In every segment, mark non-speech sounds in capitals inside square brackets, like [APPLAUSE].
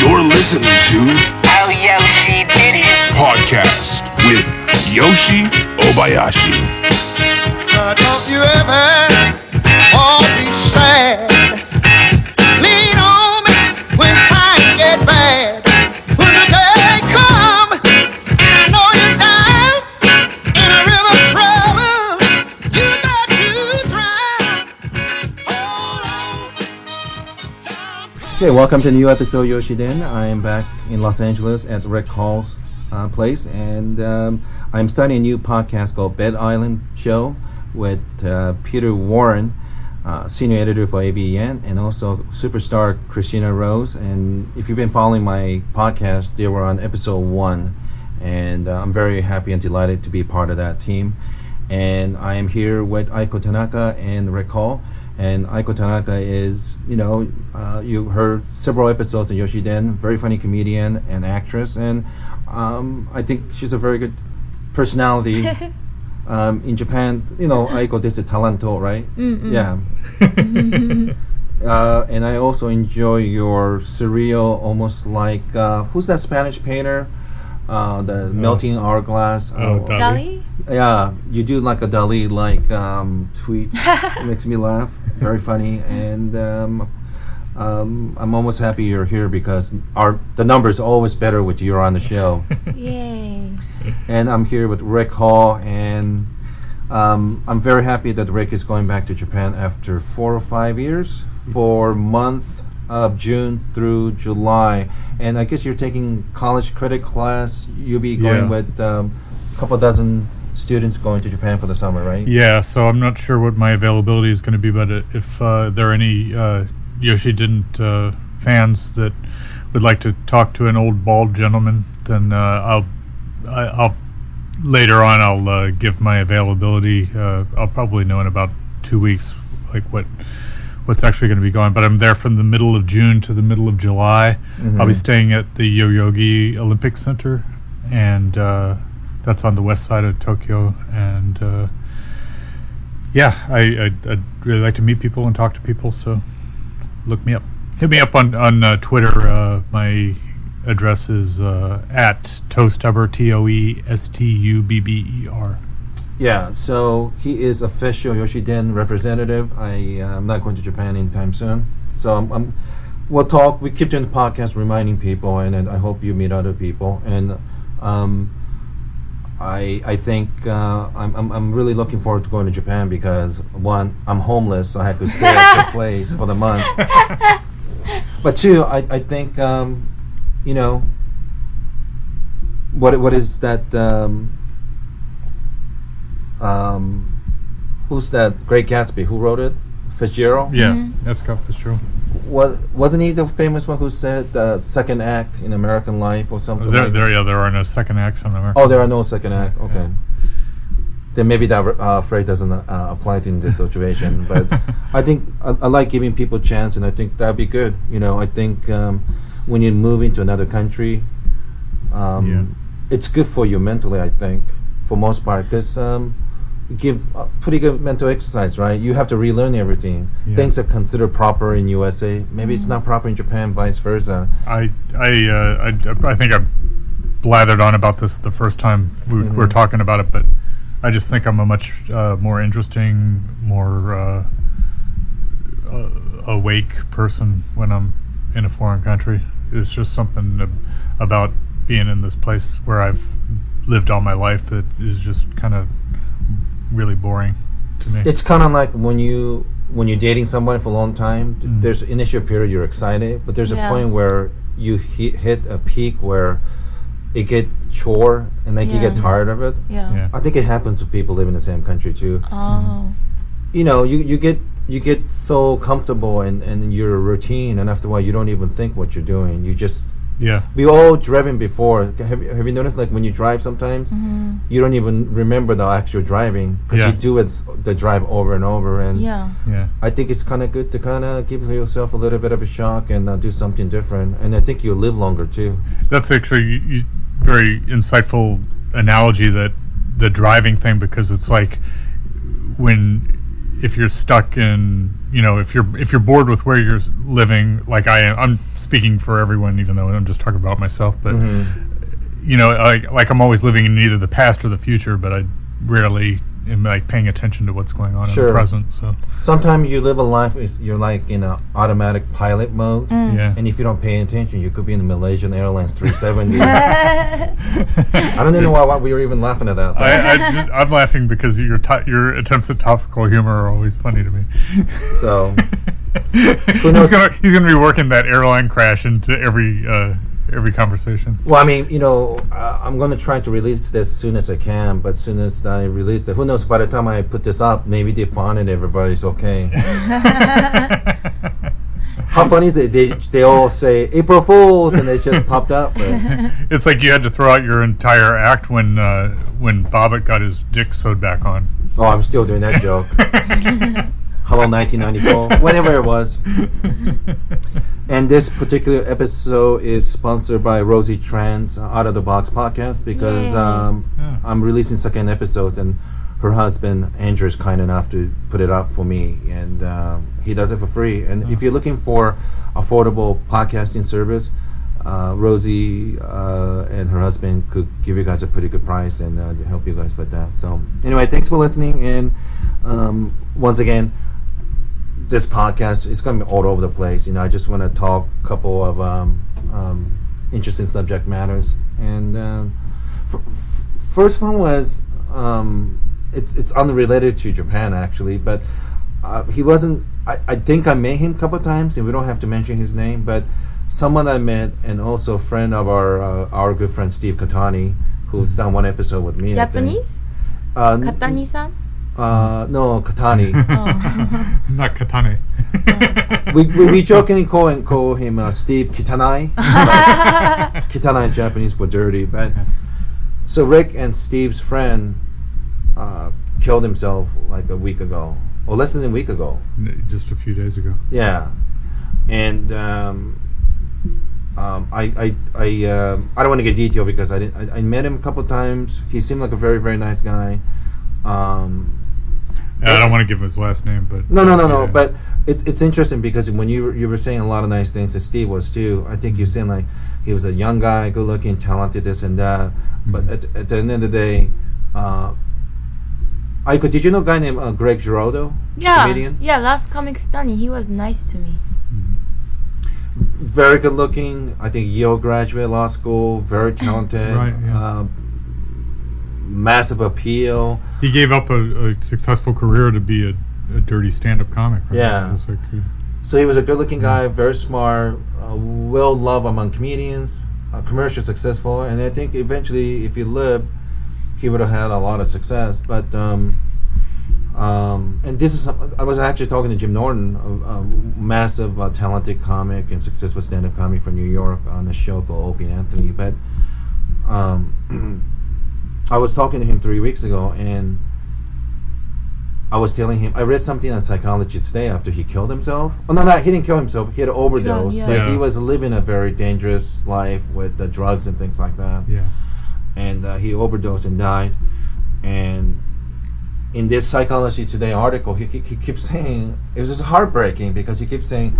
You're listening to Oh, Yoshi did it. Podcast with Yoshi Obayashi. Uh, don't you ever all be sad. Okay, welcome to a new episode Yoshiden. I am back in Los Angeles at Rick Hall's uh, place, and um, I'm starting a new podcast called Bed Island Show with uh, Peter Warren, uh, senior editor for AVN, and also superstar Christina Rose. And if you've been following my podcast, they were on episode one, and uh, I'm very happy and delighted to be part of that team. And I am here with Aiko Tanaka and Rick Hall. And Aiko Tanaka is, you know, uh, you heard several episodes of Yoshiden, very funny comedian and actress, and um, I think she's a very good personality. [LAUGHS] um, in Japan, you know, Aiko is a talento, right? Yeah. [LAUGHS] uh, and I also enjoy your surreal, almost like uh, who's that Spanish painter? Uh, the melting hourglass. Oh, Uh, Dali? Dali? yeah, you do like a Dali like um, tweets. [LAUGHS] it makes me laugh. Very funny, and um, um, I'm almost happy you're here because our the numbers always better with you on the show. [LAUGHS] Yay. and I'm here with Rick Hall, and um, I'm very happy that Rick is going back to Japan after four or five years for month of June through July. And I guess you're taking college credit class. You'll be going Yeah. with um, a couple dozen students going to Japan for the summer, right? Yeah, so I'm not sure what my availability is going to be, but if uh, there are any uh, Yoshi didn't uh, fans that would like to talk to an old bald gentleman, then uh, I'll I, I'll later on I'll uh, give my availability. Uh, I'll probably know in about two weeks, like what what's actually going to be going. But I'm there from the middle of June to the middle of July. I'll be staying at the Yoyogi Olympic Center, and uh, that's on the west side of Tokyo. And uh, yeah, I, I I'd really like to meet people and talk to people. So look me up. Hit me up on on uh, Twitter. Uh, my address is uh, at Toestubber T O E S T U B B E R. Yeah, so he is official Yoshiden representative. I uh, I'm not going to Japan anytime soon, so I'm, I'm we'll talk. We keep doing the podcast, reminding people, and, and I hope you meet other people. And um, I I think uh, I'm, I'm I'm really looking forward to going to Japan because one, I'm homeless, so I have to stay at your [LAUGHS] place for the month. But two, I I think um, you know what what is that um, um, who's that Great Gatsby? Who wrote it? Fitzgerald. Yeah, that's that's true. What wasn't he the famous one who said the second act in American Life or something? There, like there, yeah, there are no second acts in American. Oh, there are no second act. Okay. Then maybe that uh, phrase doesn't uh, apply in this situation. [LAUGHS] but I think I, I like giving people a chance, and I think that'd be good. You know, I think um, when you move into another country, um, it's good for you mentally. I think for most part, because um, give uh, pretty good mental exercise, right? You have to relearn everything. Yeah. Things that considered proper in USA, maybe it's not proper in Japan, vice versa. I I, uh, I I think I blathered on about this the first time we Mm-hmm. were talking about it, but I just think I'm a much uh, more interesting, more uh, uh, awake person when I'm in a foreign country. It's just something about being in this place where I've lived all my life that is just kind of really boring to me. It's kind of like when you when you're dating someone for a long time. th- There's initial period you're excited, but there's a point where you hit, hit a peak where it get chore and like you get tired of it. Yeah. yeah. I think it happens to people living in the same country too. Oh. Mm. You know, you you get you get so comfortable and and your routine, and after a while you don't even think what you're doing. You just Yeah. we all driven before. Have you, have you noticed like when you drive sometimes you don't even remember the actual driving because Yeah. you do it the drive over and over and Yeah. Yeah. I think it's kind of good to kind of give yourself a little bit of a shock and uh, do something different. And I think you'll live longer too. That's actually you, you, very insightful analogy that the driving thing because it's like when if you're stuck in, you know, if you're if you're bored with where you're living, like I am, I'm speaking for everyone, even though I'm just talking about myself. But mm-hmm. you know, like like I'm always living in either the past or the future, but I rarely am like paying attention to what's going on in the present. So Sometimes you live a life is you're like in a automatic pilot mode, yeah. and if you don't pay attention, you could be in the Malaysian Airlines 370. [LAUGHS] [LAUGHS] I don't even know why, why we were even laughing at that. I, I, am laughing because your to- your attempts at topical humor are always funny to me. so [LAUGHS] he's gonna he's gonna be working that airline crash into every uh, every conversation. Well, I mean, you know, uh, I'm going to try to release this as soon as I can, but as soon as I release it, who knows? By the time I put this up, maybe they found it. Everybody's okay. [LAUGHS] How funny is it? They they all say April Fools, and it just popped up. [LAUGHS] It's like you had to throw out your entire act when uh, when Bobbitt got his dick sewed back on. oh, I'm still doing that joke. [LAUGHS] Hello, 1994, [LAUGHS] whenever it was. [LAUGHS] And this particular episode is sponsored by Rosie Tran's uh, Out of the Box podcast because um, Yeah. I'm releasing second episodes and her husband Andrew is kind enough to put it up for me and um, he does it for free. And if you're looking for affordable podcasting service, uh, Rosie uh, and her husband could give you guys a pretty good price and uh, help you guys with that. So anyway, thanks for listening. And um, once again, this podcast is going to be all over the place. You know, I just want to talk a couple of um, um, interesting subject matters. And um, f- first one was um, it's it's unrelated to Japan actually, but uh, he wasn't. I, I think I met him a couple times, and we don't have to mention his name, but someone I met, and also a friend of our uh, our good friend Steve Katani, who's done one episode with me. Japanese? Uh, Katani-san? Uh, no, Katani. [LAUGHS] Oh. [LAUGHS] Not Katane. [LAUGHS] we, we, we jokingly call him, call him uh, Steve Kitanai. But Kitanai is Japanese for dirty. But so Rick and Steve's friend uh, killed himself like a week ago, or less than a week ago. Just a few days ago. Yeah, and um, um, I I I, um, I don't want to get detailed because I didn't. I, I met him a couple times. He seemed like a very very nice guy. Um, I don't want to give his last name, but No, no, no, no. Yeah. But it's it's interesting because when you were, you were saying a lot of nice things, and Steve was too. I think you're saying like he was a young guy, good looking, talented, this and that. But at, at the end of the day, uh, Aiko, did you know a guy named uh, Greg Giraldo? yeah. Comedian? Yeah, last Comic Standing, he was nice to me. Very good looking. I think Yale graduate, law school, very talented. Right, yeah. uh, massive appeal. He gave up a, a successful career to be a, a dirty stand-up comic. Right? Yeah. Like, uh, So he was a good-looking guy, very smart, uh, well loved among comedians, uh, commercially successful, and I think eventually, if he lived, he would have had a lot of success. But um, um, and this is I was actually talking to Jim Norton, a, a massive, uh, talented comic and successful stand-up comic from New York, on a show called Opie and Anthony. But um, [CLEARS THROAT] I was talking to him three weeks ago, and I was telling him I read something on Psychology Today after he killed himself. Oh no, no, he didn't kill himself. He had an overdose, yeah. but Yeah. he was living a very dangerous life with the drugs and things like that. yeah. And uh, he overdosed and died. And in this Psychology Today article, he, he, he keeps saying it was just heartbreaking because he keeps saying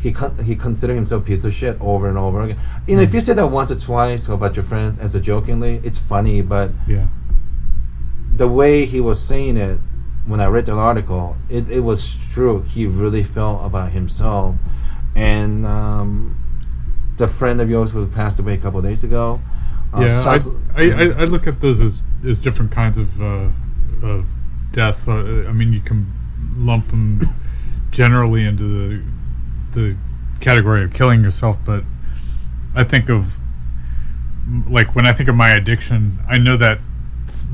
he con- he considered himself a piece of shit over and over again. You know, if you say that once or twice about your friends as a jokingly, it's funny, but Yeah. the way he was saying it when I read the article, it, it was true. He really felt about himself. And um, the friend of yours who passed away a couple of days ago. uh, yeah, I, I, I, I look at those as, as different kinds of, uh, of deaths. Uh, I mean, you can lump them generally into the the category of killing yourself, but I think of like when I think of my addiction, I know that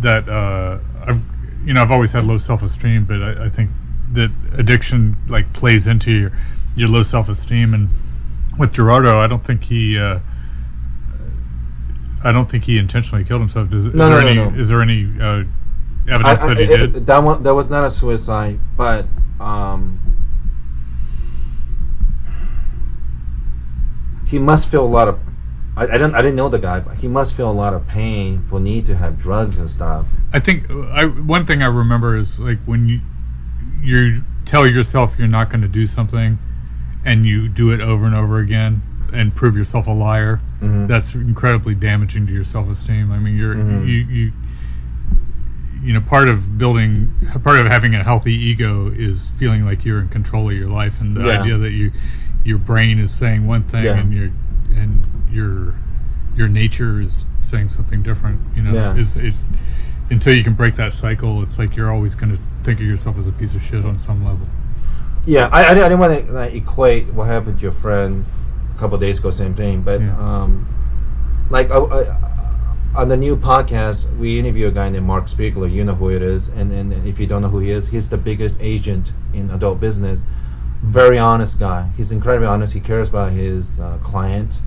that uh, I've you know I've always had low self esteem, but I, I think that addiction like plays into your your low self esteem. And with Giraldo, I don't think he. Uh, I don't think he intentionally killed himself. Is, is No, there no, any? no. Is there any uh, evidence I- that he it- did? that one that was not a suicide, but um, he must feel a lot of. I, I don't. I didn't know the guy, but he must feel a lot of pain for need to have drugs and stuff. I think I one thing I remember is like when you you tell yourself you're not going to do something, and you do it over and over again and prove yourself a liar. Mhm. That's incredibly damaging to your self esteem. I mean, you're Mhm. you you you know part of building part of having a healthy ego is feeling like you're in control of your life and the Yeah. idea that you your brain is saying one thing Yeah. and your and your your nature is saying something different you know Yeah. is it's until you can break that cycle it's like you're always going to think of yourself as a piece of shit on some level Yeah, I, I, didn't- I didn't want to like, equate what happened to your friend a couple of days ago, same thing. But Yeah. um, like I, I, on the new podcast, we interview a guy named Mark Spiegler. You know who it is, and, and if you don't know who he is, he's the biggest agent in adult business. Very honest guy. He's incredibly honest. He cares about his uh, client.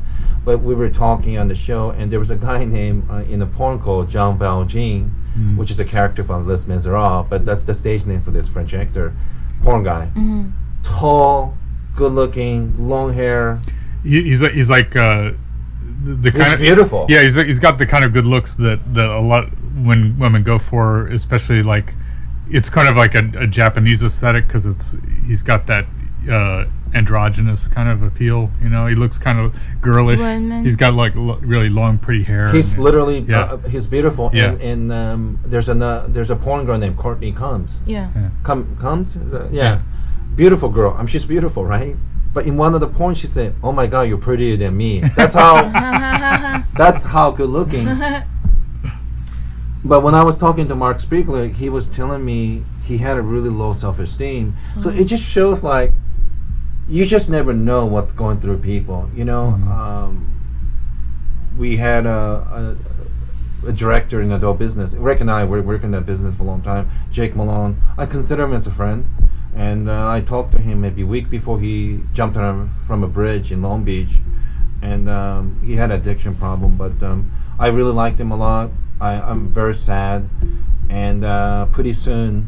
But we were talking on the show, and there was a guy [LAUGHS] named uh, in a porn called John Valjean, Mm. which is a character from Les Miserables, but that's the stage name for this French actor, porn guy Mhm. tall, good looking, long hair. he, he's like- he's like uh the, the kind He's of beautiful. yeah he's he's got the kind of good looks that that a lot when women go for especially like it's kind of like a, a japanese aesthetic because it's he's got that uh androgynous kind of appeal you know he looks kind of girlish Women. he's got like lo- really long pretty hair He's and- literally Yeah. uh, he's beautiful. Yeah. And, and um, there's a uh, there's a porn girl named Courtney Cummz. Yeah. Yeah. Com- Cummz? Yeah. Yeah. Beautiful girl. I mean, she's beautiful, right? But in one of the porn, she said, "Oh my God, you're prettier than me." That's how. [LAUGHS] that's how good looking. But when I was talking to Mark Spiegler, he was telling me he had a really low self esteem. So it just shows like you just never know what's going through people. You know, Mhm. um, we had a, a, a director in adult business. Rick and I were working in that business for a long time. Jake Malone. I consider him as a friend. And uh, I talked to him maybe a week before he jumped on a, from a bridge in Long Beach. And um, he had addiction problem, but um, I really liked him a lot. I, I'm very sad. And uh, pretty soon,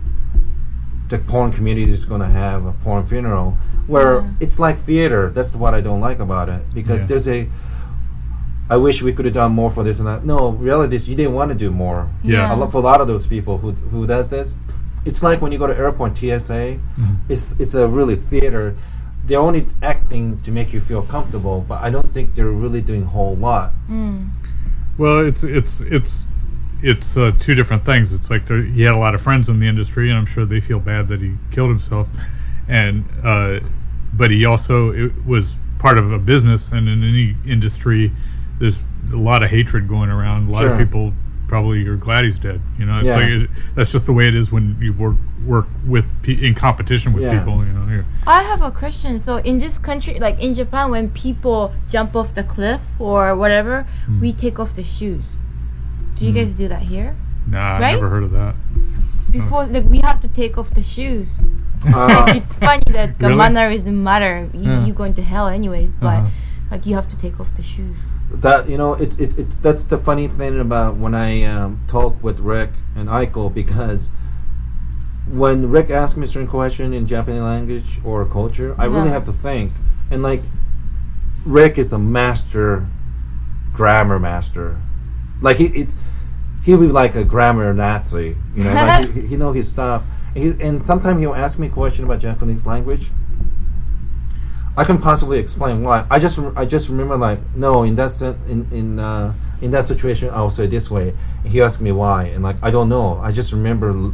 the porn community is going to have a porn funeral where Yeah. it's like theater. That's what I don't like about it because Yeah. there's a. I wish we could have done more for this and that. No, reality is you didn't want to do more. Yeah. A lot, for a lot of those people who who does this, it's like when you go to airport TSA. Mhm. It's it's a really theater. They're only acting to make you feel comfortable, but I don't think they're really doing a whole lot. Mm. Well, it's it's it's it's uh, two different things. It's like the, he had a lot of friends in the industry, and I'm sure they feel bad that he killed himself. And uh, but he also it was part of a business, and in any industry, there's a lot of hatred going around. A lot Sure. of people probably are glad he's dead. You know, it's Yeah. like it, that's just the way it is when you work work with pe- in competition with Yeah. people. You know, yeah. I have a question. So in this country, like in Japan, when people jump off the cliff or whatever, Hmm. we take off the shoes. Do you guys do that here? Nah, I Right? never heard of that. Before, like we have to take off the shoes. Uh, like it's funny that the Really? mannerism matter. You, Yeah. You're going to hell anyways, but Uh-huh. like you have to take off the shoes. that you know, it, it, it that's the funny thing about when I um, talk with Rick and Aiko because when Rick asks me certain question in Japanese language or culture, I really have to think. And like, Rick is a master grammar master. Like he, it, he'll be like a grammar Nazi. You know, like [LAUGHS] he, he know his stuff. And, he, and sometimes he'll ask me a question about Japanese language. I can possibly explain why. I just I just remember like no in that sen- in in uh, in that situation I'll say this way. He asked me why, and like I don't know. I just remember l-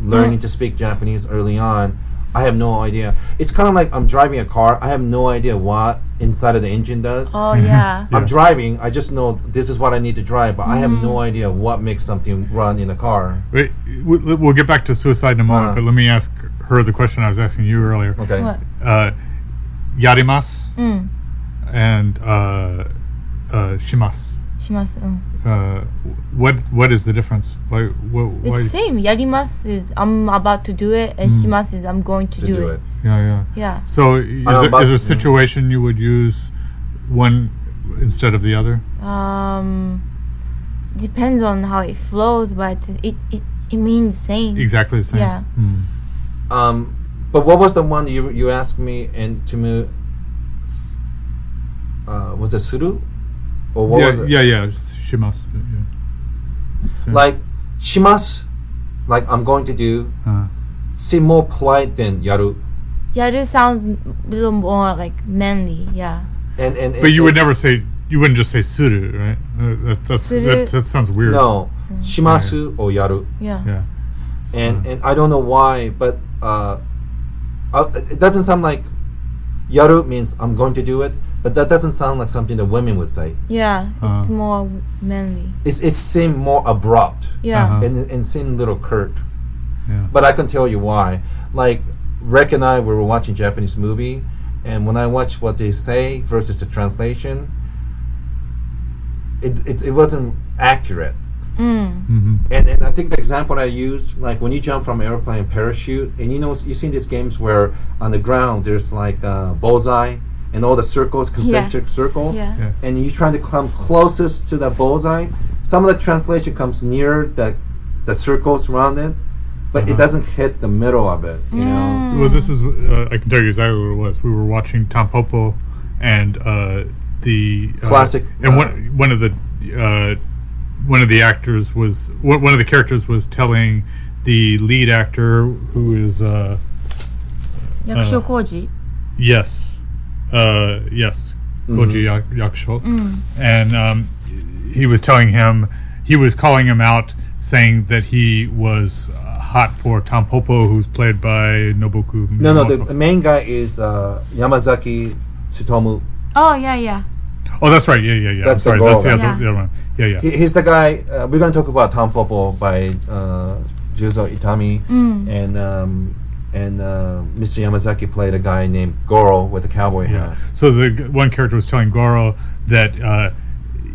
learning to speak Japanese early on. I have no idea. It's kind of like I'm driving a car. I have no idea what inside of the engine does. Oh yeah. I'm Yeah. driving. I just know this is what I need to drive, but I have Mm-hmm. no idea what makes something run in a car. Wait, we- we'll get back to suicide in a moment, Uh-huh. but let me ask her the question I was asking you earlier. Okay. What? Uh, yarimasu Mm. and uh, uh, shimasu. Shimasu. Mm. Uh, what what is the difference? Why? Why, why It's same. Yarimasu is I'm about to do it, and shimasu is I'm going to, To do, do it. it. Yeah, yeah. Yeah. So is, Um, there, is a situation you would use one instead of the other? Um, depends on how it flows, but it it, it means same. Exactly the same. Yeah. Hmm. Um, but what was the one you you asked me and to me? Uh, was it suru? Or what yeah, was it? yeah, yeah. Shimasu. Yeah. Same. Like shimas, like I'm going to do. Uh, seem more polite than yaru. Yaru sounds a little more like manly. Yeah. And and But you would never say you wouldn't just say suru, right? Uh, that, that's, Suru. that, that sounds weird. no shimasu or yaru. Yeah. Yeah. and and I don't know why, but uh, uh, it doesn't sound like yaru means I'm going to do it, but that doesn't sound like something that women would say. Yeah. Uh. It's more manly. It's it seemed more abrupt Yeah. Uh-huh. and and seemed a little curt. Yeah. But I can tell you why. Like Rick and I we were watching Japanese movie, and when I watch what they say versus the translation, it it, it wasn't accurate. Mm. hmm And, and I think the example I use, like when you jump from airplane parachute, and you know, you've seen these games where on the ground there's like a bullseye and all the circles, concentric circle, Yeah. Yeah. and you're trying to come closest to that bullseye. Some of the translation comes near the the circles around it, but it Uh-huh. doesn't hit the middle of it. You know, Well, this is uh, I can tell you exactly what it was. We were watching Tampopo and uh, the uh, Classic, and uh, one one of the uh, one of the actors was one one of the characters was telling the lead actor who is uh, Yakusho Koji. yes uh, yes Koji Yak- Yakusho and um, he was telling him he was calling him out saying that he was uh, hot for Tampopo who's played by Nobuko no, no. The, the main guy is uh, Yamazaki Tsutomu. Oh yeah, yeah. Oh, that's right. Yeah, yeah, yeah. That's the I'm sorry. goal. That's the Yeah. other, the other one. Yeah, yeah. He, he's the guy. Uh, we're going to talk about Tampopo by uh, Juzo Itami, and um, and uh, Mr. Yamazaki played a guy named Goro with a cowboy yeah. hat. So the g- one character was telling Goro that uh,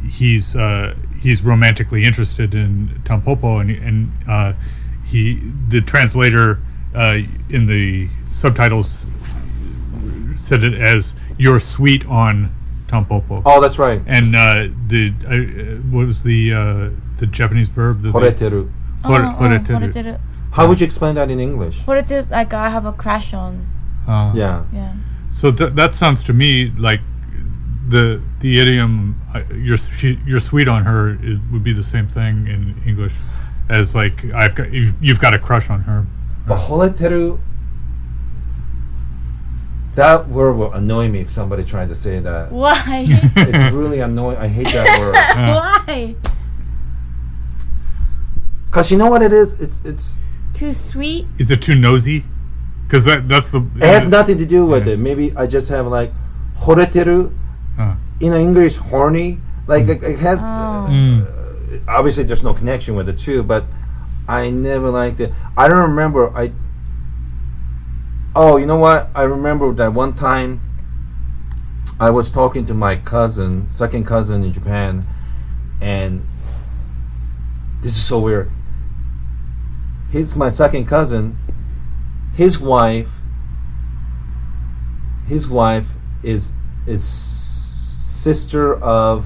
he's uh, he's romantically interested in Tampopo, and and uh, he the translator uh, in the subtitles said it as "you're sweet on Tampopo." Oh, that's right. And uh, the uh, what was the uh, the Japanese verb? The, the, Horeteru. Hore- oh, horeteru. horeteru. How would you explain that in English? Horeteru is like I have a crush on. Uh, Yeah. Yeah. So th- that sounds to me like the the idiom uh, "you're she, you're sweet on her" is, would be the same thing in English as like I've got you've, you've got a crush on her. But horeteru, that word will annoy me if somebody tried to say that. Why? [LAUGHS] It's really annoying. I hate that word. [LAUGHS] Why? Cause you know what it is? It's it's Too sweet. Is it too nosy? Because that that's the it has nothing to do with Yeah. it. Maybe I just have like horeteru Uh, in English horny. Like it, it has. Oh. mm, obviously there's no connection with the two, but I never liked it. I don't remember. I oh, you know what? I remember that one time I was talking to my cousin, second cousin in Japan, and this is so weird. He's my second cousin. His wife. His wife is is sister of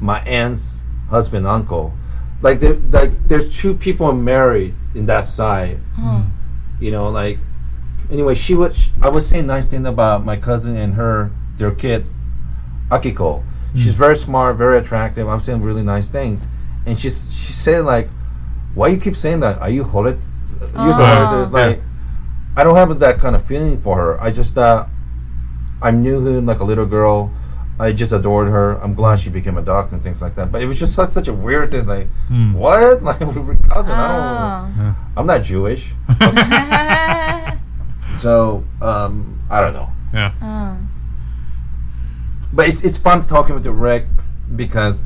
my aunt's husband uncle like there like there's two people married in that side Oh. you know like anyway she would i was saying nice thing about my cousin and her their kid akiko hmm. she's very smart very attractive i'm saying really nice things and she's she said like why you keep saying that are you horrid you Oh. horrid?" like i don't have that kind of feeling for her i just uh i knew her like a little girl I just adored her. I'm glad she became a doctor and things like that. But it was just such, such a weird thing. Like, Hmm. what? [LAUGHS] Like, we were cousins. I Oh. don't. I'm not Jewish. [LAUGHS] so, um, I don't know. yeah. oh. But it's it's fun talking with the Rick because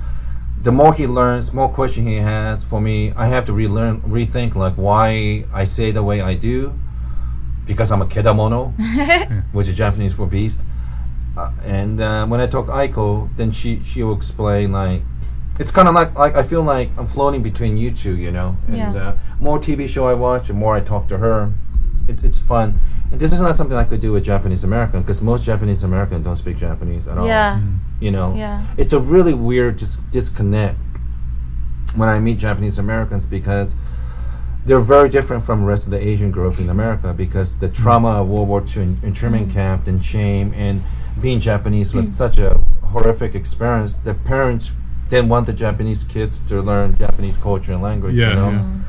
the more he learns, more question he has. For me, I have to relearn, rethink like why I say the way I do because I'm a kedamono, [LAUGHS] which is Japanese for beast. Uh, and uh, when I talk to Aiko, then she she will explain like it's kind of like like I feel like I'm floating between you two, you know. And Yeah. uh, more TV show I watch, the more I talk to her. It's it's fun. And this is not something I could do with Japanese American because most Japanese American don't speak Japanese at all. Yeah. Mm. You know. Yeah. It's a really weird dis- disconnect when I meet Japanese Americans because they're very different from the rest of the Asian group in America because the mm. trauma of World War II in- internment mm. camp and shame and being Japanese was such a horrific experience that parents didn't want the Japanese kids to learn Japanese culture and language. Yeah, you know?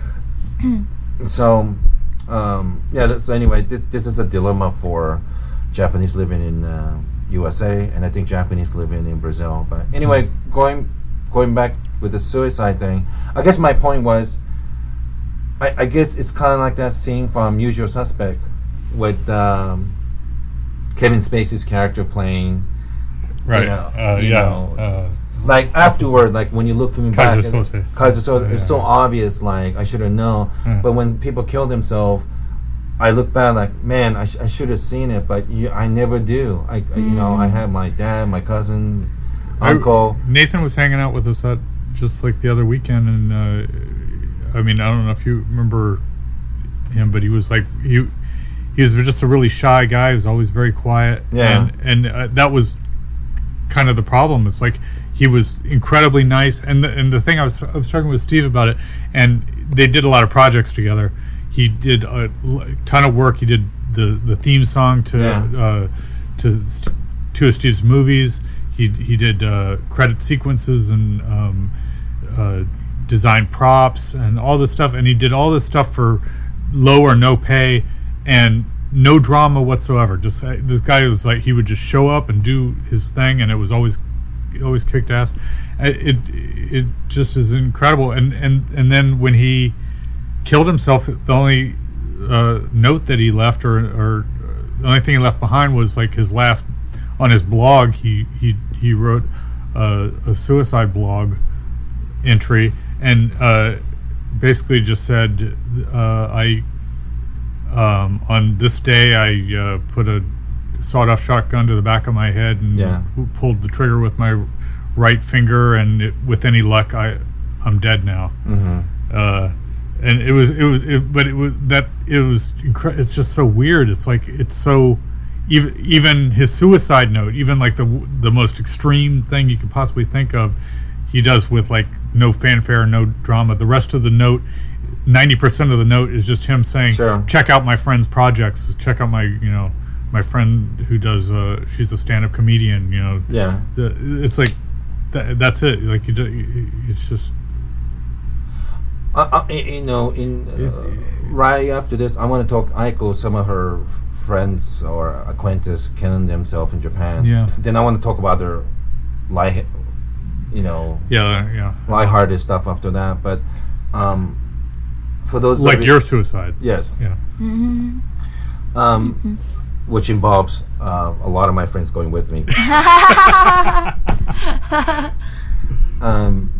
yeah. So um, yeah. So anyway, this, this is a dilemma for Japanese living in uh, USA, and I think Japanese living in Brazil. But anyway, going going back with the suicide thing, I guess my point was, I, I guess it's kind of like that scene from Usual Suspect with um, Kevin Spacey's character playing Right. know, uh, you yeah. know, uh, like afterward, like when you look coming back, Keyser Soze. Keyser Soze, Yeah. it's so obvious. Like I should have known, Yeah. but when people kill themselves, I look back like, man, I, sh- I should have seen it, but you, I never do. I, I- you know, I had my dad, my cousin, I- uncle. Nathan was hanging out with us at just like the other weekend, and uh, I mean, I don't know if you remember him, but he was like he he was just a really shy guy. He was always very quiet. Yeah. and and uh, that was kind of the problem. It's like he was incredibly nice, and the, and the thing I was I was talking with Steve about it, and they did a lot of projects together. He did a ton of work. He did the the theme song to Yeah. uh, to two of Steve's movies. He he did uh, credit sequences and um, uh, designed props and all this stuff. And he did all this stuff for low or no pay and no drama whatsoever. Just uh, this guy was like he would just show up and do his thing, and it was always always kicked ass. It it just is incredible. And and and then when he killed himself, the only uh, note that he left, or or the only thing he left behind was like his last on his blog. He he he wrote uh, a suicide blog entry and uh, basically just said uh, I um, on this day I uh, put a sawed-off shotgun to the back of my head and Yeah. pulled the trigger with my right finger, and it, with any luck, I I'm dead now. hmm Uh, and it was it was it, but it was that it was incre- it's just so weird. It's like it's so even even his suicide note, even like the the most extreme thing you could possibly think of, he does with like no fanfare, no drama. The rest of the note. Ninety percent of the note is just him saying, Sure. "Check out my friend's projects. Check out my, you know, my friend who does. Uh, she's a stand-up comedian. You know, Yeah. the, it's like that, that's it. Like you, ju- it's just Uh, uh, you know, in uh, right after this, I want to talk Aiko, some of her friends or acquaintances killing themselves in Japan. Yeah. Then I want to talk about their light, you know, yeah, yeah. lighthearted stuff after that. But um, for those Like your suicide. yes, Yeah. um, which involves uh, a lot of my friends going with me. [LAUGHS] um,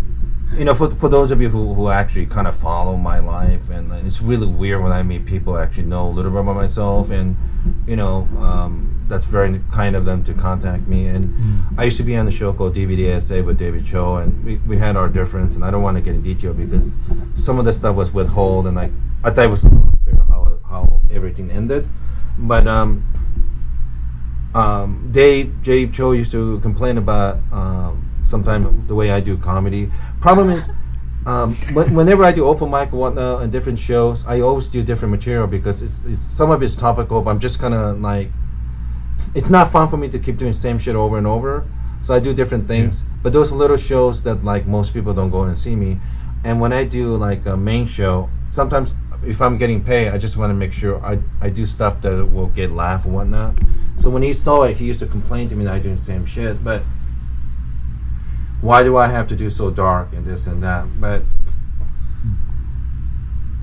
you know, for, for those of you who, who actually kind of follow my life, and uh, it's really weird when I meet people who actually know a little bit about myself, and you know, um, that's very kind of them to contact me. And I used to be on the show called DVDASA with David Choe, and we, we had our difference, and I don't want to get in detail because some of the stuff was withheld, and like I thought it was unfair how how everything ended, but um, um, Dave Dave Choe used to complain about um, sometimes the way I do comedy. Problem is, um, when, whenever I do open mic or whatnot and different shows, I always do different material because it's, it's some of it's topical, but I'm just kind of like, it's not fun for me to keep doing the same shit over and over. So I do different things. But those little shows that like most people don't go and see me, and when I do like a main show, sometimes if I'm getting paid, I just want to make sure I, I do stuff that will get laugh and whatnot. So when he saw it, he used to complain to me that I do the same shit. But why do I have to do so dark and this and that? But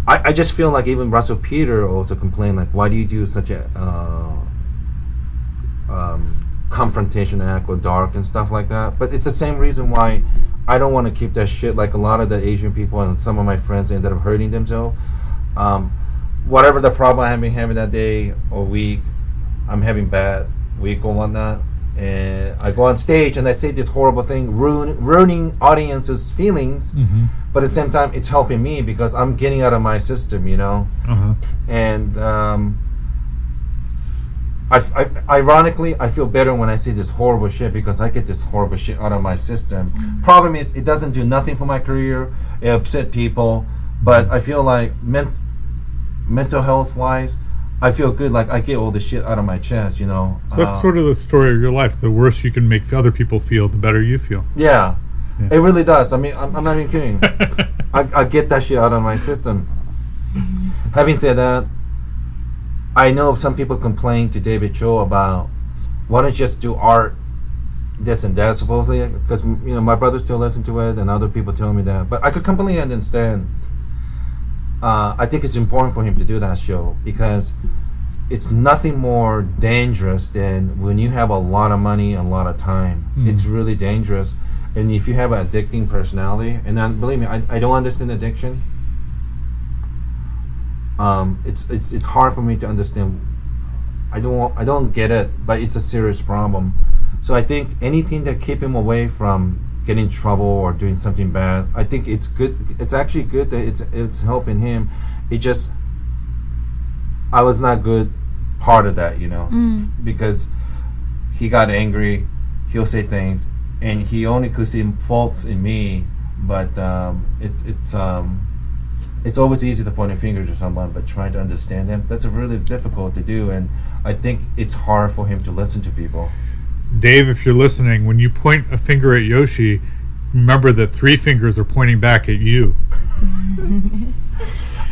I, I just feel like even Russell Peter also complained like, why do you do such a uh, um, confrontation act or dark and stuff like that? But it's the same reason why I don't want to keep that shit. Like a lot of the Asian people and some of my friends ended up hurting themselves. Um, whatever the problem I've been having that day or week, I'm having bad week or whatnot, and I go on stage and I say this horrible thing, ruin, ruining audience's feelings. But at the same time, it's helping me because I'm getting out of my system, you know. Uh-huh. And um, I, I, ironically, I feel better when I see this horrible shit because I get this horrible shit out of my system. Problem is, it doesn't do nothing for my career. It upset people, but I feel like men- mental health wise, I feel good. Like I get all the shit out of my chest, you know. So that's Uh, sort of the story of your life. The worse you can make other people feel, the better you feel. yeah, Yeah. it really does. I mean, I'm, I'm not even kidding. [LAUGHS] I, I get that shit out of my system. Having said that, I know some people complain to David Choe about why don't you just do art, this and that supposedly because you know my brother still listen to it and other people tell me that, but I could completely understand. Uh, I think it's important for him to do that show because it's nothing more dangerous than when you have a lot of money a lot of time. It's really dangerous. And if you have an addicting personality, and believe me, I, I don't understand addiction. Um, it's it's it's hard for me to understand. I don't want- I don't get it, but it's a serious problem. So I think anything that keep him away from getting in trouble or doing something bad, I think it's good. It's actually good that it's it's helping him. It just I was not good part of that, you know, because he got angry. He'll say things, and he only could see faults in me. But um, it, it's um, it's always easy to point a finger to someone, but trying to understand them that's really difficult to do. And I think it's hard for him to listen to people. Dave, if you're listening, when you point a finger at Yoshi, remember that three fingers are pointing back at you. [LAUGHS]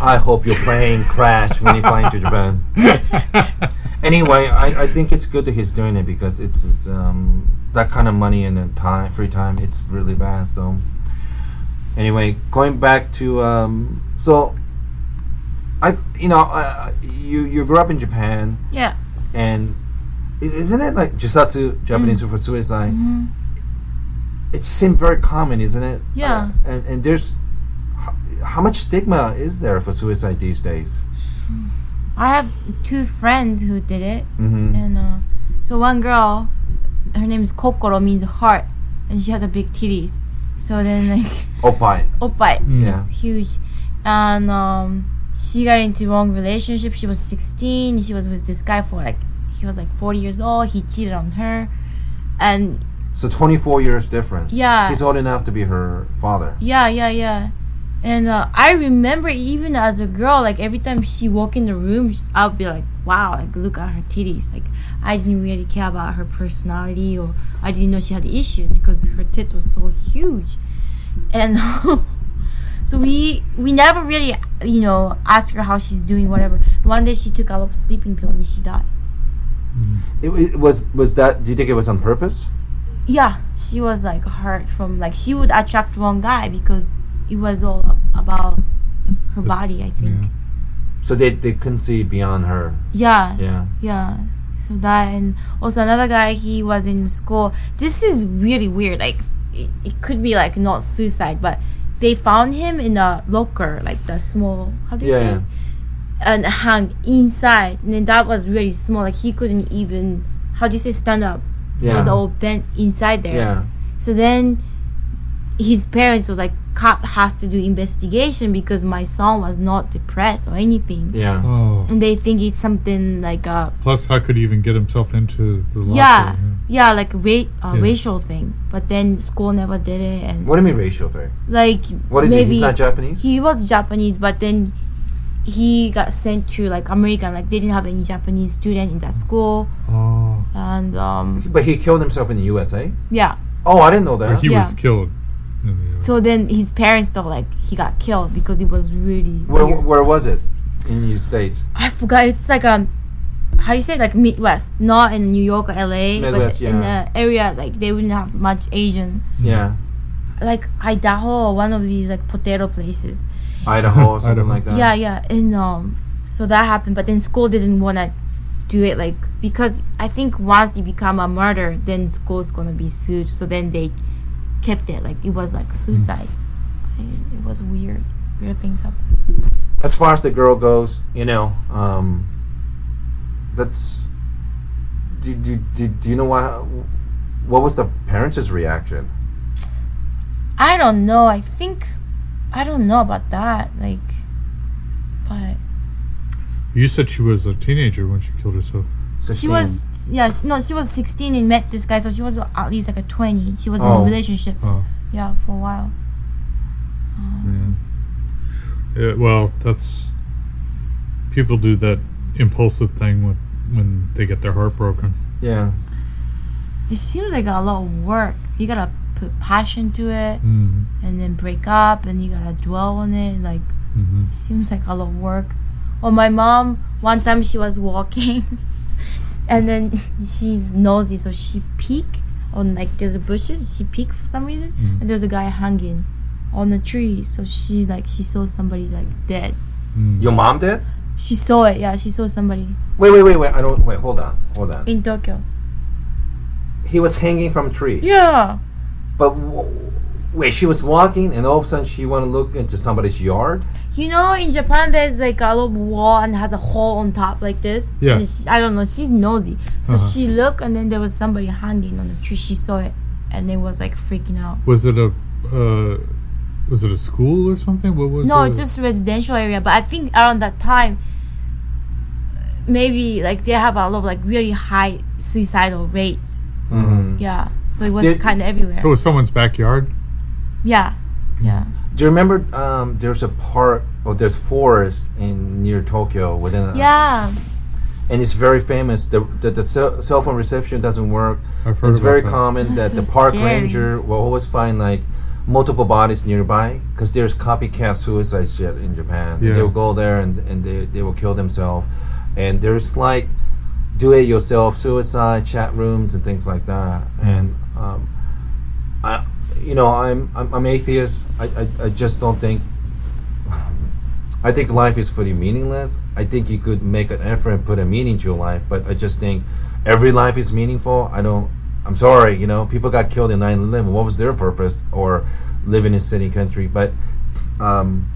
I hope your plane crash when you fly into Japan. [LAUGHS] anyway, I, I think it's good that he's doing it because it's, it's um, that kind of money and then time, free time, it's really bad. So, anyway, going back to um, so I, you know, uh, you you grew up in Japan Yeah. and is- isn't it like jisatsu Japanese for suicide? It seems very common, isn't it? Yeah. Uh, and and there's how, how much stigma is there for suicide these days? I have two friends who did it, Mm-hmm. and uh, so one girl, her name is Kokoro, means heart, and she has a big titties. So then [LAUGHS] like Oppai. oppai Yeah. is huge, and um, she got into wrong relationship. She was 16. She was with this guy for like he was like 40 years old. He cheated on her, and So 24 years difference. Yeah. He's old enough to be her father. Yeah, yeah, yeah. And uh, I remember even as a girl, like every time she walk in the room, I'll be like, "Wow, like look at her titties." Like I didn't really care about her personality, or I didn't know she had issues because her tits was so huge. And [LAUGHS] so we we never really, you know, asked her how she's doing, whatever. One day she took a lot of sleeping pill and she died. It, it was was that? Do you think it was on purpose? Yeah, she was like hurt from like she would attract wrong guy because it was all about her body. I think. Yeah. So they they couldn't see beyond her. Yeah, Yeah. yeah. So that and also another guy. He was in school. This is really weird. Like it, it could be like not suicide, but they found him in a locker, like the small. How do you Yeah, say? yeah. It? And hung inside, and then that was really small. Like he couldn't even. How do you say stand up? He was all bent inside there. Yeah. So then his parents was like, cop has to do investigation because my son was not depressed or anything. Yeah. Oh. And they think it's something like a Plus, how could he even get himself into the locker? yeah, yeah, like ra- uh, Yeah. racial thing. But then school never did it, and What do you mean racial thing? like What is he? maybe He's not Japanese. he was Japanese, but then he got sent to like American. Like they didn't have any Japanese student in that school, Oh. and um but he killed himself in the USA. yeah. Oh, I didn't know Or that. he Yeah. was killed. in the- So then his parents thought like he got killed because it was really Where weird. where was it? In the states. I forgot. It's like um, how you say like Midwest, not in New York or LA, Midwest, but in yeah. the area like they wouldn't have much Asian. Yeah. Like Idaho or one of these like potato places. Idaho or something Idaho. like that. Yeah, yeah, and um, so that happened. But then school didn't wanna do it like because I think once you become a murder, then school's gonna be sued. So then they kept it like it was like suicide. It, it was weird. Weird things happen. As far as the girl goes, you know, um, that's. Do, do, do, do you know what? What was the parents' reaction? I don't know. I think I don't know about that. Like, but You said she was a teenager when she killed herself. she was yeah. She, no, she was sixteen and met this guy, so she was at least like a twenty. She was in Oh. a relationship, Oh, yeah, for a while. man. Yeah, well, that's people do that impulsive thing when when they get their heart broken. Yeah. It seems like a lot of work. You gotta put passion to it, Mm. And then break up, and you gotta dwell on it. Like, hmm seems like a lot of work. Or my mom, one time she was walking, [LAUGHS] and then she's nosy, so she peek on like there's a bushes. She peek for some reason, and there's a guy hanging on a tree. So she like she saw somebody like dead. Your mom did? She saw it. Yeah, she saw somebody Wait, wait, wait, wait. I don't. Wait, hold on, hold on. in Tokyo. He was hanging from a tree. Yeah. But w- wait, she was walking, and all of a sudden she want to look into somebody's yard. You know, in Japan, there's like a little wall and has a hole on top like this. Yeah. And she, I don't know. She's nosy, so she looked, and then there was somebody hanging on the tree. She saw it, and it was like freaking out. Was it a uh, was it a school or something? What was No, the- it's just residential area. But I think around that time, maybe like they have a lot of like really high suicidal rates. Mm-hmm. Yeah. So it was Did- kind of everywhere. so it was someone's backyard. Yeah. Yeah. Do you remember? Um, there's a park or there's forest in near Tokyo within. A, Yeah. and it's very famous. The the, the cell, cell phone reception doesn't work. I've heard It's very that. common that That's the park scary. ranger will always find like multiple bodies nearby because there's copycat suicide shit in Japan. Yeah. They'll go there and, and they, they will kill themselves. And there's like do it yourself suicide chat rooms and things like that. And um, I, you know, I'm I'm, I'm atheist. I, I I just don't think. I think life is pretty meaningless. I think you could make an effort and put a meaning to your life, but I just think every life is meaningful. I don't. I'm sorry, you know, people got killed in 9/11. What was their purpose? Or living in city country, but um,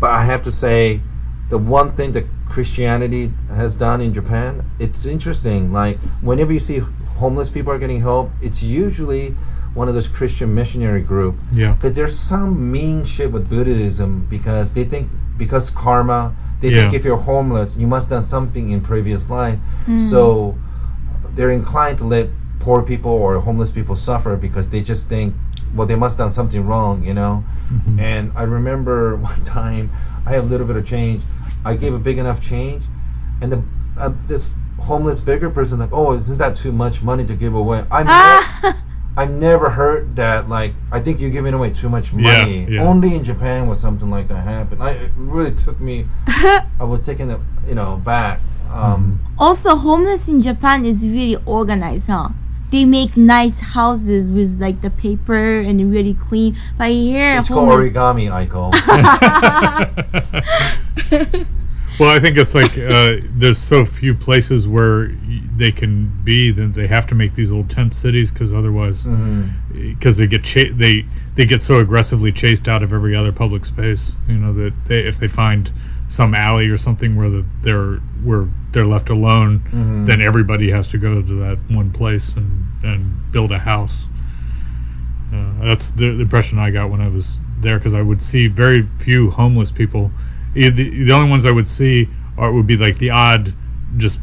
but I have to say, the one thing that Christianity has done in Japan, it's interesting. Like whenever you see homeless people are getting help, it's usually one of those Christian missionary group. Yeah. Because there's some mean shit with Buddhism because they think because karma, they Yeah. think if you're homeless, you must have done something in previous life. So they're inclined to let poor people or homeless people suffer because they just think, well, they must have done something wrong, you know. And I remember [LAUGHS] one time I had a little bit of change. I gave a big enough change, and the uh, this homeless beggar person like, oh, isn't that too much money to give away? I [LAUGHS] never, I never heard that. Like, I think you're giving away too much money. yeah. Only in Japan was something like that happen. I it really took me. [LAUGHS] I was taken it, you know, back. Um, Also, homeless in Japan is really organized, huh? They make nice houses with like the paper and really clean. But here, It's called homeless, origami, Aiko. [LAUGHS] [LAUGHS] Well, I think it's like uh, [LAUGHS] there's so few places where they can be that they have to make these little tent cities because otherwise, because they get cha- they they get so aggressively chased out of every other public space. You know that they if they find some alley or something where the, they're where they're left alone, then everybody has to go to that one place and and build a house. Uh, that's the, the impression I got when I was there because I would see very few homeless people. The, the only ones I would see are would be like the odd, just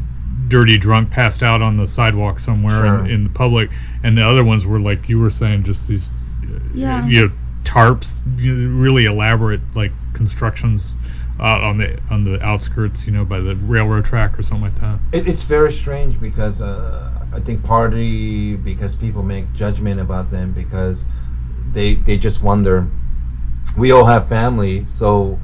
dirty drunk passed out on the sidewalk somewhere Sure. in, in the public, and the other ones were like you were saying, just these, uh, Yeah. you know, tarps, really elaborate like constructions out on the on the outskirts, you know, by the railroad track or something like that. It, it's very strange because uh, I think partly because people make judgment about them because they they just wonder. We all have family, so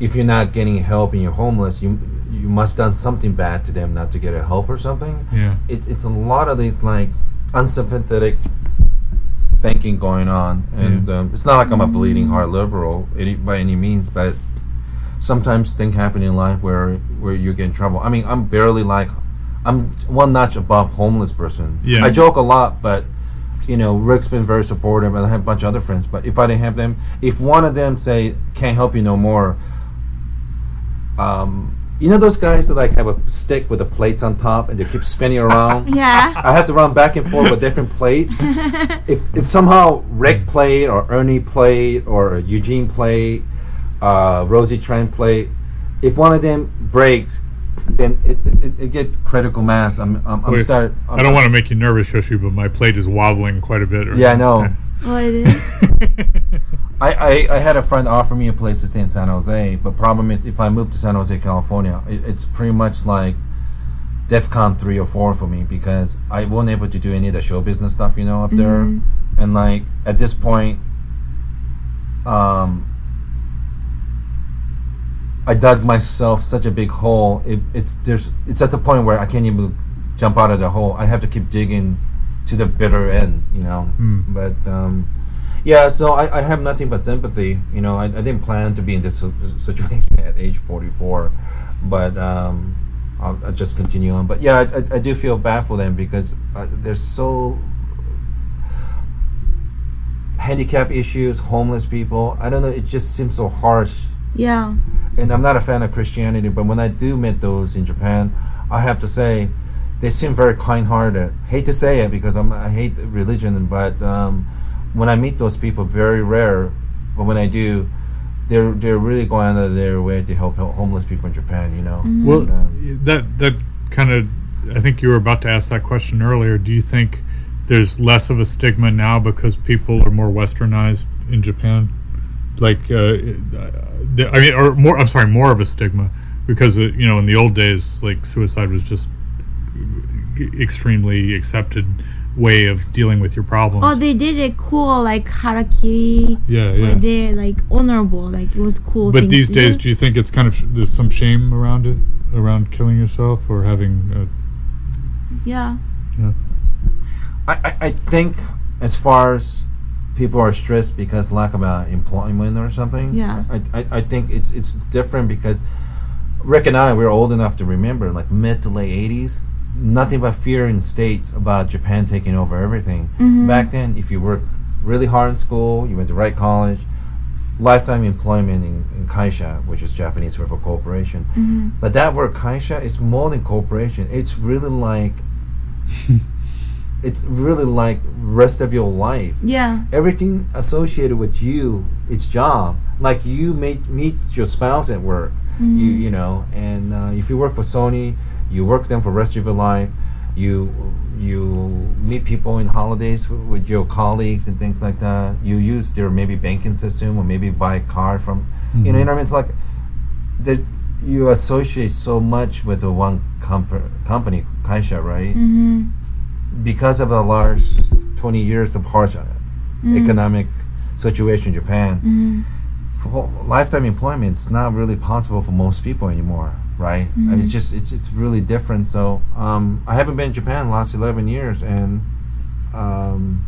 if you're not getting help and you're homeless, you you must done something bad to them not to get a help or something. Yeah. It's it's a lot of these like unsympathetic thinking going on, and um, it's not like I'm a bleeding heart liberal any, by any means, but sometimes things happen in life where where you get in trouble. I mean, I'm barely like I'm one notch above homeless person. Yeah. I joke a lot, but you know, Rick's been very supportive, and I have a bunch of other friends. But if I didn't have them, if one of them say can't help you no more, um, you know those guys that like have a stick with the plates on top and they keep spinning around. [LAUGHS] yeah. I have to run back and forth with different plates. [LAUGHS] if if somehow Rick played or Ernie played or Eugene played, uh, Rosie Trent played, if one of them breaks, then it it, it, it gets critical mass. I'm I'm, I'm Wait, start. I don't want to make you nervous, Yoshi, but my plate is wobbling quite a bit. Yeah, I know. Oh, it is. [LAUGHS] I, I, I had a friend offer me a place to stay in San Jose, but problem is if I move to San Jose, California, it, it's pretty much like DEFCON three or four for me because I wasn't able to do any of the show business stuff, you know, up there, and like at this point, um, I dug myself such a big hole. It, it's there's it's at the point where I can't even jump out of the hole. I have to keep digging to the bitter end, you know. But um, yeah, so I, I have nothing but sympathy. You know, I, I didn't plan to be in this [LAUGHS] situation at age 44, but um, I'll, I'll just continue on. But yeah, I, I, I do feel bad for them because uh, they're so handicap issues, homeless people. I don't know. It just seems so harsh Yeah. and I'm not a fan of Christianity, but when I do meet those in Japan, I have to say they seem very kind-hearted. Hate to say it because I'm, I hate religion, but um, when I meet those people, very rare, but when I do, they're they're really going out of their way to help, help homeless people in Japan. You know. Well, And, um, that that kind of, I think you were about to ask that question earlier. Do you think there's less of a stigma now because people are more westernized in Japan? Like, uh, I mean, or more. I'm sorry, more of a stigma because uh, you know in the old days, like suicide was just extremely accepted way of dealing with your problems. Oh, they did it cool, like harakiri. yeah, Where yeah. they like honorable, like it was cool. But these days, do. do you think it's kind of there's some shame around it, around killing yourself or having? Uh, yeah, I, I, I think as far as people are stressed because lack of uh, employment or something. Yeah. I, I, I think it's it's different because Rick and I we're old enough to remember like mid to late eighties. Nothing but fear in states about Japan taking over everything. Mm-hmm. Back then, if you worked really hard in school, you went to right college, lifetime employment in, in kaisha, which is Japanese for, for corporation. Mm-hmm. But that word kaisha is more than corporation. It's really like [LAUGHS] it's really like rest of your life. yeah, Everything associated with you, it's job. Like you meet meet your spouse at work, you mm-hmm. you know, and uh, if you work for Sony, you work with them for the rest of your life. You you meet people in holidays with, with your colleagues and things like that. You use their maybe banking system or maybe buy a car from, you know, you know what I mean? It's like that you associate so much with the one comp- company, Kaisha, right? mm-hmm. because of the large 20 years of harsh economic situation in Japan, Mm-hmm. for lifetime employment is not really possible for most people anymore, right? I mean, it's just it's it's really different. So um, I haven't been in Japan the last 11 years, and um,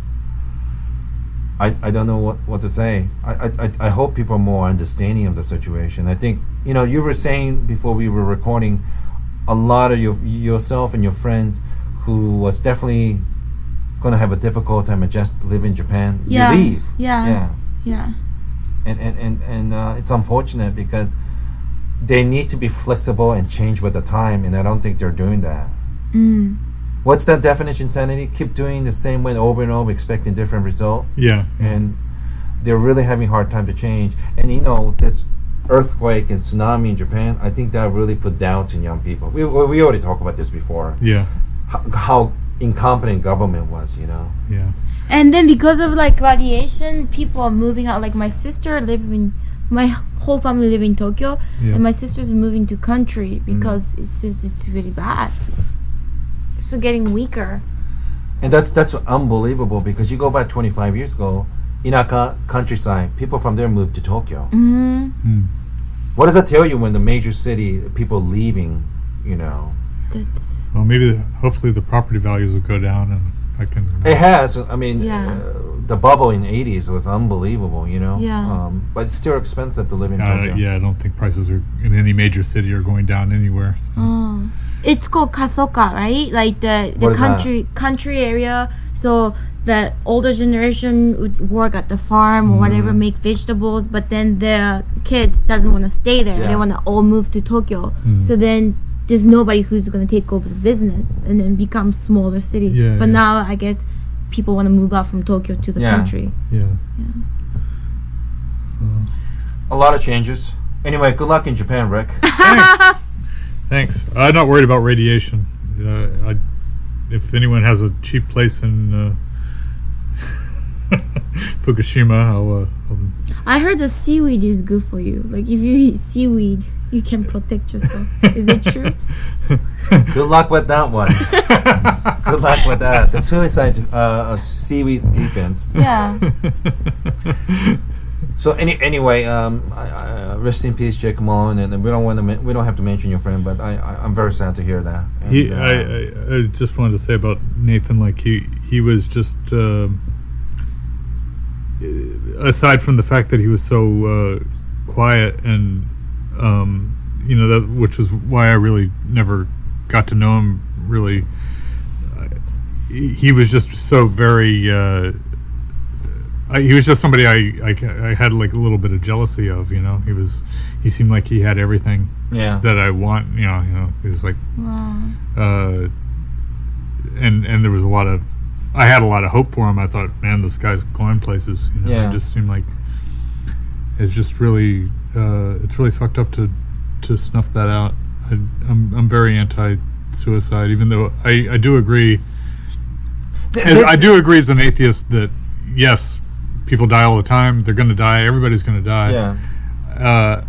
I I don't know what, what to say. I, I I- hope people are more understanding of the situation. I think you know you were saying before we were recording, a lot of your yourself and your friends who was definitely going to have a difficult time adjust to live in Japan. Yeah. You leave. Yeah. Yeah yeah, and and and, and uh, it's unfortunate because they need to be flexible and change with the time, and I don't think they're doing that. mm. What's that definition? Sanity? Keep doing the same way over and over, expecting different result, yeah, and they're really having a hard time to change. And you know this earthquake and tsunami in Japan, I think that really put doubts in young people. We we already talked about this before. yeah, How, how incompetent government was, you know. yeah. And then because of like radiation, people are moving out. Like my sister live in, my whole family live in Tokyo, Yeah. and my sister's moving to country because it says it's really bad. So getting weaker. And that's that's unbelievable because you go back 25 years ago, Inaka countryside, people from there moved to Tokyo. Mm-hmm. What does that tell you when the major city people leaving? You know, That's Well, maybe the, hopefully the property values will go down, and I can. it has. I mean, Yeah. uh, the bubble in 80s was unbelievable. You know, Yeah. Um, but it's still expensive to live in Uh, Tokyo. yeah, I don't think prices are in any major city are going down anywhere. so. oh. It's called kasoka, right? Like the the What is country country area. So the older generation would work at the farm or whatever, Mm-hmm. make vegetables, but then the kids doesn't want to stay there. Yeah. They want to all move to Tokyo. So then there's nobody who's going to take over the business and then become smaller city. Yeah, but yeah. now I guess people want to move out from Tokyo to the Yeah. country. Yeah. yeah. A lot of changes. Anyway, good luck in Japan, Rick. [LAUGHS] Thanks. Thanks. I'm not worried about radiation. Uh, I, if anyone has a cheap place in uh, [LAUGHS] Fukushima, I'll. Uh, I'll I heard the seaweed is good for you. Like if you eat seaweed, you can protect yourself. is it true? [LAUGHS] good luck with that one. [LAUGHS] good luck with that. The suicide uh, uh, seaweed defense. Yeah. [LAUGHS] So any anyway, um, I, I, uh, rest in peace, Jake Malone, and, and we don't want to men- we don't have to mention your friend, but I, I I'm very sad to hear that. And, He, uh, I, I, I just wanted to say about Nathan, like he, he was just, um aside from the fact that he was so uh, quiet and, um, you know, that which is why I really never got to know him. Really, he he was just so very. Uh, I, he was just somebody I, I, I had like a little bit of jealousy of. You know, he was he seemed like he had everything yeah, that I want. You know, you know, he was like Wow. uh, and and there was a lot of I had a lot of hope for him. I thought, man, this guy's going places. You know, Yeah. it just seemed like it's just really uh, it's really fucked up to to snuff that out. I, I'm I'm very anti-suicide, even though I I do agree. as- I do agree as an atheist that yes, people die all the time. They're going to die. Everybody's going to die yeah, uh,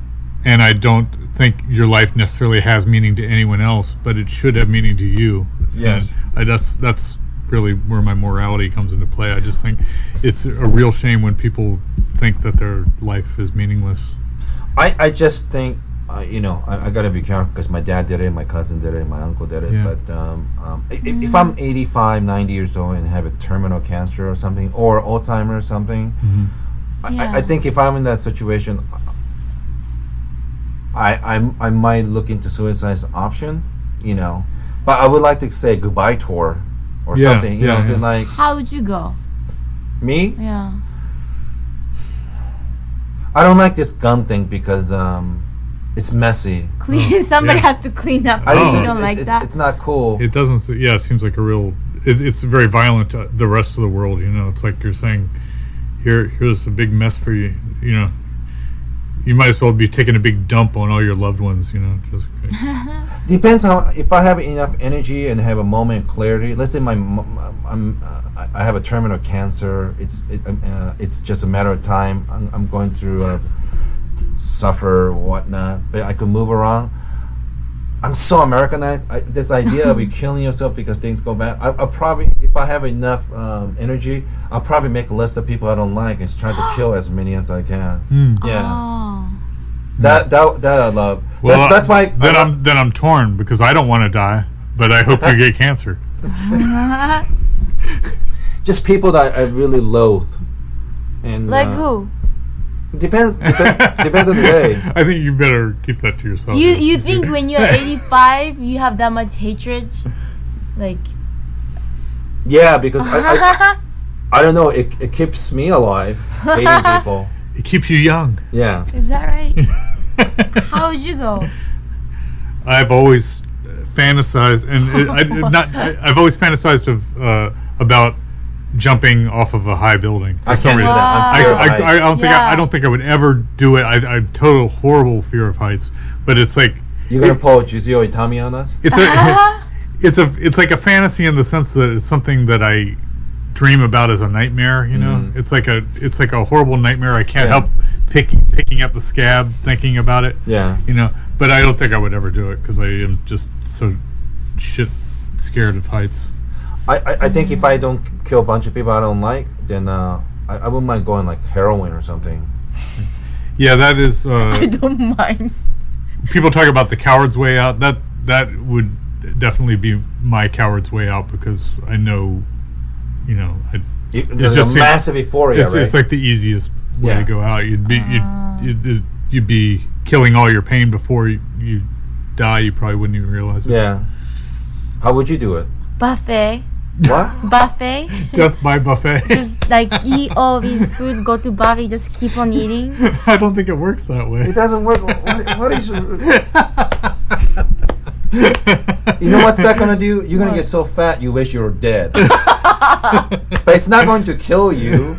and I don't think your life necessarily has meaning to anyone else, but it should have meaning to you. Yes. And I, that's that's really where my morality comes into play. I just think it's a real shame when people think that their life is meaningless. I I just think. Uh, you know, I, I gotta be careful because my dad did it, my cousin did it, my uncle did it. Yeah. But um, um, i- i- if I'm 85, 90 years old and have a terminal cancer or something, or Alzheimer's or something, I, I, I think if I'm in that situation, I I I might look into suicide as an option. You know, but I would like to say goodbye tour or Yeah, something. You yeah, know, yeah. like How would you go? me, Yeah. I don't like this gun thing because um, it's messy. Clean. [LAUGHS] Somebody yeah. has to clean up. I you don't it's, like it's, that. It's not cool. It doesn't. se- Yeah, it seems like a real. It, it's very violent to the rest of the world. You know, it's like you're saying, here, here's a big mess for you. You know, you might as well be taking a big dump on all your loved ones. You know, just [LAUGHS] Depends on if I have enough energy and have a moment of clarity. Let's say my m- I'm uh, I- I have a terminal cancer. It's it, um, uh, it's just a matter of time. I'm, I'm going through uh, suffer or whatnot, but I could move around. I'm so Americanized. I, this idea of you [LAUGHS] killing yourself because things go bad. I, I'll probably, if I have enough um, energy, I'll probably make a list of people I don't like and try to [GASPS] kill as many as I can. Hmm. Yeah, Oh. that that that I love. Well, that's, that's why. then I- I'm then I'm torn because I don't want to die, but I hope you get [LAUGHS] cancer. [LAUGHS] just people that I really loathe. And like uh, who? Depends. Depends, depends on the day. [LAUGHS] I think you better keep that to yourself. You you think when you're [LAUGHS] 85 you have that much hatred? Like Yeah, because I, I, [LAUGHS] I don't know. It, it keeps me alive hating people. it keeps you young. Yeah. is that right? How would you go? I've always fantasized, and it, I, not I, I've always fantasized of uh, about jumping off of a high building. For I some can't do reason. that. I'm I, scared of I, I, heights. don't think I, Yeah. I don't think I would ever do it. I, I total horrible fear of heights, but it's like You're gonna pull Juzo Itami on us? it's a [LAUGHS] uh-huh. [LAUGHS] it's a it's like a fantasy in the sense that it's something that I dream about as a nightmare. You know, mm-hmm. it's like a it's like a horrible nightmare. I can't Yeah. help picking picking up the scab, thinking about it. Yeah. You know, but I don't think I would ever do it because I am just so shit scared of heights. I, I, I think if I don't kill a bunch of people I don't like, then uh, I, I wouldn't mind going like heroin or something. [LAUGHS] Yeah, that is. Uh, [LAUGHS] I don't mind. people talk about the coward's way out. That that would definitely be my coward's way out because I know, you know, I, It, there's just a seems- massive euphoria, it's, right? it's like the easiest way Yeah. to go out. You'd be you'd, you'd you'd be killing all your pain before you, you die. You probably wouldn't even realize it. yeah. How would you do it? Buffet. What? [LAUGHS] Buffet. Just by buffet. [LAUGHS] just like eat all these food, go to buffet, just keep on eating. [LAUGHS] I don't think it works that way. It doesn't work. What, what is? You know what's that gonna do? You're gonna get so fat you wish you were dead. but it's not going to kill you.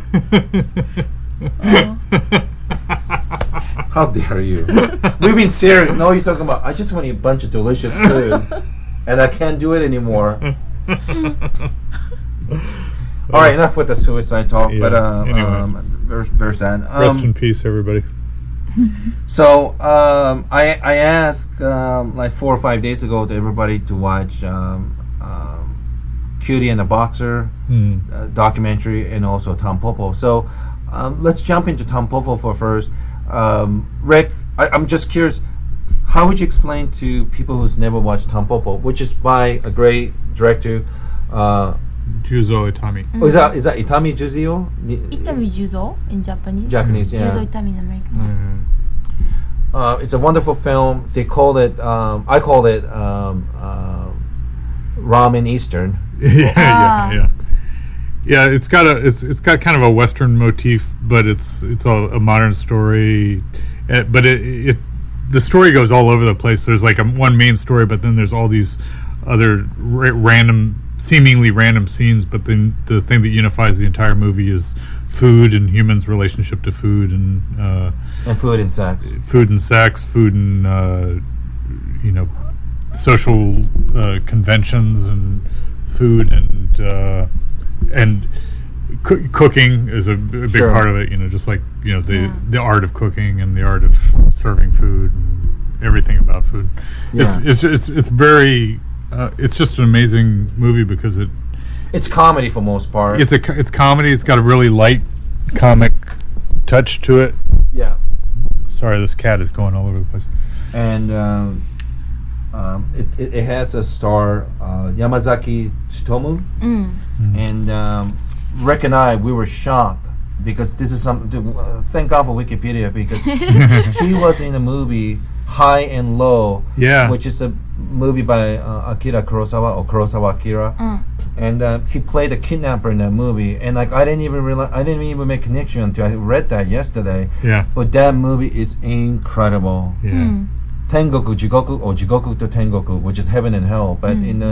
How dare you? We've been serious. No, you're talking about. I just want to eat a bunch of delicious food, and I can't do it anymore. [LAUGHS] All right, enough with the suicide talk. Yeah, but uh, anyway. um, very, very sad. Rest Um, in peace, everybody. [LAUGHS] so um, I I asked um, like four or five days ago to everybody to watch um, um, Cutie and the Boxer Hmm. uh, documentary and also Tampopo. So um, let's jump into Tampopo for first. Um, Rick, I, I'm just curious. How would you explain to people who's never watched Tampopo, which is by a great director? Uh, Juzo Itami. oh, is that is that Itami Juzo? Ni- Itami Juzo in Japanese. Japanese, yeah. Juzo Itami in American. Uh, it's a wonderful film. They call it. Um, I call it um, uh, Ramen Eastern. [LAUGHS] yeah, Ah. yeah, yeah. Yeah, it's got a it's it's got kind of a western motif, but it's it's a, a modern story. Uh, but it, it the story goes all over the place. There's like a one main story, but then there's all these other ra- random, seemingly random scenes. But then the thing that unifies the entire movie is food and humans' relationship to food and uh, And food and sex. food and sex, food and uh, you know social uh, conventions and food and uh, and coo- cooking is a big Sure. part of it. You know, just like you know the Yeah. the art of cooking and the art of serving food and everything about food. Yeah. It's, it's it's it's very uh, it's just an amazing movie because it It's comedy for most part. it's a it's comedy. It's got a really light comic touch to it. yeah. Sorry, this cat is going all over the place. and um, um, it, it, it has a star uh, Yamazaki Tsutomu, and um, Rick and I we were shocked because this is something. Uh, thank God for Wikipedia because [LAUGHS] he was in a movie High and Low, Yeah. which is a movie by uh, Akira Kurosawa or Kurosawa Akira, and uh, he played a kidnapper in that movie. And like I didn't even realize, I didn't even make connection until I read that yesterday. Yeah. But that movie is incredible. Yeah. Tengoku, Jigoku, or Jigoku to Tengoku, which is heaven and hell. But in the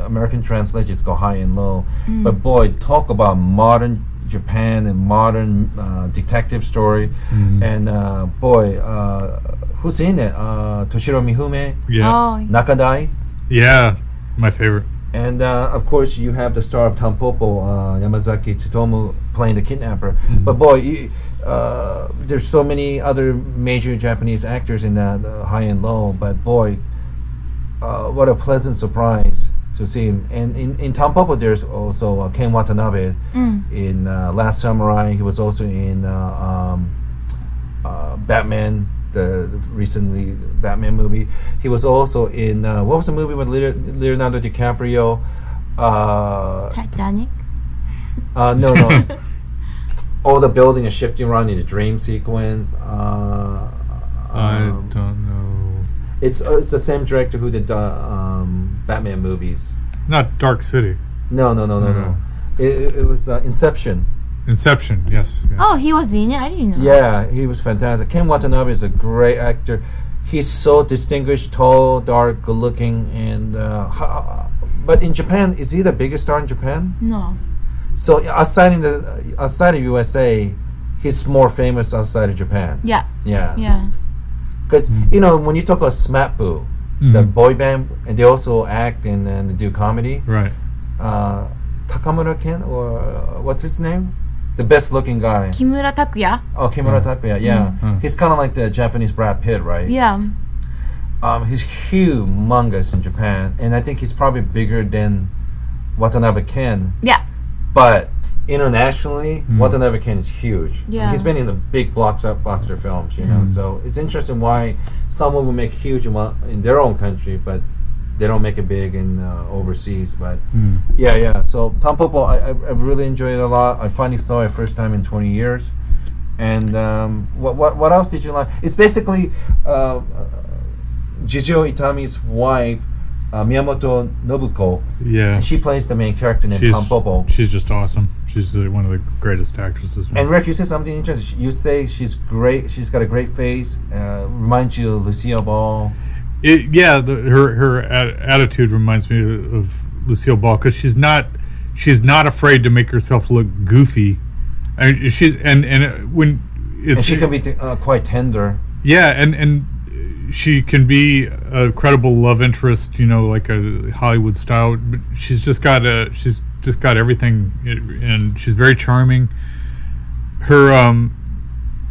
uh, American translation, it's called high and low. But boy, talk about modern Japan and modern uh, detective story. And uh, boy, uh, who's in it? Uh, Toshiro Mifune, Yeah. Oh, Nakadai. Yeah, my favorite. And uh, of course, you have the star of Tampopo, uh, Yamazaki Tsutomu, playing the kidnapper. But boy, you, uh, there's so many other major Japanese actors in that uh, high and low. But boy, uh, what a pleasant surprise to see him. And in, in Tampopo, there's also uh, Ken Watanabe in uh, Last Samurai. He was also in uh, um, uh, Batman, the, the recently Batman movie. He was also in uh, what was the movie with Leonardo Leonardo DiCaprio? Uh, Titanic. uh, no, no. All [LAUGHS] the building is shifting around in the dream sequence. Uh, I um, don't know. It's uh, it's the same director who did the um, Batman movies. Not Dark City. No, no, no, no, no. It, it, it was uh, Inception. Inception. Yes. yes. Oh, he was in it. I didn't know. Yeah, he was fantastic. Ken Watanabe is a great actor. He's so distinguished, tall, dark, good looking, and uh, ha- but in Japan, is he the biggest star in Japan? No. So outside in the outside of USA, he's more famous outside of Japan. Yeah. Yeah, Yeah. Because you know when you talk about SMAP-BOO, the boy band, and they also act and, and do comedy. Right. Uh, Takamura Ken or uh, what's his name? The best looking guy. Kimura Takuya. Oh, Kimura Takuya. Yeah, Mm. he's kind of like the Japanese Brad Pitt, right? Yeah. Um, he's humongous in Japan, and I think he's probably bigger than Watanabe Ken. Yeah. But internationally, Watanabe Ken is huge. Yeah. he's been in the big blockbuster films, you know. So it's interesting why someone will make huge amount in their own country, but they don't make it big in uh, overseas. But yeah, yeah. So Tampopo, I, I, I really enjoyed it a lot. I finally saw it first time in 20 years. And um, what, what what else did you like? It's basically uh, uh, Juzo Itami's wife, uh, Miyamoto Nobuko. Yeah. And she plays the main character named she's, Tampopo. she's just awesome. She's uh, one of the greatest actresses. And Rick, you said something interesting. You say she's great. She's got a great face. Uh, reminds you of Lucille Ball. It, yeah, the, her her attitude reminds me of Lucille Ball because she's not she's not afraid to make herself look goofy. I mean, she's and and uh, when And she can be t- uh, quite tender. yeah, and and she can be a credible love interest, you know, like a Hollywood style. But she's just got a she's just got everything, and she's very charming. Her um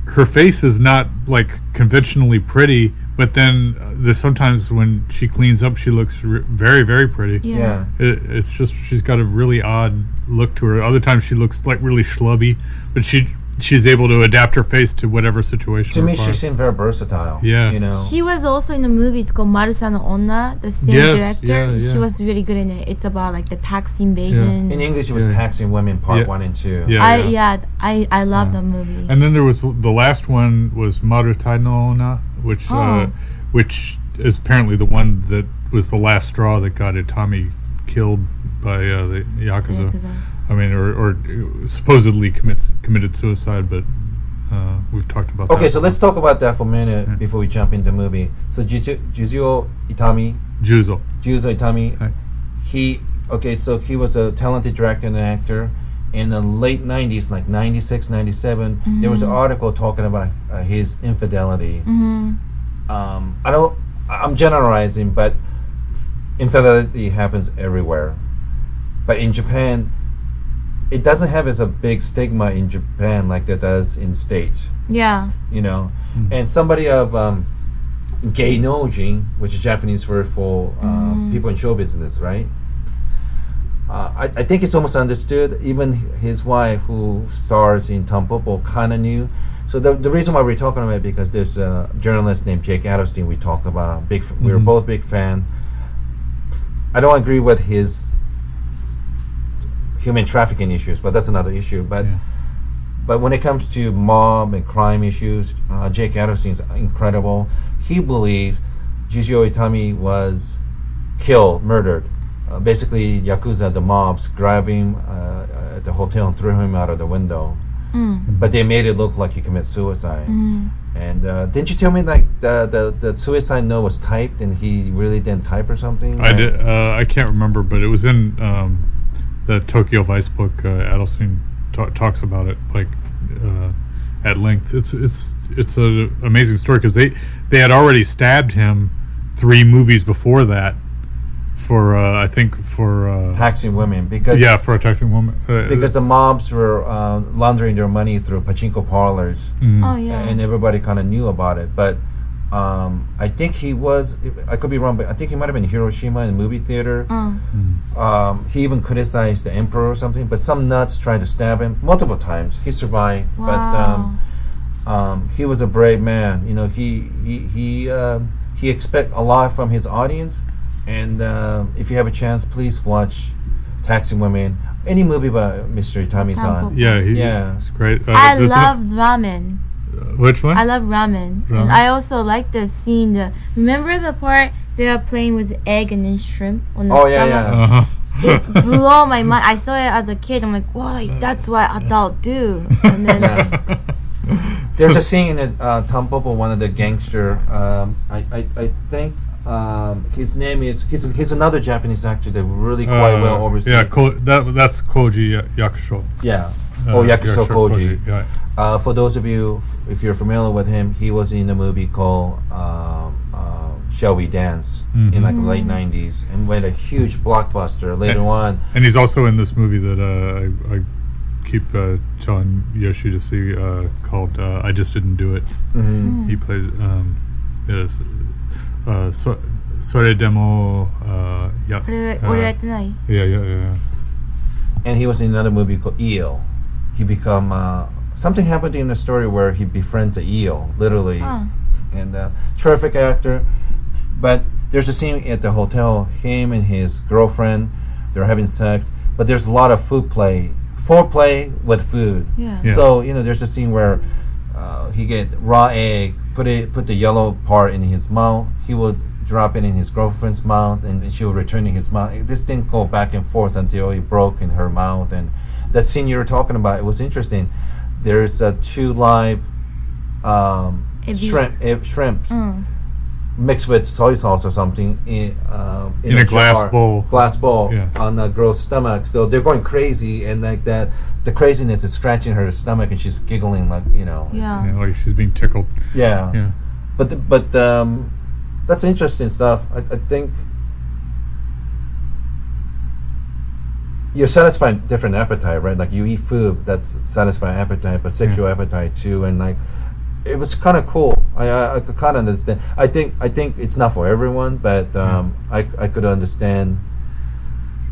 her face is not like conventionally pretty, but then uh, there's sometimes when she cleans up, she looks r- very very pretty. Yeah. Yeah. It, it's just she's got a really odd look to her. Other times she looks like really schlubby, but she she's able to adapt her face to whatever situation. To me, she requires. seemed very versatile. Yeah. you know. She was also in the movie. It's called Marusa no Onna. The same Yes, director. yeah, yeah. She was really good in it. It's about like the tax invasion. in English, it was Yeah. Taxing Women Part Yeah. One and Two. Yeah, I yeah. yeah, I I love the movie. And then there was the last one was Marutai no Onna, which uh, Oh. which is apparently the one that was the last straw that got Itami killed by uh, the yakuza. Yakuza. I mean, or, or supposedly commits committed suicide, but uh, we've talked about Okay, that. so let's talk about that for a minute before we jump into the movie. So Juzo, Juzuo Itami, Juzo. Juzo Itami, Right. he okay, so he was a talented director and actor. In the late '90s, like '96, '97, there was an article talking about uh, his infidelity. Um, I don't. I'm generalizing, but infidelity happens everywhere. But in Japan, it doesn't have as a big stigma in Japan like that does in states yeah. you know. And somebody of um, gainojin, which is Japanese word for uh, people in show business, right? Uh, I, I think it's almost understood. Even his wife, who stars in Tampopo, kind of knew. So the, the reason why we're talking about it because there's a journalist named Jake Adelstein we talked about. Big, f we were both big fan. I don't agree with his human trafficking issues, but that's another issue. But Yeah. but when it comes to mob and crime issues, uh, Jake Adelstein's incredible. He believes Juzo Itami was killed, murdered. Uh, basically, Yakuza, the mobs, grabbed him uh, at the hotel and threw him out of the window. But they made it look like he committed suicide. And uh, didn't you tell me like the, the, the suicide note was typed and he really didn't type or something? I Like- did. Uh, I can't remember, but it was in um, the Tokyo Vice book. Uh, Adelstein ta- talks about it like uh, at length. It's it's it's an amazing story because they they had already stabbed him three movies before that for uh, I think for uh, Taxing women because yeah for a taxing woman uh, because the mobs were uh, laundering their money through pachinko parlors. Oh yeah. and everybody kind of knew about it. But um, I think he was, I could be wrong, but I think he might have been in Hiroshima in the movie theater. Uh, Um, he even criticized the emperor or something, but some nuts tried to stab him multiple times. He survived, wow. but um, um, he was a brave man. You know, he he he um, he expect a lot from his audience, and uh, if you have a chance, please watch Taxi Women. Any movie by Mr. Itami-san. yeah he, Yeah. it's great. Uh, I there's no- love ramen. uh, which one? I love ramen. Ramen? And I also like the scene. The remember the part they are playing with egg and then shrimp on the Oh, yeah, stomach. yeah. uh-huh. [LAUGHS] Blow my mind. I saw it as a kid. I'm like, wow, that's what adults do. And then Yeah. There's a scene in it, uh, Tampopo, one of the gangster. Um, I, I, I think um, his name is. He's, he's another Japanese actor that really quite Uh, well overseas. Yeah, Ko- that that's Koji Yakusho. yeah. Uh, oh, Yakusho Koji. Yeah. Uh, for those of you, if you're familiar with him, he was in a movie called um, uh, "Shall We Dance" in like the late '90s, and made a huge blockbuster. Later And- on, And he's also in this movie that uh, I, I keep uh, telling Yoshi to see uh, called uh, "I Just Didn't Do It." Mm-hmm. He plays um, yes, uh, so, "Sore demo." Uh, yeah, 俺は uh, 俺はやってない。 yeah, yeah, yeah. and he was in another movie called Eel. He become uh, something happened in the story where he befriends a eel, literally, Huh. and uh, terrific actor. But there's a scene at the hotel, him and his girlfriend, they're having sex, but there's a lot of food play, foreplay with food. Yeah. Yeah. So you know, there's a scene where uh, he get raw egg, put it, put the yellow part in his mouth. He would drop it in his girlfriend's mouth, and she would return in his mouth. This didn't go back and forth until it broke in her mouth. And that scene you were talking about, it was interesting. There's uh, two live um, shrimp, eh, shrimps Mm. Mixed with soy sauce or something in uh, In a glass jar, bowl. glass bowl Yeah. on a girl's stomach. So they're going crazy, and like that, the craziness is scratching her stomach, and she's giggling like you know. Yeah. yeah, like she's being tickled. Yeah. Yeah, But the, but um, that's interesting stuff. I, I think you're satisfying different appetite, right? Like you eat food that's satisfying appetite, but sexual appetite too, and like it was kind of cool. I I, I could kind of understand. I think I think it's not for everyone, but um, I I could understand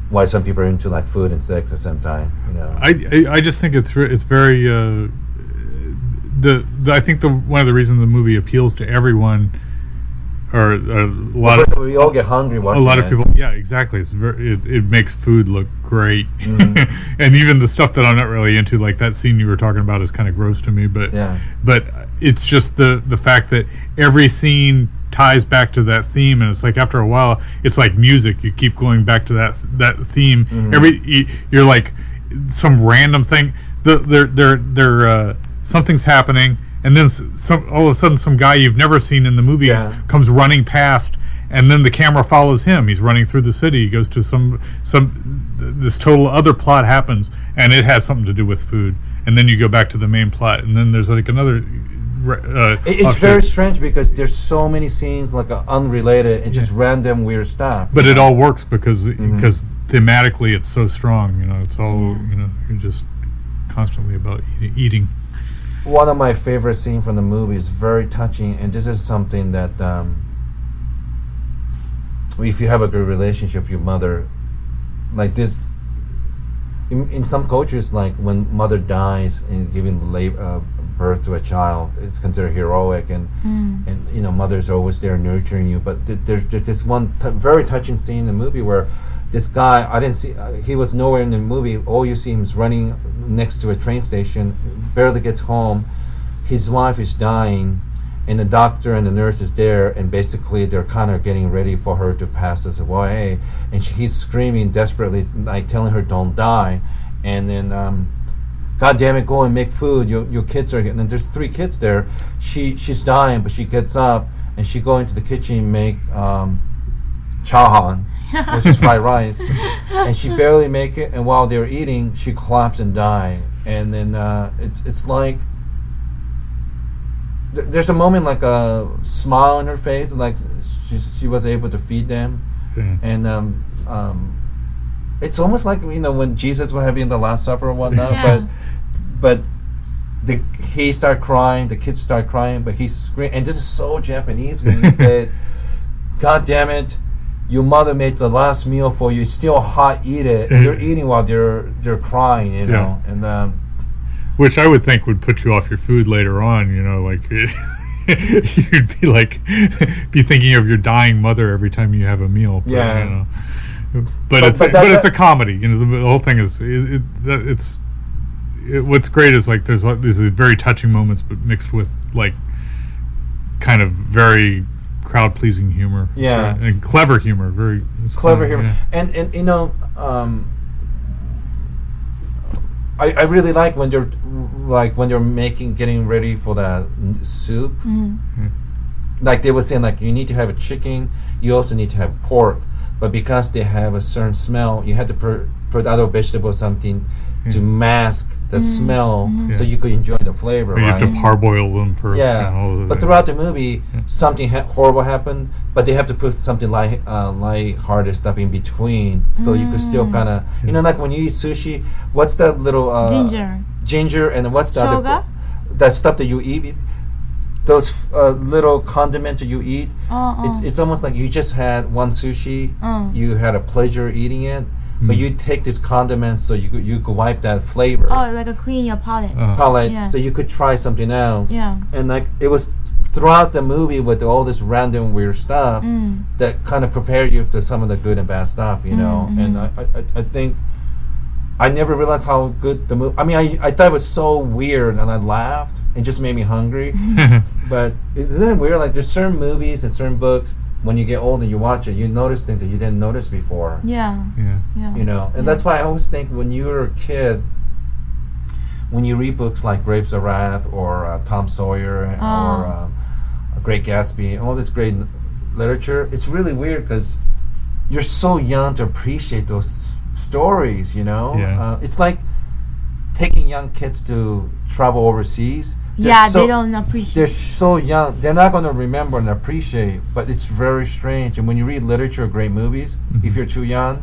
why some people are into like food and sex at the same time. You know. I I, I just think it's re- it's very uh, the, the I think the one of the reasons the movie appeals to everyone, or, or a lot of we all get hungry a lot of it. people yeah exactly it's very it, it makes food look great Mm-hmm. [LAUGHS] and even the stuff that i'm not really into like that scene you were talking about is kind of gross to me but Yeah. but it's just the the fact that every scene ties back to that theme and it's like after a while it's like music you keep going back to that that theme Mm-hmm. every you're like some random thing the they're they're they're uh something's happening and then some all of a sudden some guy you've never seen in the movie Yeah. comes running past and then the camera follows him he's running through the city he goes to some some this total other plot happens and it has something to do with food and then you go back to the main plot and then there's like another uh, It's offshoot. very strange because there's so many scenes like uh, unrelated and just random weird stuff. but you it all works because Mm-hmm. because thematically it's so strong you know it's all you know you're just constantly about eating, eating. one of my favorite scenes from the movie is very touching, and this is something that um, if you have a good relationship with your mother, like this. In, in some cultures, like when mother dies and giving lab- uh, birth to a child, it's considered heroic, and and you know mothers are always there nurturing you. But th- there's, there's this one t- very touching scene in the movie where this guy I didn't see uh, he was nowhere in the movie. All you see him is running next to a train station, barely gets home. His wife is dying, and the doctor and the nurse is there, and basically they're kind of getting ready for her to pass us away, and she, he's screaming desperately, like telling her don't die, and then. Um, God damn it, go and make food. Your your kids are getting. And there's three kids there. She she's dying, but she gets up and she go into the kitchen and make um, chahan, which is fried rice, [LAUGHS] and she barely make it. And while they're eating, she collapsed and died. And then uh, it's it's like there's a moment like a smile on her face, and like she she was able to feed them Yeah. and um, um, it's almost like you know when Jesus was having the Last Supper and whatnot, Yeah. but but the he started crying, the kids start crying, but he screamed, and this is so Japanese when he [LAUGHS] said, "God damn it." Your mother made the last meal for you. Still hot, eat it. And they're eating while they're they're crying, you know. And um, which I would think would put you off your food later on. You know, like [LAUGHS] you'd be like [LAUGHS] be thinking of your dying mother every time you have a meal. But, Yeah. You know. But, But- it's but that- but it's a comedy. You know, the, the whole thing is it, it, it's it, what's great is like there's like, these very touching moments, but mixed with like kind of very crowd pleasing humor. Yeah. So- and clever humor. Very clever fun, humor. yeah. And and you know, um, I I really like when you're like when you're making getting ready for the n- soup. Mm-hmm. Hmm. Like they were saying, like you need to have a chicken. You also need to have pork, but because they have a certain smell, you have to put put other vegetables something to hmm. mask the smell, so Yeah. you could enjoy the flavor. Or you right? have to parboil them first. Yeah, and all but throughout the movie, something ha- horrible happened, but they have to put something light, uh, light-hearted stuff in between, so you could still kind of, you know, like when you eat sushi, what's that little uh, Ginger. ginger, and what's the other, Shoga? that stuff that you eat, those uh, little condiments that you eat. Uh, It's it's almost like you just had one sushi, Uh. you had a pleasure eating it, but Mm. you take this condiment so you could you could wipe that flavor Oh, like a clean your palate. Uh, palate, Yeah. so you could try something else yeah. and like it was throughout the movie with all this random weird stuff Mm. that kind of prepared you to some of the good and bad stuff, you know. Mm-hmm. And I, I, I think I never realized how good the movie. I mean, I, I thought it was so weird, and I laughed. It just made me hungry. [LAUGHS] [LAUGHS] but isn't it weird? Like there's certain movies and certain books. When you get old and you watch it, you notice things that you didn't notice before. Yeah. yeah. Yeah. You know, and that's why I always think when you were a kid, when you read books like Grapes of Wrath or uh, Tom Sawyer or Oh. um, Great Gatsby, all this great literature, it's really weird because you're so young to appreciate those stories. You know, Yeah. uh, it's like taking young kids to travel overseas. They're Yeah, so- they don't appreciate. they're so young. They're not going to remember and appreciate, but it's very strange. And when you read literature, or great movies, mm-hmm. if you're too young,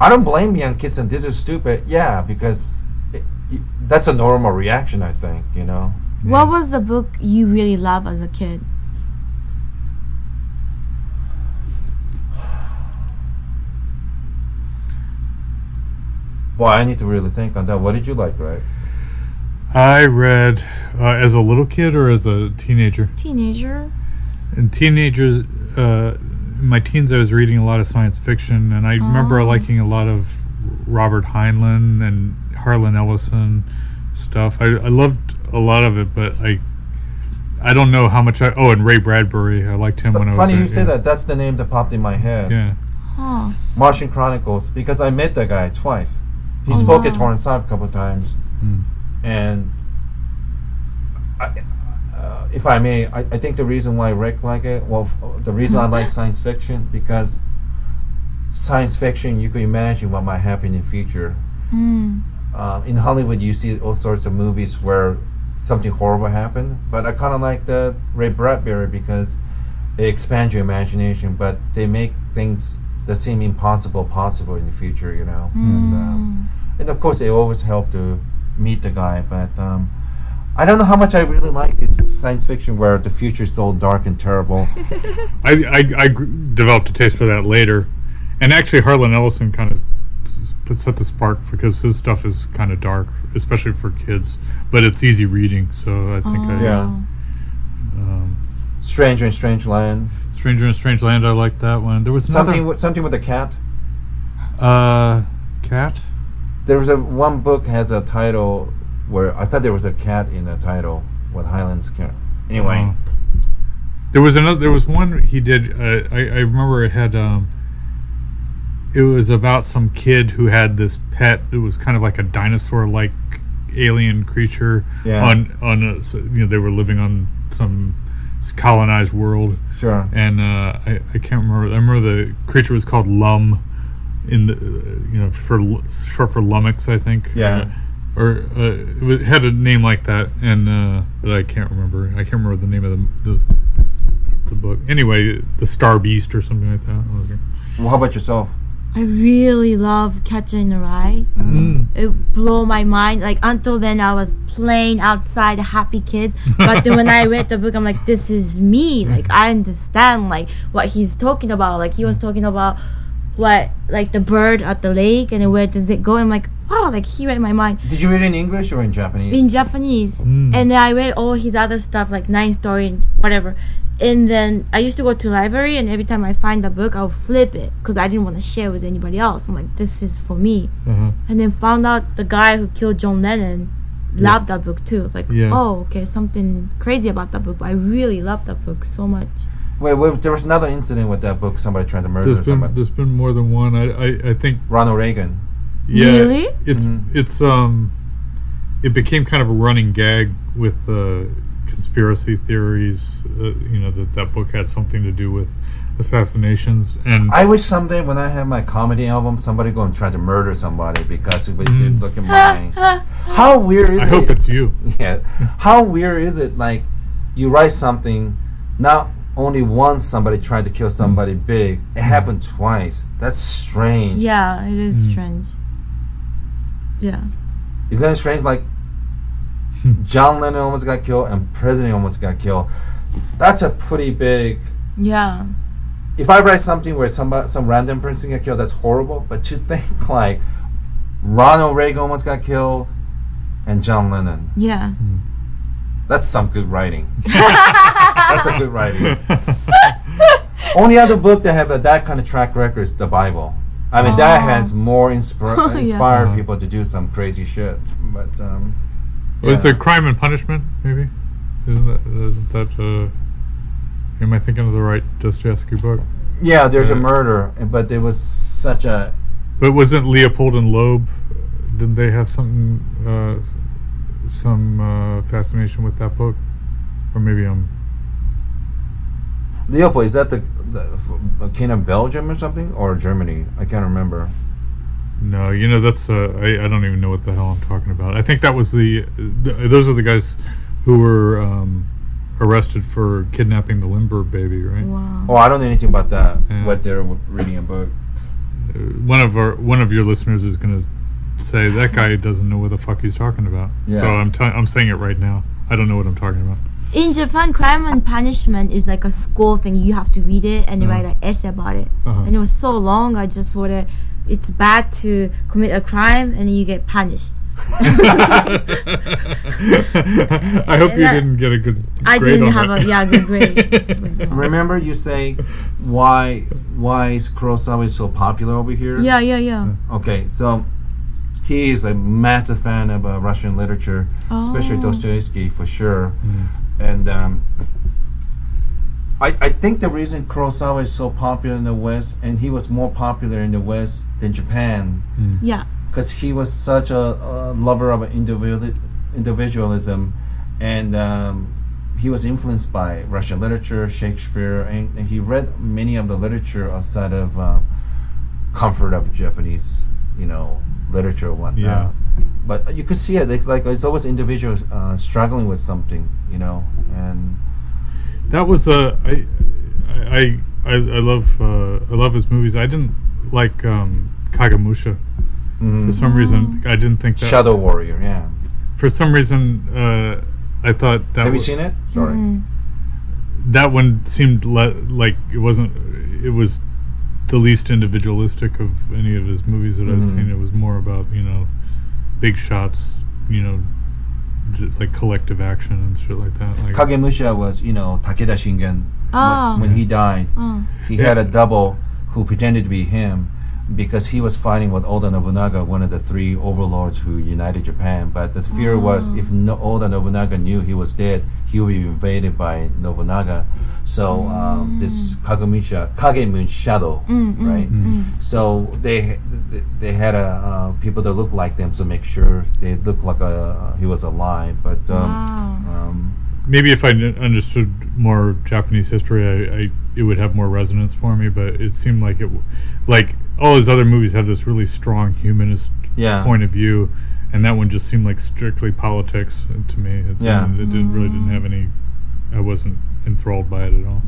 I don't blame young kids and this is stupid. Yeah, because it, y that's a normal reaction, I think, you know? What was the book you really loved as a kid? Boy, I need to really think on that. What did you like, right? I read uh, as a little kid or as a teenager. Teenager. And teenagers, uh, in my teens, I was reading a lot of science fiction, and I remember Oh. liking a lot of Robert Heinlein and Harlan Ellison stuff. I, I loved a lot of it, but I I don't know how much I. Oh, and Ray Bradbury, I liked him when I was. Funny a- you say that. That's the name that popped in my head. Yeah. Huh. Martian Chronicles because I met the guy twice. He Oh, spoke at wow. Torrance Up a couple of times, Hmm. And I, uh, if I may, I, I think the reason why Rick like it, well, f- the reason I like [LAUGHS] science fiction because science fiction you can imagine what might happen in the future. Mm. Uh, in Hollywood, you see all sorts of movies where something horrible happened, but I kind of like the Ray Bradbury because they expand your imagination, but they make things that seem impossible possible in the future, you know. And, um, and of course, they always help to meet the guy, but um, I don't know how much I really like this science fiction where the future is so dark and terrible. [LAUGHS] I, I, I developed a taste for that later, and actually Harlan Ellison kind of set the spark because his stuff is kind of dark, especially for kids. But it's easy reading, so I think I, Yeah. um, Stranger in Strange Land. Stranger in Strange Land. I like that one. There was another Something with, something with a cat. uh, cat. There was a one book has a title where I thought there was a cat in the title with Highlands cat. Anyway, Oh. There was another. There was one he did. Uh, I, I remember it had. Um, it was about some kid who had this pet. It was kind of like a dinosaur-like alien creature. Yeah. On on a, you know they were living on some colonized world, sure. and uh, I I can't remember. I remember the creature was called Lum, in the uh, you know for short for lummox I think. Yeah. Uh, or uh, it had a name like that, and uh, but I can't remember. I can't remember the name of the the, the book. Anyway, the Star Beast or something like that. Okay. Well, how about yourself? I really love Catcher in the Rye. Mm. It blew my mind. Like until then, I was playing outside, a happy kid. But then when I [LAUGHS] read the book, I'm like, this is me. Like I understand like what he's talking about. Like he was talking about what like the bird at the lake and where does it go? I'm like, wow, like he read my mind Did you read it in English or in Japanese? in Japanese. And then I read all his other stuff like Nine Story and whatever. And then I used to go to library and every time I find a book, I'll flip it because I didn't want to share with anybody else. I'm like, this is for me. Uh-huh. And then found out the guy who killed John Lennon loved that book too. It's like, Yeah. oh, okay, something crazy about that book. But I really love that book so much. Wait, wait, there was another incident with that book. Somebody trying to murder There's been somebody. there's been more than one. I I, I think Ronald Reagan. yeah. Really? It's Mhm. it's um, it became kind of a running gag with uh, conspiracy theories. Uh, you know that that book had something to do with assassinations and I wish someday when I have my comedy album, somebody go and try to murder somebody because it did look at mine. [LAUGHS] How weird is I it? I hope it's you. [LAUGHS] yeah. How weird is it? Like you write something, not only once somebody tried to kill somebody big, it mm. happened twice. That's strange. Yeah, it is mm. strange. Yeah. Isn't it strange? Like [LAUGHS] John Lennon almost got killed and President almost got killed. That's a pretty big. Yeah. If I write something where somebody, some random person got killed, that's horrible. But to think [LAUGHS] like Ronald Reagan almost got killed and John Lennon, Yeah. Mm. That's some good writing. [LAUGHS] that's a good writing. [LAUGHS] Only other book that have a, that kind of track record is the Bible. I mean, that Oh. has more inspir- Oh, [LAUGHS] yeah. inspired Uh-huh. people to do some crazy shit. But um, Was yeah. there Crime and Punishment? Maybe isn't that isn't that? Uh, am I thinking of the right Dostoevsky book? Yeah, there's a murder, but it was such a. But wasn't Leopold and Loeb? Didn't they have something, uh, some uh, fascination with that book? Or maybe I'm. Leopold, is that the, the king of Belgium or something? Or Germany? I can't remember. No, you know that's. Uh, I I don't even know what the hell I'm talking about. I think that was the. th- those are the guys who were um, arrested for kidnapping the Lindbergh baby, right? Wow. Oh, I don't know anything about that. Yeah. What they're reading a book. Uh, One of our one of your listeners is going to say that guy doesn't know what the fuck he's talking about. Yeah. So I'm i I'm saying it right now. I don't know what I'm talking about. In Japan, Crime and Punishment is like a school thing. You have to read it and write an essay about it. Uh-huh. And it was so long. I just wanted. It's bad to commit a crime and you get punished. [LAUGHS] I hope you Yeah. didn't get a good grade. I grade didn't on have that. a yeah good grade. Like, [LAUGHS] oh. Remember, you say why why is Kurosawa is so popular over here? Yeah, yeah, yeah. Okay, so he is a massive fan of uh, Russian literature, especially Oh. Dostoevsky for sure. And um, I, I think the reason Kurosawa is so popular in the West, and he was more popular in the West than Japan, Yeah. because he was such a, a lover of individual, individualism, and um, he was influenced by Russian literature, Shakespeare, and, and he read many of the literature outside of uh, comfort of Japanese, you know, literature and whatnot. Yeah. But you could see it like, like it's always individuals uh, struggling with something, you know, and That was uh, I, I, I, I love uh, I love his movies. I didn't like um, Kagemusha for some reason. I didn't think that. Shadow Warrior. Yeah. For some reason, uh, I thought that Have you seen it? Sorry. that one seemed le- like it wasn't. It was the least individualistic of any of his movies that I've Mhm. seen. It was more about you know, big shots. You know, j- like collective action and shit like that. Like Kagemusha was, you know, Takeda Shingen. Oh. When, when he died, Oh. he had a double who pretended to be him because he was fighting with Oda Nobunaga, one of the three overlords who united Japan. But the fear was if no, Oda Nobunaga knew he was dead, he would be invaded by Nobunaga. So um, this Kagemusha, Kagemun shadow, right? So they they had a uh, people that looked like them to make sure they looked like a he was alive. But um, Wow. um, maybe if I understood more Japanese history, I, I it would have more resonance for me. But it seemed like it, like all his other movies have this really strong humanist Yeah. point of view, and that one just seemed like strictly politics to me. It, Yeah. it didn't really didn't have any. I wasn't enthralled by it at all.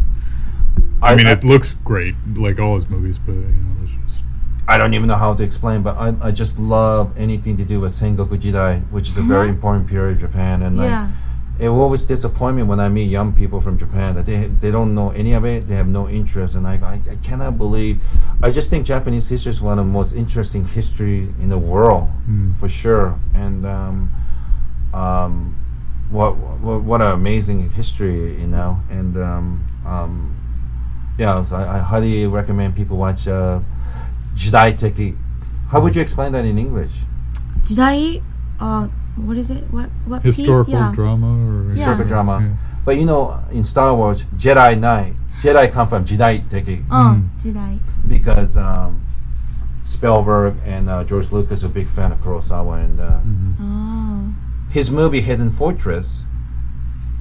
I, I mean, it looks great, like all his movies, but you know, it's just I don't even know how to explain, but I, I just love anything to do with Sengoku Jidai, which is a mm-hmm. very important period of Japan, and like, Yeah. It always disappoint me when I meet young people from Japan that they they don't know any of it, they have no interest, and I I, I cannot believe. I just think Japanese history is one of the most interesting history in the world, Mm. for sure, and um, um, what what what an amazing history, you know, and um, um, yeah, so I, I highly recommend people watch uh, Jidai Teki. How would you explain that in English? Jidai, uh, what is it? What what historical piece? Yeah. drama or Yeah. Historical drama. Yeah. But you know, in Star Wars, Jedi Knight, Jedi come from Jidai Teki Oh, Mm. Jidai. because um, Spielberg and uh, George Lucas are a big fan of Kurosawa, and uh, Mm-hmm. Oh. his movie Hidden Fortress.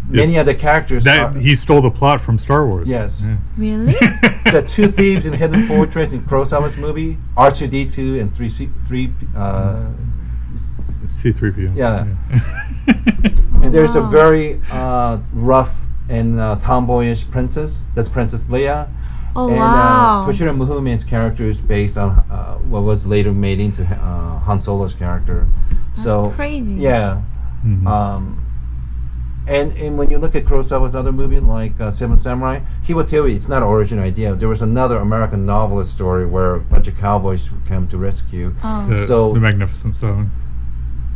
Many Yes. of the characters That are, he stole the plot from Star Wars. Yes. Yeah. Really? [LAUGHS] the two thieves in Hidden Fortress in Kurosawa's movie, R two D two and three C- three. Uh, C3PO. Yeah. [LAUGHS] and there's a very uh, rough and uh, tomboyish princess. That's Princess Leia. Oh and wow. uh, Toshiro Mifune's character is based on uh, what was later made into uh, Han Solo's character. so crazy. Yeah. Mhm. Um, and and when you look at Kurosawa's other movie like uh, Seven Samurai, he would tell you it's not an original idea. There was another American novelist story where a bunch of cowboys came to rescue. Oh. the, so- the Magnificent Seven.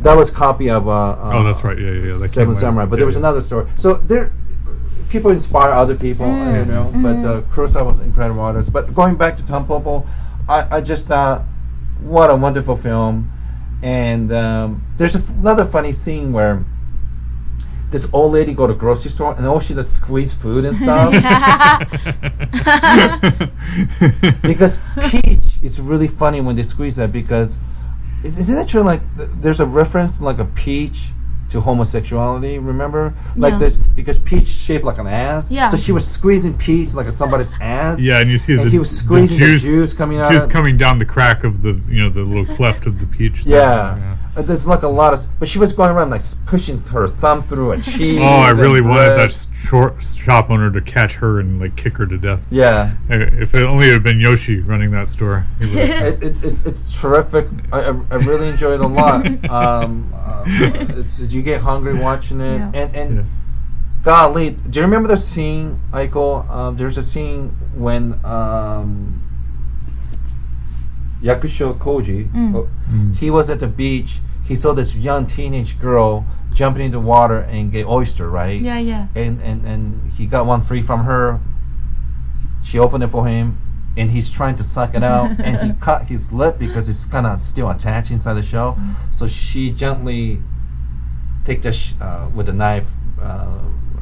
That was copy of uh, uh, Oh, that's right. Yeah, yeah, yeah. That Seven. Samurai, but Yeah, there was yeah. another story. So there, people inspire other people, Mm, you know. But uh, Kurosawa was incredible artist. But going back to Tampopo, I, I just thought, what a wonderful film. And um, there's a f- another funny scene where this old lady go to grocery store and all she does squeeze food and stuff. [LAUGHS] [LAUGHS] [LAUGHS] because Peach is really funny when they squeeze that because is, isn't it true like th- there's a reference like a peach to homosexuality remember like Yeah. this because peach shaped like an ass Yeah. so she was squeezing peach like somebody's ass Yeah, and you see And the he was squeezing the juice, juice coming out juice coming down the crack of the you know the little cleft of the peach. there. yeah. Uh, there's like a lot of but she was going around like pushing her thumb through a cheese [LAUGHS] Oh, I and really wanted that short shop owner to catch her and like kick her to death. yeah If it only had been Yoshi running that store. he would've- [LAUGHS] it, it, it's it's terrific. I, I, I really enjoy it a lot. [LAUGHS] Um, uh, it's you get hungry watching it, Yeah. and and Yeah. golly, do you remember the scene, Aiko? Um, there's a scene when um, Yakusho Koji, Mm. uh, Mm. he was at the beach. he saw this young teenage girl jumping into water and get oyster, right? Yeah, yeah. And and and he got one free from her. She opened it for him, and he's trying to suck it out, and he [LAUGHS] cut his lip because it's kind of still attached inside the shell. So she gently take the sh- uh, with a knife, uh,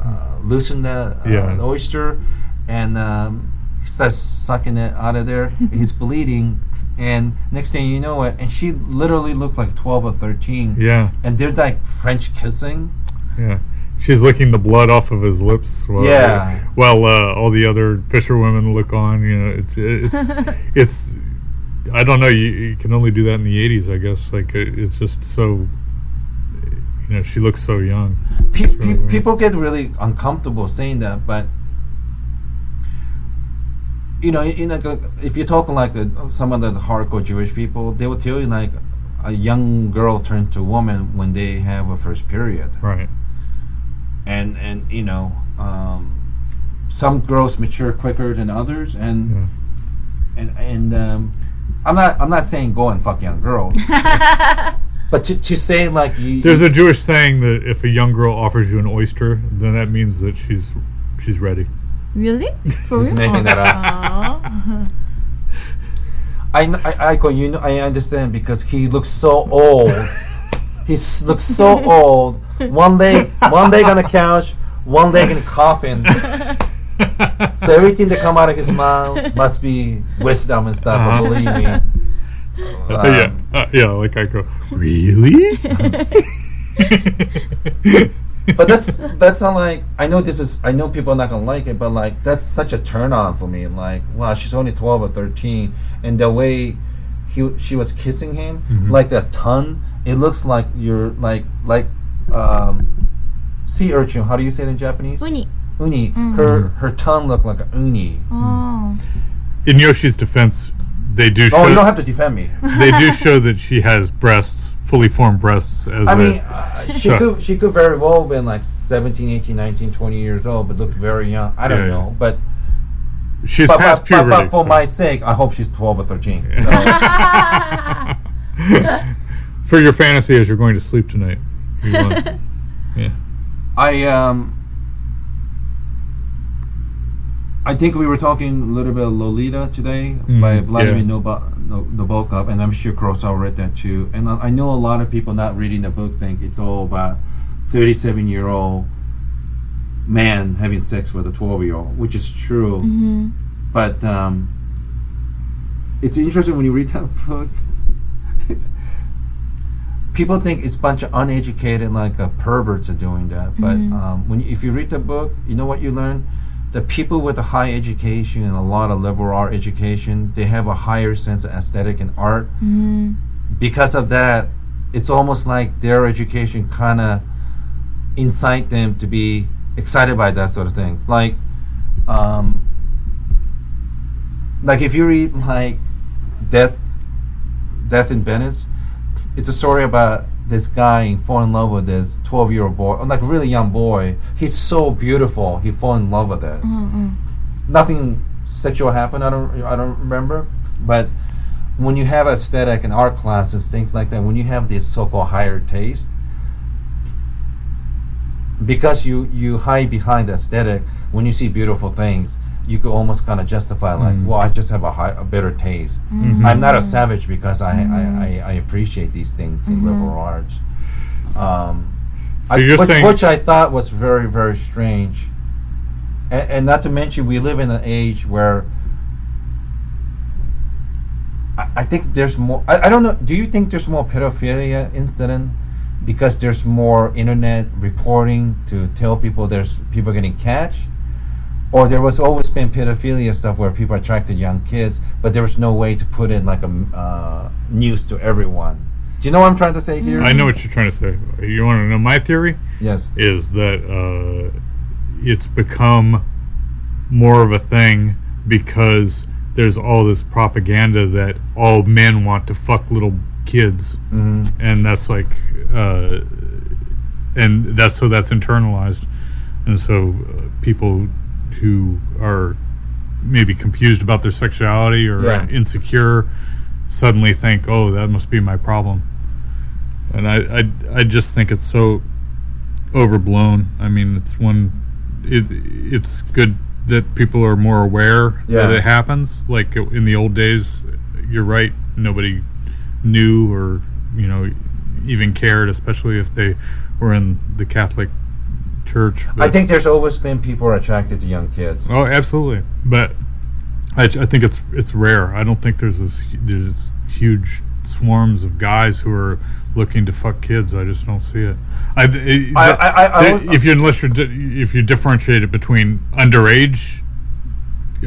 uh, loosen the, uh, Yeah. the oyster, and um, he starts sucking it out of there. [LAUGHS] he's bleeding, and next thing you know it, and she literally looked like twelve or thirteen. Yeah, And they're like French kissing. yeah. She's licking the blood off of his lips. While, Yeah. While uh, all the other fisher women look on. You know, it's it's [LAUGHS] it's. I don't know. You, you can only do that in the '80s, I guess. Like it, it's just so. You know, she looks so young. Pe- pe- really weird. people get really uncomfortable saying that, but you know, in like a, if you're talking like a, some of the hardcore Jewish people, they will tell you like a young girl turns to a woman when they have a first period, Right. and and you know, um, some girls mature quicker than others, and Yeah. and and um, I'm not I'm not saying go and fuck young girls, [LAUGHS] but to, to say like you, There's a Jewish saying that if a young girl offers you an oyster, then that means that she's she's ready. Really? [LAUGHS] For He's real? making that up. Aw. I, kn- I, I, go, you know, I understand because he looks so old. he s- looks so [LAUGHS] old. One leg, one leg on the couch, one leg in a coffin. [LAUGHS] So everything that come out of his mouth must be wisdom and stuff. Uh-huh. But believe me, Uh, yeah, uh, yeah. Like I go, really? But that's that's not like I know this is I know people are not gonna like it, but like that's such a turn on for me. Like wow, she's only twelve or thirteen, and the way he she was kissing him, Mm-hmm. like that tongue, it looks like you're like like um sea urchin. How do you say it in Japanese? Uni. Uni. Her her tongue looked like a uni. Oh. In Yoshi's defense, they do show Oh, you don't have to defend me. they do [LAUGHS] show that she has breasts, fully formed breasts. As I mean, uh, [LAUGHS] she could she could very well have been like 17, 18, 19, 20 years old, but looked very young. I don't Yeah, yeah. know, but she's but, past but, but, puberty. but for my sake, I hope she's 12 or 13. So, [LAUGHS] [LAUGHS] for your fantasy as you're going to sleep tonight. You want- yeah. I um I think we were talking a little bit of Lolita today by Vladimir yeah. Noba- Nabokov, and I'm sure Kurosawa read that too. And I, I know a lot of people not reading the book think it's all about 37 year old man having sex with a 12 year old, which is true. But um, it's interesting when you read that [LAUGHS] book. It's, people think it's a bunch of uneducated like uh, perverts are doing that but um, when you, if you read the book you know what you learn the people with a high education and a lot of liberal art education they have a higher sense of aesthetic and art. Because of that it's almost like their education kind of incite them to be excited by that sort of things. Like um, like if you read like death death in venice it's a story about this guy fall in love with this 12 year old boy like a really young boy. He's so beautiful. He fall in love with it. Mm-hmm, mm-hmm. Nothing sexual happened. I don't i don't remember. But when you have aesthetic and art classes things like that when you have this so-called higher taste because you you hide behind aesthetic when you see beautiful things you could almost kind of justify like Mm. well i just have a high a better taste. I'm not a savage because I, I, I, I appreciate these things in liberal arts. Um, So I- you're which, saying which i thought was very very strange. And, and not to mention we live in an age where I, I think there's more I, I don't know do you think there's more pedophilia incident because there's more internet reporting to tell people there's people getting catch or there was always been pedophilia stuff where people attracted young kids but there was no way to put in like a uh, news to everyone. Do you know what i'm trying to say here? I know what you're trying to say. You want to know my theory? yes. Is that uh, it's become more of a thing because there's all this propaganda that all men want to fuck little kids, hmm and that's like, uh, and that's so that's internalized, and so uh, people who are maybe confused about their sexuality or Yeah. insecure suddenly think, oh, that must be my problem. and I, I I just think it's so overblown. I mean, it's one. It it's good that people are more aware that it happens. Like in the old days, you're right. Nobody knew or you know even cared, especially if they were in the Catholic Church. I think there's always been people are attracted to young kids. Oh, absolutely. But I, I think it's it's rare. I don't think there's this there's huge swarms of guys who are looking to fuck kids. I just don't see it. I, it- I- I- I- if you unless you're di- if you differentiate it between underage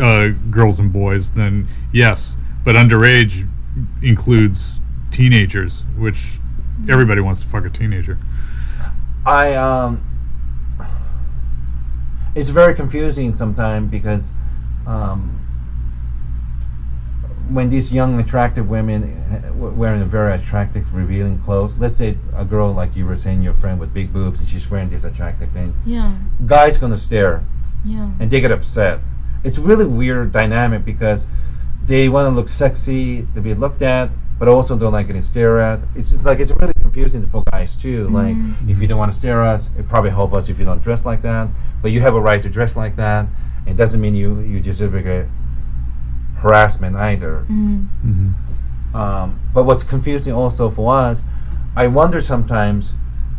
uh, girls and boys, then yes. But underage includes teenagers, which everybody wants to fuck a teenager. I um, it's very confusing sometimes because um, when these young attractive women w- wearing very attractive revealing clothes, let's say a girl like you were saying, your friend with big boobs, and she's wearing this attractive thing, Yeah. guys gonna stare Yeah. and they get upset. It's really weird dynamic because they want to look sexy to be looked at, but also don't like getting stared at. It's just like it's really confusing for guys too. Mm-hmm. Like if you don't want to stare at us, it probably help us if you don't dress like that. But you have a right to dress like that. It doesn't mean you you deserve to get harassment either. Mm-hmm. Mm-hmm. Um, but what's confusing also for us, I wonder sometimes,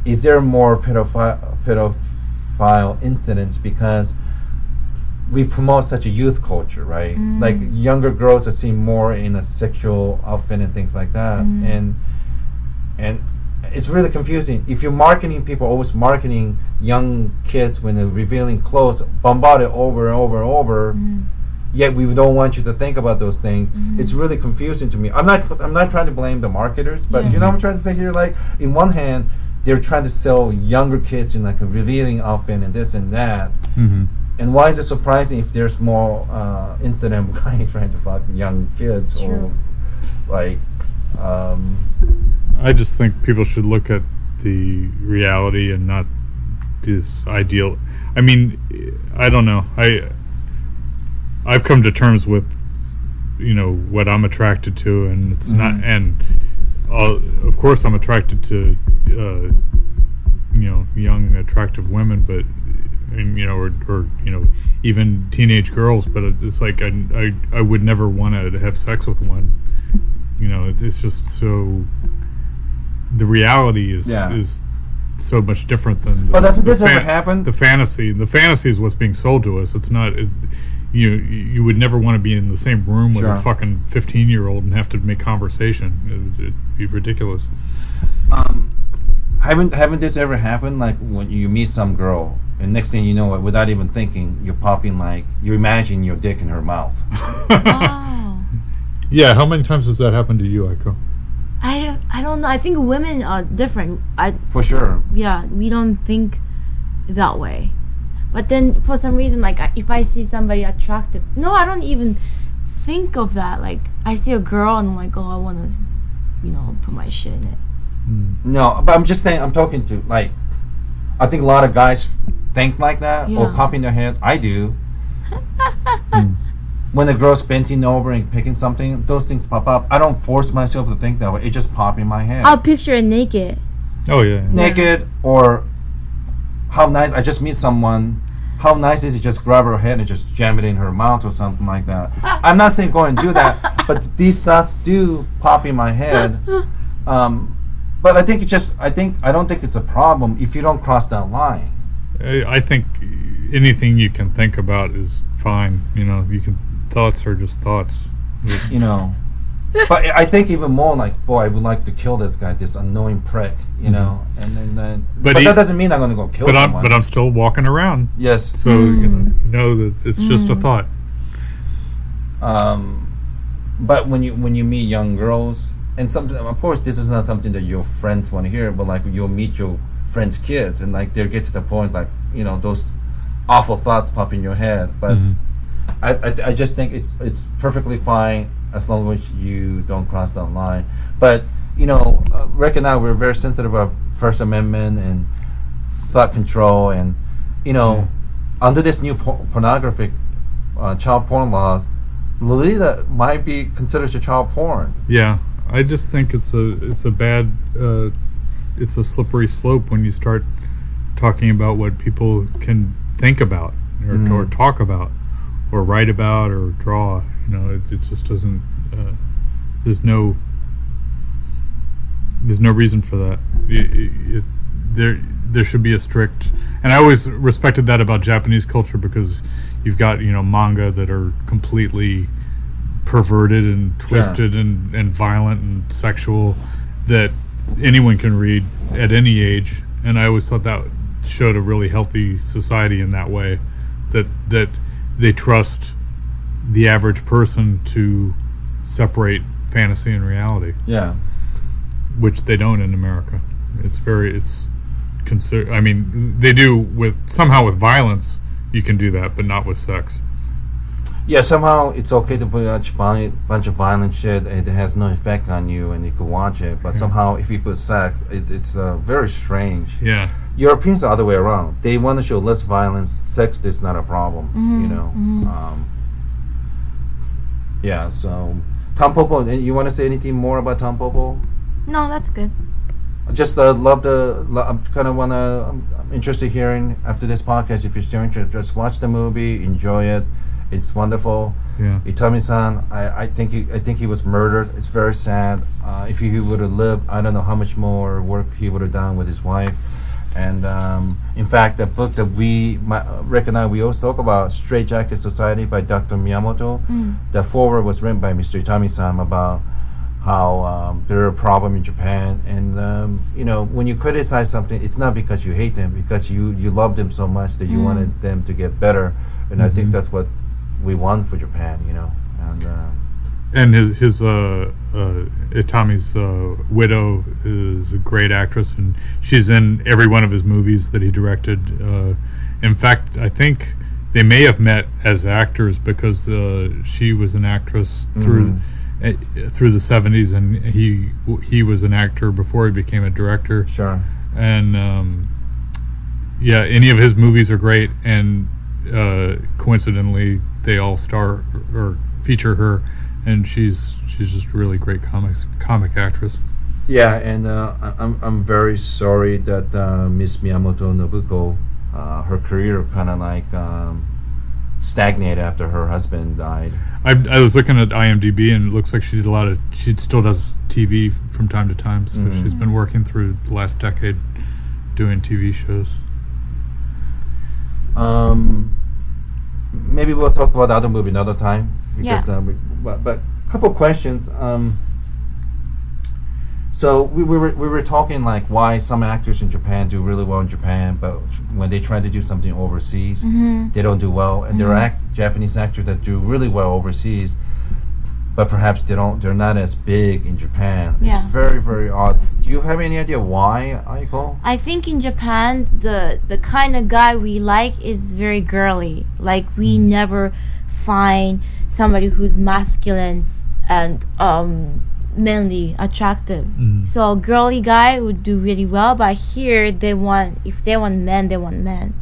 is there more pedophile pedophile incidents because we promote such a youth culture, right? Mm. Like younger girls are seen more in a sexual outfit and things like that, mm. and and it's really confusing. If you're marketing, people always marketing young kids when they're revealing clothes, bombarded over and over and over. Mm. Yet we don't want you to think about those things. Mm-hmm. It's really confusing to me. I'm not. I'm not trying to blame the marketers, but Yeah. you know what I'm trying to say here. Like, in one hand, they're trying to sell younger kids in like a revealing outfit and this and that. Mm-hmm. And why is it surprising if there's more uh, incident of guys trying to fuck young kids or like, um, I just think people should look at the reality and not this ideal. I mean, I don't know. I I've come to terms with you know what I'm attracted to, and it's not. And uh, of course, I'm attracted to uh, you know young, attractive women, but and you know, or, or you know, even teenage girls. But it's like I I, I would never want to have sex with one. You know, it's, it's just so. The reality is Yeah. is so much different than. The, But that's- the this ever happened? The fantasy, the fantasy is what's being sold to us. It's not. It, you you would never want to be in the same room with Sure. a fucking fifteen year old and have to make conversation. It, would- it'd be ridiculous. um, haven't haven't this ever happened? Like when you meet some girl, and next thing you know, without even thinking, you're popping like you imagine your dick in her mouth. [LAUGHS] Oh. Yeah, how many times has that happened to you, Aiko? I don't, I don't know. I think women are different. I For sure. yeah, we don't think that way. But then for some reason, like if I see somebody attractive, no, I don't even think of that. Like I see a girl and I'm like, oh, I want to, you know, put my shit in it. Hmm. No, but I'm just saying. I'm talking to like. I think a lot of guys think like that or Yeah. popping their head. I do. [LAUGHS] When the girl's bending over and picking something, those things pop up. I don't force myself to think that way. It just pop in my head. I'll picture it naked. Oh yeah. naked or how nice I just meet someone how nice is it just grab her head and just jam it in her mouth or something like that [LAUGHS] I'm not saying go and do that but these thoughts do pop in my head [LAUGHS] um, but I think it just I think I don't think it's a problem if you don't cross that line I, I think anything you can think about is fine. You know, you can thoughts are just thoughts. you know. But I think even more like boy I would like to kill this guy this annoying prick you mm-hmm. know? And then, then but, But he- that doesn't mean I'm gonna go kill But I'm someone. but I'm still walking around, yes. So you know, mm-hmm. you know that it's just a mm-hmm. thought. um, but when you when you meet young girls and some of course this is not something that your friends want to hear but like you'll meet your friends kids and like they get to the point like you know those awful thoughts pop in your head. But I, I, I just think it's it's perfectly fine as long as you don't cross that line. But you know uh, Rick and I we're very sensitive of First Amendment and thought control and you know under this new por- pornographic uh, child porn laws Lolita might be considered a child porn. Yeah, I just think it's a it's a bad uh, it's a slippery slope when you start talking about what people can think about or, Mm. or talk about or write about or draw. You know, it, it just doesn't. Uh, there's no. There's no reason for that. It- it- it- there, there should be a strict, and I always respected that about Japanese culture because you've got you know manga that are completely perverted and twisted and, and violent and sexual that anyone can read at any age and i always thought that showed a really healthy society in that way that that they trust the average person to separate fantasy and reality. Yeah. which they don't in america. It's very it's consider i mean they do with somehow with violence you can do that but not with sex Yeah, somehow it's okay to put a bunch bunch of violent shit. It has no effect on you, and you can watch it. But somehow, if you put sex, it's, it's uh, very strange. yeah Europeans are the other way around. They want to show less violence. Sex is not a problem. You know. Um, yeah. So, Tampopo, and you want to say anything more about Tampopo? No, that's good. I just uh, love the. Lo- I'm kind of wanna. I'm, I'm interested hearing after this podcast. If you're still interested, just watch the movie, enjoy it. It's wonderful. yeah Itami-san, I, I think he, I think he was murdered. It's very sad. Uh, if he would have lived, I don't know how much more work he would have done with his wife. And um, in fact, the book that we my, recognize, we always talk about, Straitjacket Society by Dr. Miyamoto. The foreword was written by Mr. Itami-san about how um, there are a problem in Japan, and um, you know when you criticize something, it's not because you hate them, because you you love them so much that you wanted them to get better, and I think that's what we won for Japan, you know. And uh, and his his uh, uh, Itami's uh, widow is a great actress, and she's in every one of his movies that he directed. Uh, in fact, I think they may have met as actors because uh, she was an actress through uh, through the seventies, and he he was an actor before he became a director sure, and um, yeah, any of his movies are great, and uh, coincidentally, they all star or feature her, and she's she's just a really great comics comic actress. yeah, and uh, I'm I'm very sorry that uh, Miss Miyamoto Nobuko, uh, her career kind of like um, stagnated after her husband died. I, I was looking at IMDb, and it looks like she did a lot of. She still does TV from time to time, so she's been working through the last decade doing TV shows. Um, maybe we'll talk about the other movie another time because Yeah. uh, we, but but couple questions. Um, so we, we were we were talking like why some actors in Japan do really well in Japan, but when they try to do something overseas, they don't do well. And there are act, Japanese actors that do really well overseas, but perhaps they don't. They're not as big in Japan. Yeah. It's very very odd. Do you have any idea why, Aiko? I think in Japan, the the kind of guy we like is very girly. Like we never find somebody who's masculine and um manly, attractive. So a girly guy would do really well. But here they want if they want men, they want men.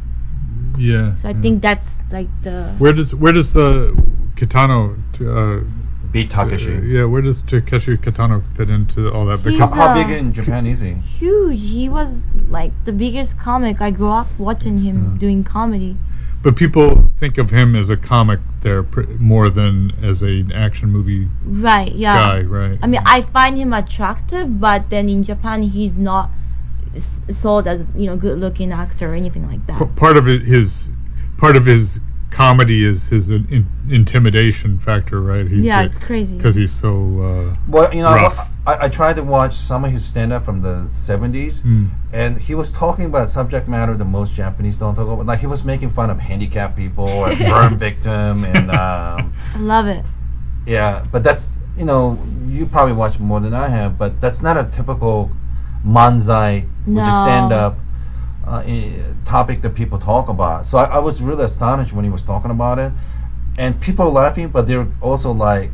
Yeah. So I think that's like the Where does where does the Kitano? Uh, Beat Takeshi. yeah, where does Takeshi Kitano fit into all that? He's How, Because how uh, big in Japan is he? huge. He was like the biggest comic. I grew up watching him doing comedy. But people think of him as a comic there pr- more than as an action movie Right? Yeah. guy, right? I mean, I find him attractive, but then in Japan, he's not sold as you know good-looking actor or anything like that. P- part of it, his part of his comedy is his in, in- intimidation factor, right? He's yeah, it's crazy. because he's so. Uh, Well, you know, Rough. I, I tried to watch some of his stand up from the 70s, and he was talking about subject matter that most Japanese don't talk about. Like, he was making fun of handicapped people [LAUGHS] or burn victim, and um, I love it. yeah, but that's, you know, you probably watch more than I have, but that's not a typical manzai, which is No. Stand up. Uh, topic that people talk about. So I, I was really astonished when he was talking about it, and people were laughing, but they're also like,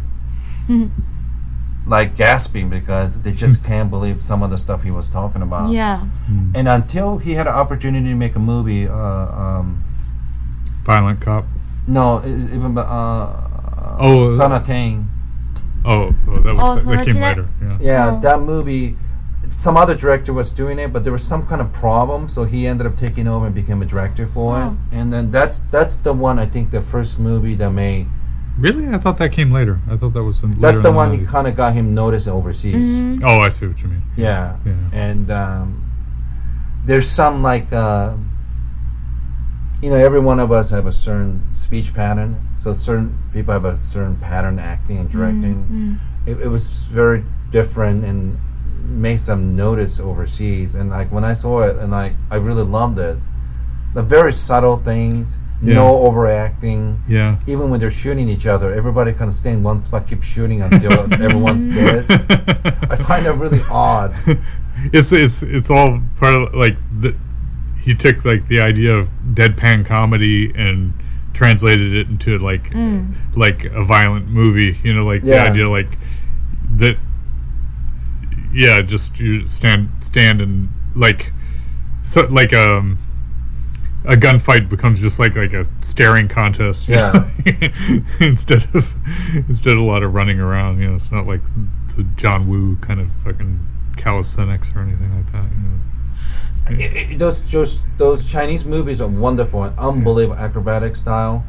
[LAUGHS] like gasping because they just can't believe some of the stuff he was talking about. Yeah, And until he had an opportunity to make a movie, uh, um, violent cop. no, even uh, Oh, Sonatine. Oh, oh, that was Oh, that came later. Yeah. Yeah, Oh. that movie some other director was doing it, but there was some kind of problem, so he ended up taking over and became a director for Oh. it. And then that's that's the one I think the first movie that made. Really? I thought that came later. I thought that was in, That's later the in one he kind of got him noticed overseas. Mm-hmm. Oh, I see what you mean. Yeah. Yeah. And um, there's some like uh, you know, every one of us have a certain speech pattern. So certain people have a certain pattern acting and directing. It, it was very different and made some notice overseas. And like when I saw it, and like I really loved it. The very subtle things, Yeah. no overacting. Yeah. Even when they're shooting each other, everybody kind of stay in one spot, keep shooting until [LAUGHS] everyone's dead. I find that really odd. [LAUGHS] it's it's it's all part of like the he took like the idea of deadpan comedy and translated it into like mm. like a violent movie you know like the idea like that yeah just you stand stand and like so like um a gunfight becomes just like like a staring contest Yeah. [LAUGHS] instead of instead of a lot of running around you know it's not like the John Woo kind of fucking calisthenics or anything like that you know I- I- those those those Chinese movies are wonderful and unbelievable acrobatic style,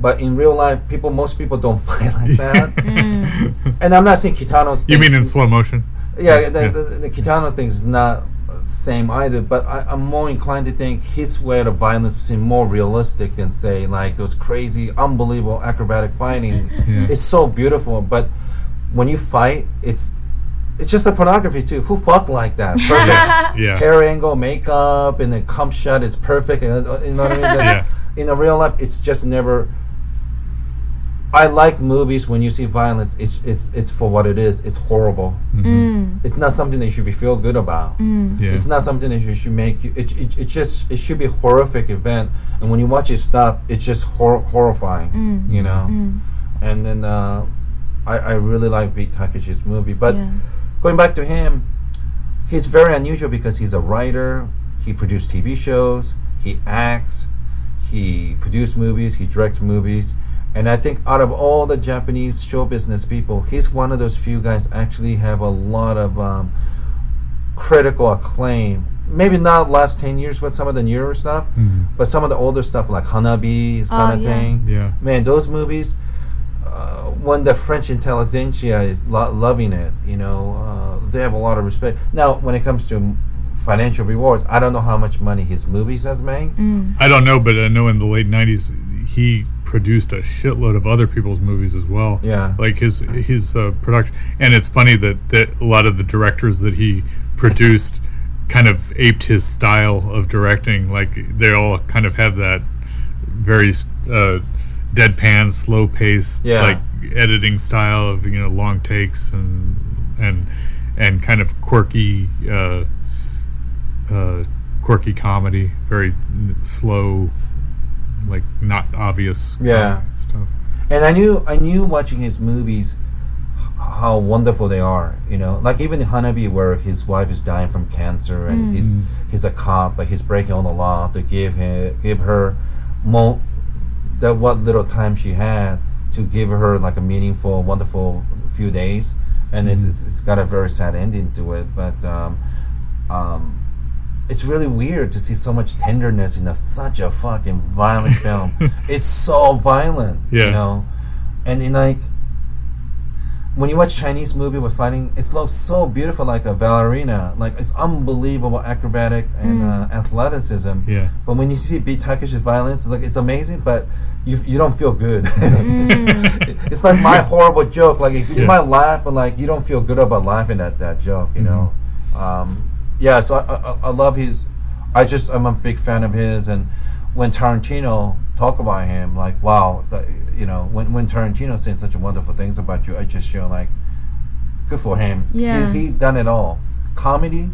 but in real life, people most people don't [LAUGHS] fight like that. [LAUGHS] And I'm not saying Kitano's. you mean in slow motion Yeah, the, Yeah. The, the Kitano thing is not the same either. But I, I'm more inclined to think his way of violence seems more realistic than say like those crazy, unbelievable acrobatic fighting. Yeah. It's so beautiful, but when you fight, it's it's just a pornography too. Who fuck like that? [LAUGHS] Perfect yeah hair angle, makeup, and the cum shot is perfect. And uh, you know what I mean? [LAUGHS] That- Yeah. In a real life, it's just never. I like movies when you see violence. It's it's it's for what it is. It's horrible. Mm-hmm. Mm. It's not something that you should be feel good about. Mm. yeah It's not something that you should make you. It, it, it just it should be a horrific event. And when you watch it stop, it's just hor- horrifying. Mm. You know. And then uh, I I really like Beat Takeshi's movie, but Yeah. going back to him, he's very unusual because he's a writer. He produced TV shows. He acts. He produced movies. He directs movies. And I think out of all the Japanese show business people, he's one of those few guys actually have a lot of um, critical acclaim. Maybe not last ten years with some of the newer stuff, but some of the older stuff like Hanabi, Son of yeah. Thing. yeah Man, those movies, uh, when the French intelligentsia is lo- loving it, you know, uh, they have a lot of respect. Now, when it comes to financial rewards, I don't know how much money his movies has made. I don't know but I know in the late 90s he produced a shitload of other people's movies as well Yeah. like his his uh, production and it's funny that that a lot of the directors that he produced kind of aped his style of directing like they all kind of have that very uh, deadpan slow pace Yeah. like editing style of you know long takes and and and kind of quirky uh, uh, quirky comedy very slow like not obvious Yeah. stuff. And I knew, I knew watching his movies how wonderful they are. You know, like even in Hanabi, where his wife is dying from cancer, and he's he's a cop, but he's breaking all the law to give him give her more that what little time she had to give her like a meaningful, wonderful few days, and it's, it's it's got a very sad ending to it, but um, um, it's really weird to see so much tenderness in a, such a fucking violent film. [LAUGHS] it's so violent, Yeah. you know, and in like when you watch Chinese movie with fighting, it looks so beautiful, like a ballerina, like it's unbelievable acrobatic and uh, athleticism. Yeah. But when you see Beat Takeshi's violence, like it's amazing, but you you don't feel good. [LAUGHS] it's like my horrible joke. Like you Yeah. might laugh, but like you don't feel good about laughing at that joke. You know. Um, yeah. So I, I I love his. I just I'm a big fan of his, and when Tarantino talk about him, like wow, the, you know, when when Tarantino says such wonderful things about you, I just feel like good for him. Yeah. He, he done it all. Comedy,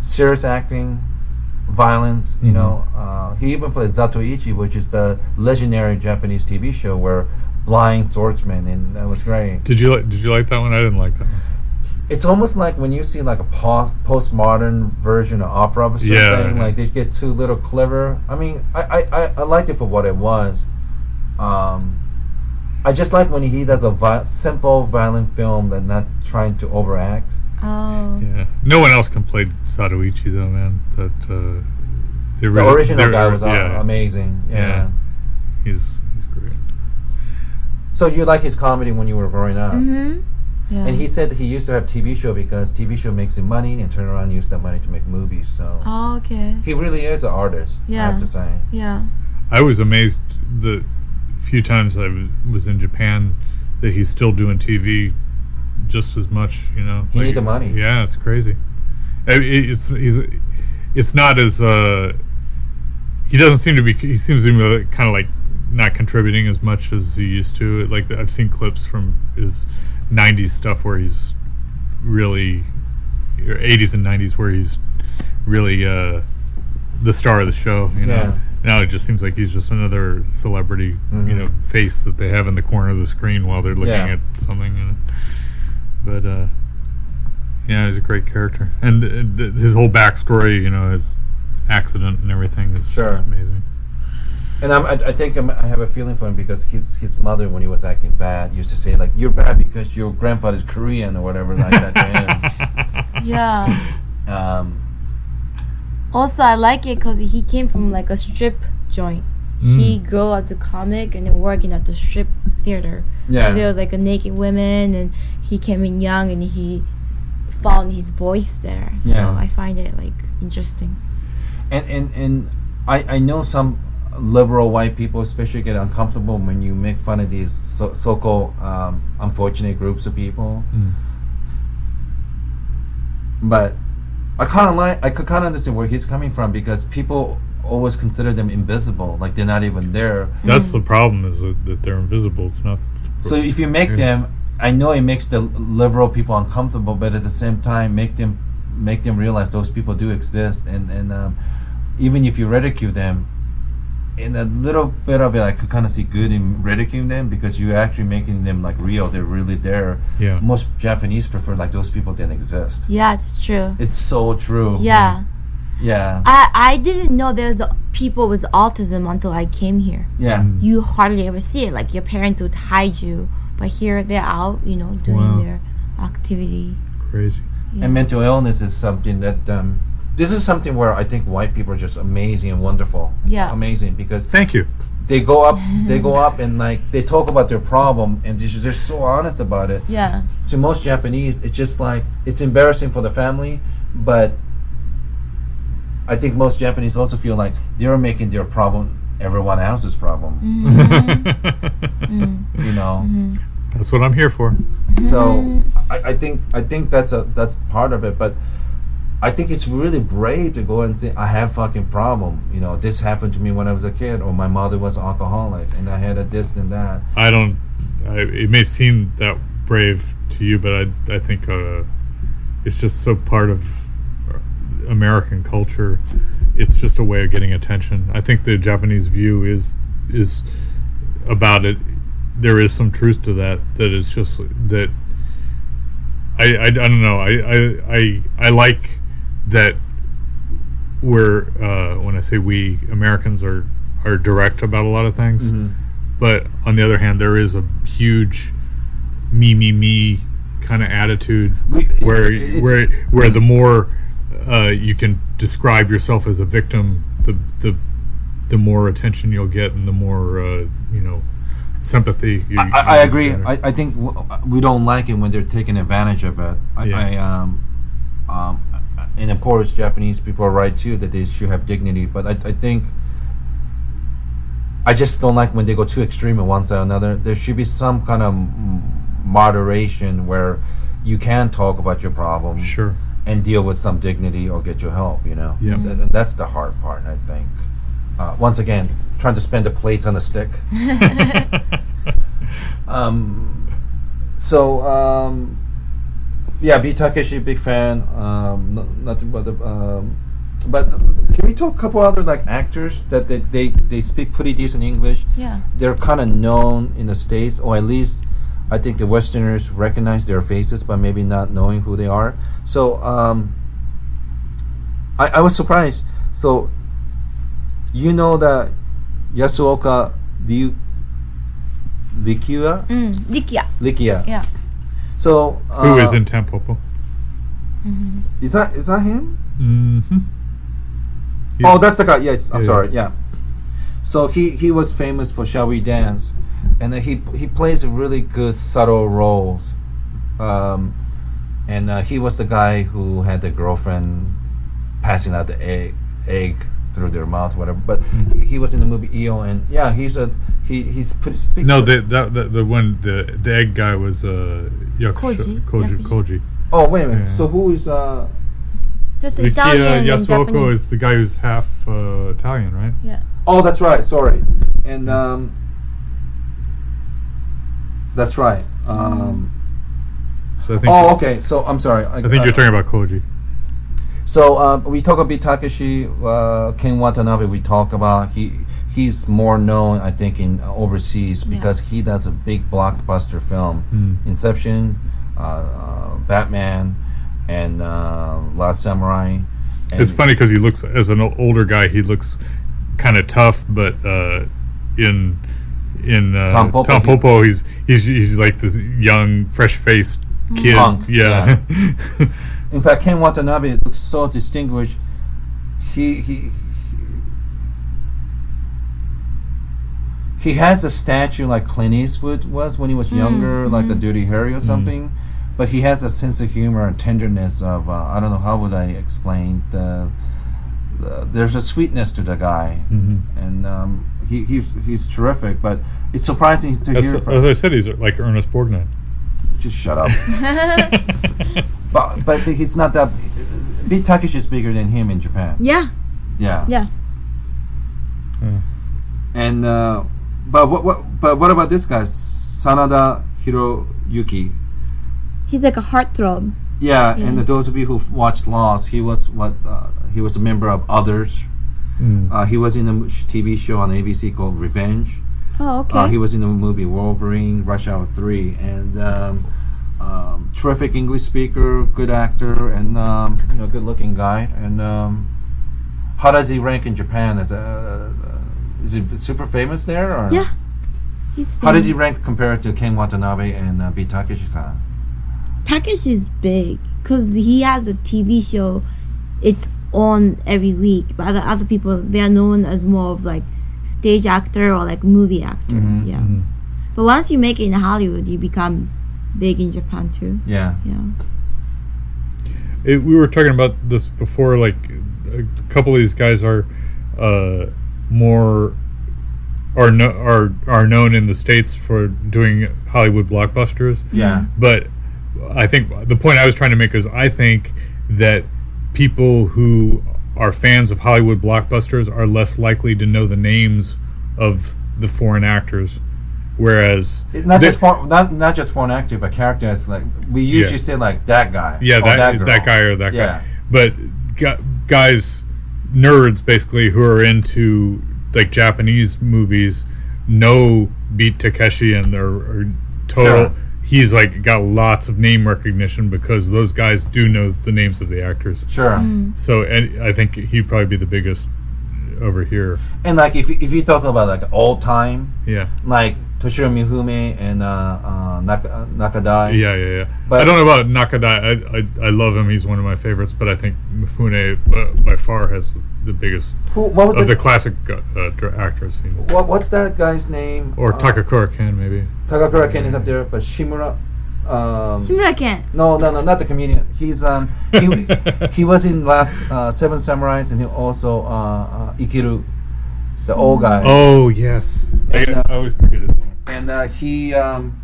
serious acting, violence. You know, uh, he even plays Zatoichi, which is the legendary Japanese TV show where blind swordsman, and that was great. did you like did you like that one i didn't like that one It's almost like when you see like a post postmodern version of opera or something. Yeah. Like they get too little clever. I mean, I, I, I, I liked it for what it was. Um, I just like when he does a vi- simple violent film and not trying to overact. Oh. Yeah, no one else can play Zatoichi though, man. But uh, they The really- original guy was uh, yeah, amazing. Yeah. Yeah. He's he's great. So you like his comedy when you were growing up? Mhm. Yeah. And he said that he used to have TV show because TV show makes him money and turn around and use that money to make movies. So Oh, okay. he really is an artist. I Yeah. have to say. Yeah. I was amazed the few times I was- was in Japan that he's still doing TV just as much. You know, He need the money. Yeah, it's crazy. I- it- It's he's it's not as uh he doesn't seem to be he seems to be kind of like not contributing as much as he used to. Like I've seen clips from his '90s stuff where he's really or '80s and '90s where he's really uh the star of the show. You know. Yeah. Now it just seems like he's just another celebrity, you know, face that they have in the corner of the screen while they're looking Yeah. at something. You know. But uh, yeah, he's a great character, and uh, th- his whole backstory, you know, his accident and everything is Sure. amazing. And I'm, I, I think I'm, I have a feeling for him because his his mother, when he was acting bad, used to say like, "You're bad because your grandfather's Korean" or whatever like that [LAUGHS] to Yeah. Um, Also, I like it because he came from like a strip joint. He grew as a comic and then working at the strip theater. Yeah. There was like a naked women, and he came in young, and he found his voice there. So Yeah. I find it like interesting. and and and I I know some liberal white people especially get uncomfortable when you make fun of these so, so-called um, unfortunate groups of people. Mm. But I kind of like I could kind of understand where he's coming from because people always consider them invisible, like they're not even there. That's the problem is that, that they're invisible. It's not. So if you make Yeah. them, I know it makes the liberal people uncomfortable, but at the same time, make them make them realize those people do exist, and and um, even if you ridicule them, in a little bit of it, I could kind of see good in ridiculing them because you're actually making them like real. They're really there. Yeah. Most Japanese prefer like those people didn't exist. Yeah, it's true. It's so true. Yeah. Yeah. I, I didn't know there's a- people with autism until I came here. Yeah. You hardly ever see it. Like your parents would hide you, but here they're out, you know, doing Wow. their activity. Crazy. And mental illness is something that um, this is something where I think white people are just amazing and wonderful. Yeah. Amazing because Thank you. they go up they go [LAUGHS] up and like they talk about their problem and they're just- they're so honest about it. Yeah. To most Japanese, it's just like it's embarrassing for the family, but I think most Japanese also feel like they're making their problem everyone else's problem. Mm-hmm. [LAUGHS] Mm-hmm. You know. Mm-hmm. That's what I'm here for. So I, I think I think that's a that's part of it, but I think it's really brave to go and say I have fucking problem. You know, this happened to me when I was a kid, or my mother was alcoholic, and I had a this and that. I don't. I, it may seem that brave to you, but I I think uh, it's just so part of American culture. It's just a way of getting attention. I think the Japanese view is is about it. There is some truth to that. That is just that. I, I, I don't know. I, I I I like that we're uh, when I say we Americans are are direct about a lot of things but on the other hand, there is a huge me me me kind of attitude We- where where where the more uh, you can describe yourself as a victim, the the the more attention you'll get, and the more uh, you know sympathy. You, I, I agree. I, I think w- we don't like it when they're taking advantage of it. I, Yeah. I um, um, and of course, Japanese people are right too that they should have dignity. But I, I think I just don't like when they go too extreme on one side or another. There should be some kind of moderation where you can talk about your problem sure. and deal with some dignity or get your help. You know, Yeah. That's the hard part. I think. Uh, once again, trying to spend the plates on the stick. [LAUGHS] Um, so um, yeah, Beat Takeshi, big fan. Um, no, nothing but the. Um, but can we talk a couple other like actors that they they, they speak pretty decent English? Yeah. They're kind of known in the states, or at least I think the Westerners recognize their faces, but maybe not knowing who they are. So um, I, I was surprised. So you know that Yasuoka Liu Likia Mm. Likia. Likia. Yeah. So uh, Who is in Tampopo? Is that is that him? Mm-hmm. Oh, that's the guy. Yes, I'm Yeah, sorry. Yeah. So he he was famous for Shall We Dance, and he he plays really good subtle roles. Um, and uh, he was the guy who had the girlfriend passing out the egg egg through their mouth, whatever. But he was in the movie EO, and yeah, he's a he he's pretty. Speaks No, the, that the, the one the the egg guy was uh Yakusho, Koji. Koji. Yakusho. Koji. Oh wait a minute. Yeah. So who is uh? That's Rikia Italian and Yasuoka Japanese. is the guy who's half uh, Italian, right? yeah. Oh, that's right. Sorry, and um, that's right. Um. So I think Oh, okay. So I'm sorry. I think you're talking about Koji. So um, we talk about Takeshi uh, Ken Watanabe. We talk about he he's more known, I think, in uh, overseas because he does a big blockbuster film, Hmm. Inception, uh, uh, Batman, and uh, Last Samurai. And It's funny because he looks as an older guy. He looks kind of tough, but uh, in in uh, Tampopo, Tom he- Popo, he's he's he's like this young, fresh faced kid. Punk, yeah. [LAUGHS] [LAUGHS] In fact, Ken Watanabe looks so distinguished. He he he has a statue like Clint Eastwood was when he was younger, like a Dirty Harry or something. But he has a sense of humor and tenderness of uh, I don't know how would I explain the. the there's a sweetness to the guy, Mhm. and um, he, he's he's terrific. But it's surprising to That's hear what- from. as I said, he's like Ernest Borgnine. Just shut up. [LAUGHS] but but it's not that. Beat Takeshi is bigger than him in Japan. Yeah. Yeah. Yeah. And uh, but what what but what about this guy, Sanada Hiroyuki? He's like a heartthrob. Yeah, Yeah. and those of you who watched Lost, he was what uh, he was a member of Others. Mm. Uh, he was in a TV show on ABC called Revenge. Oh, okay. Uh, he was in the movie Wolverine, Rush Hour Three, and um, um, terrific English speaker, good actor, and um, you know, good-looking guy. And um, how does he rank in Japan? As a, uh, is he super famous there? Or? yeah. He's How does he rank compared to Ken Watanabe and uh, Beat Takeshi-san? Takeshi's big because he has a TV show. It's on every week, but other other people they are known as more of like stage actor or like movie actor. Mhm, yeah. But once you make it in Hollywood, you become big in Japan too. Yeah. Yeah. It, we were talking about this before. Like a couple of these guys are uh, more are no, are are known in the states for doing Hollywood blockbusters. Yeah. But I think the point I was trying to make is I think that people who are fans of Hollywood blockbusters are less likely to know the names of the foreign actors, whereas It's not they- just for not not just for an actor, but characters. Like we usually say, like that guy. yeah oh, or that girl. that, guy or that Yeah. guy, but guys nerds basically who are into like Japanese movies know Beat Takeshi and are total. He's like got lots of name recognition because those guys do know the names of the actors. Sure. Mm. So, and I think he'd probably be the biggest over here. And like if if you talk about like old time, Yeah, like Toshiro Mifune and uh, uh, Naka, uh, Nakadai. yeah, yeah, yeah. But- I don't know about Nakadai. I, I I love him. He's one of my favorites. But I think Mifune uh, by far has the biggest Who? What was of the classic uh, actors. you know. What, what's that guy's name? Or Uh, Takakura Ken maybe. Takakura Ken is up there, but Shimura. Um, Shimura Ken. no, no, no, not the comedian. He's um he [LAUGHS] he was in last uh, Seven Samurais, and he also uh, uh, Ikiru, the old guy. Oh yes, I, And, uh, I always forget his name. and uh, he um,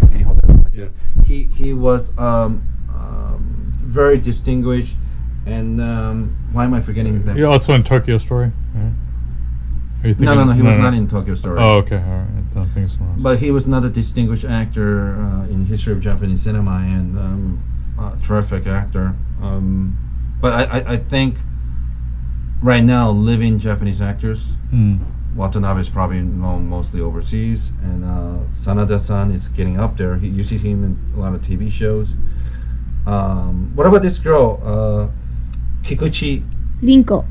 can you hold it like this? He he was um, um, very distinguished, and um, why am I forgetting his name? You're also in Tokyo Story. Right? Are you no, no, thinking- no, he was not in Tokyo Story. Oh, okay. All right. I don't think so. But he was another distinguished actor uh, in history of Japanese cinema and um, a terrific actor. Um, but I, I, I think right now, living Japanese actors, Hmm. Watanabe is probably known mostly overseas, and uh, Sanada-san is getting up there. He, you see him in a lot of TV shows. Um, what about this girl, uh, Kikuchi? Rinko.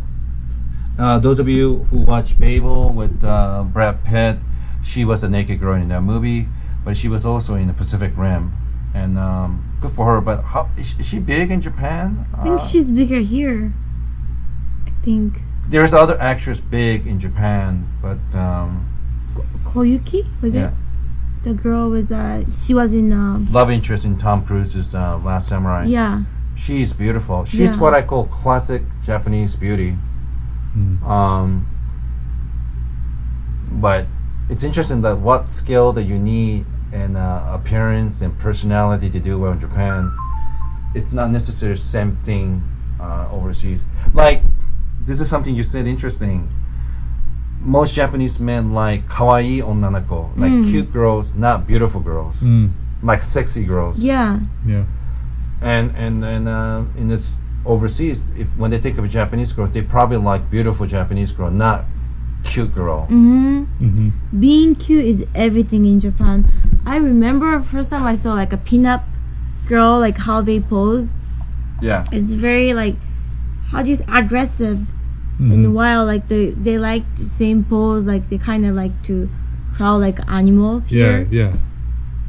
Uh, those of you who watch Babel with uh, Brad Pitt, she was the naked girl in that movie, but she was also in the Pacific Rim, and um, good for her. But how is she- is she big in Japan? I think Uh, she's bigger here. I think there's other actress big in Japan, but um, Koyuki was yeah, it? The girl was uh she was in um love interest in Tom Cruise's uh, Last Samurai. yeah She's beautiful. She's Yeah. what I call classic Japanese beauty. Um, but it's interesting that what skill that you need and uh, appearance and personality to do well in Japan, it's not necessarily the same thing uh, overseas. Like this is something you said interesting. Most Japanese men like kawaii onnanako, like Mm. cute girls, not beautiful girls, Mm, like sexy girls yeah yeah. and and and uh, in this overseas, if when they think of a Japanese girl, they probably like beautiful Japanese girl, not cute girl. mm-hmm. hmm being cute is everything in Japan. I remember first time I saw like a pinup girl like how they pose. Yeah, It's very like how do you say aggressive and while like they they like the same pose like they kind of like to crawl like animals Yeah, here. yeah.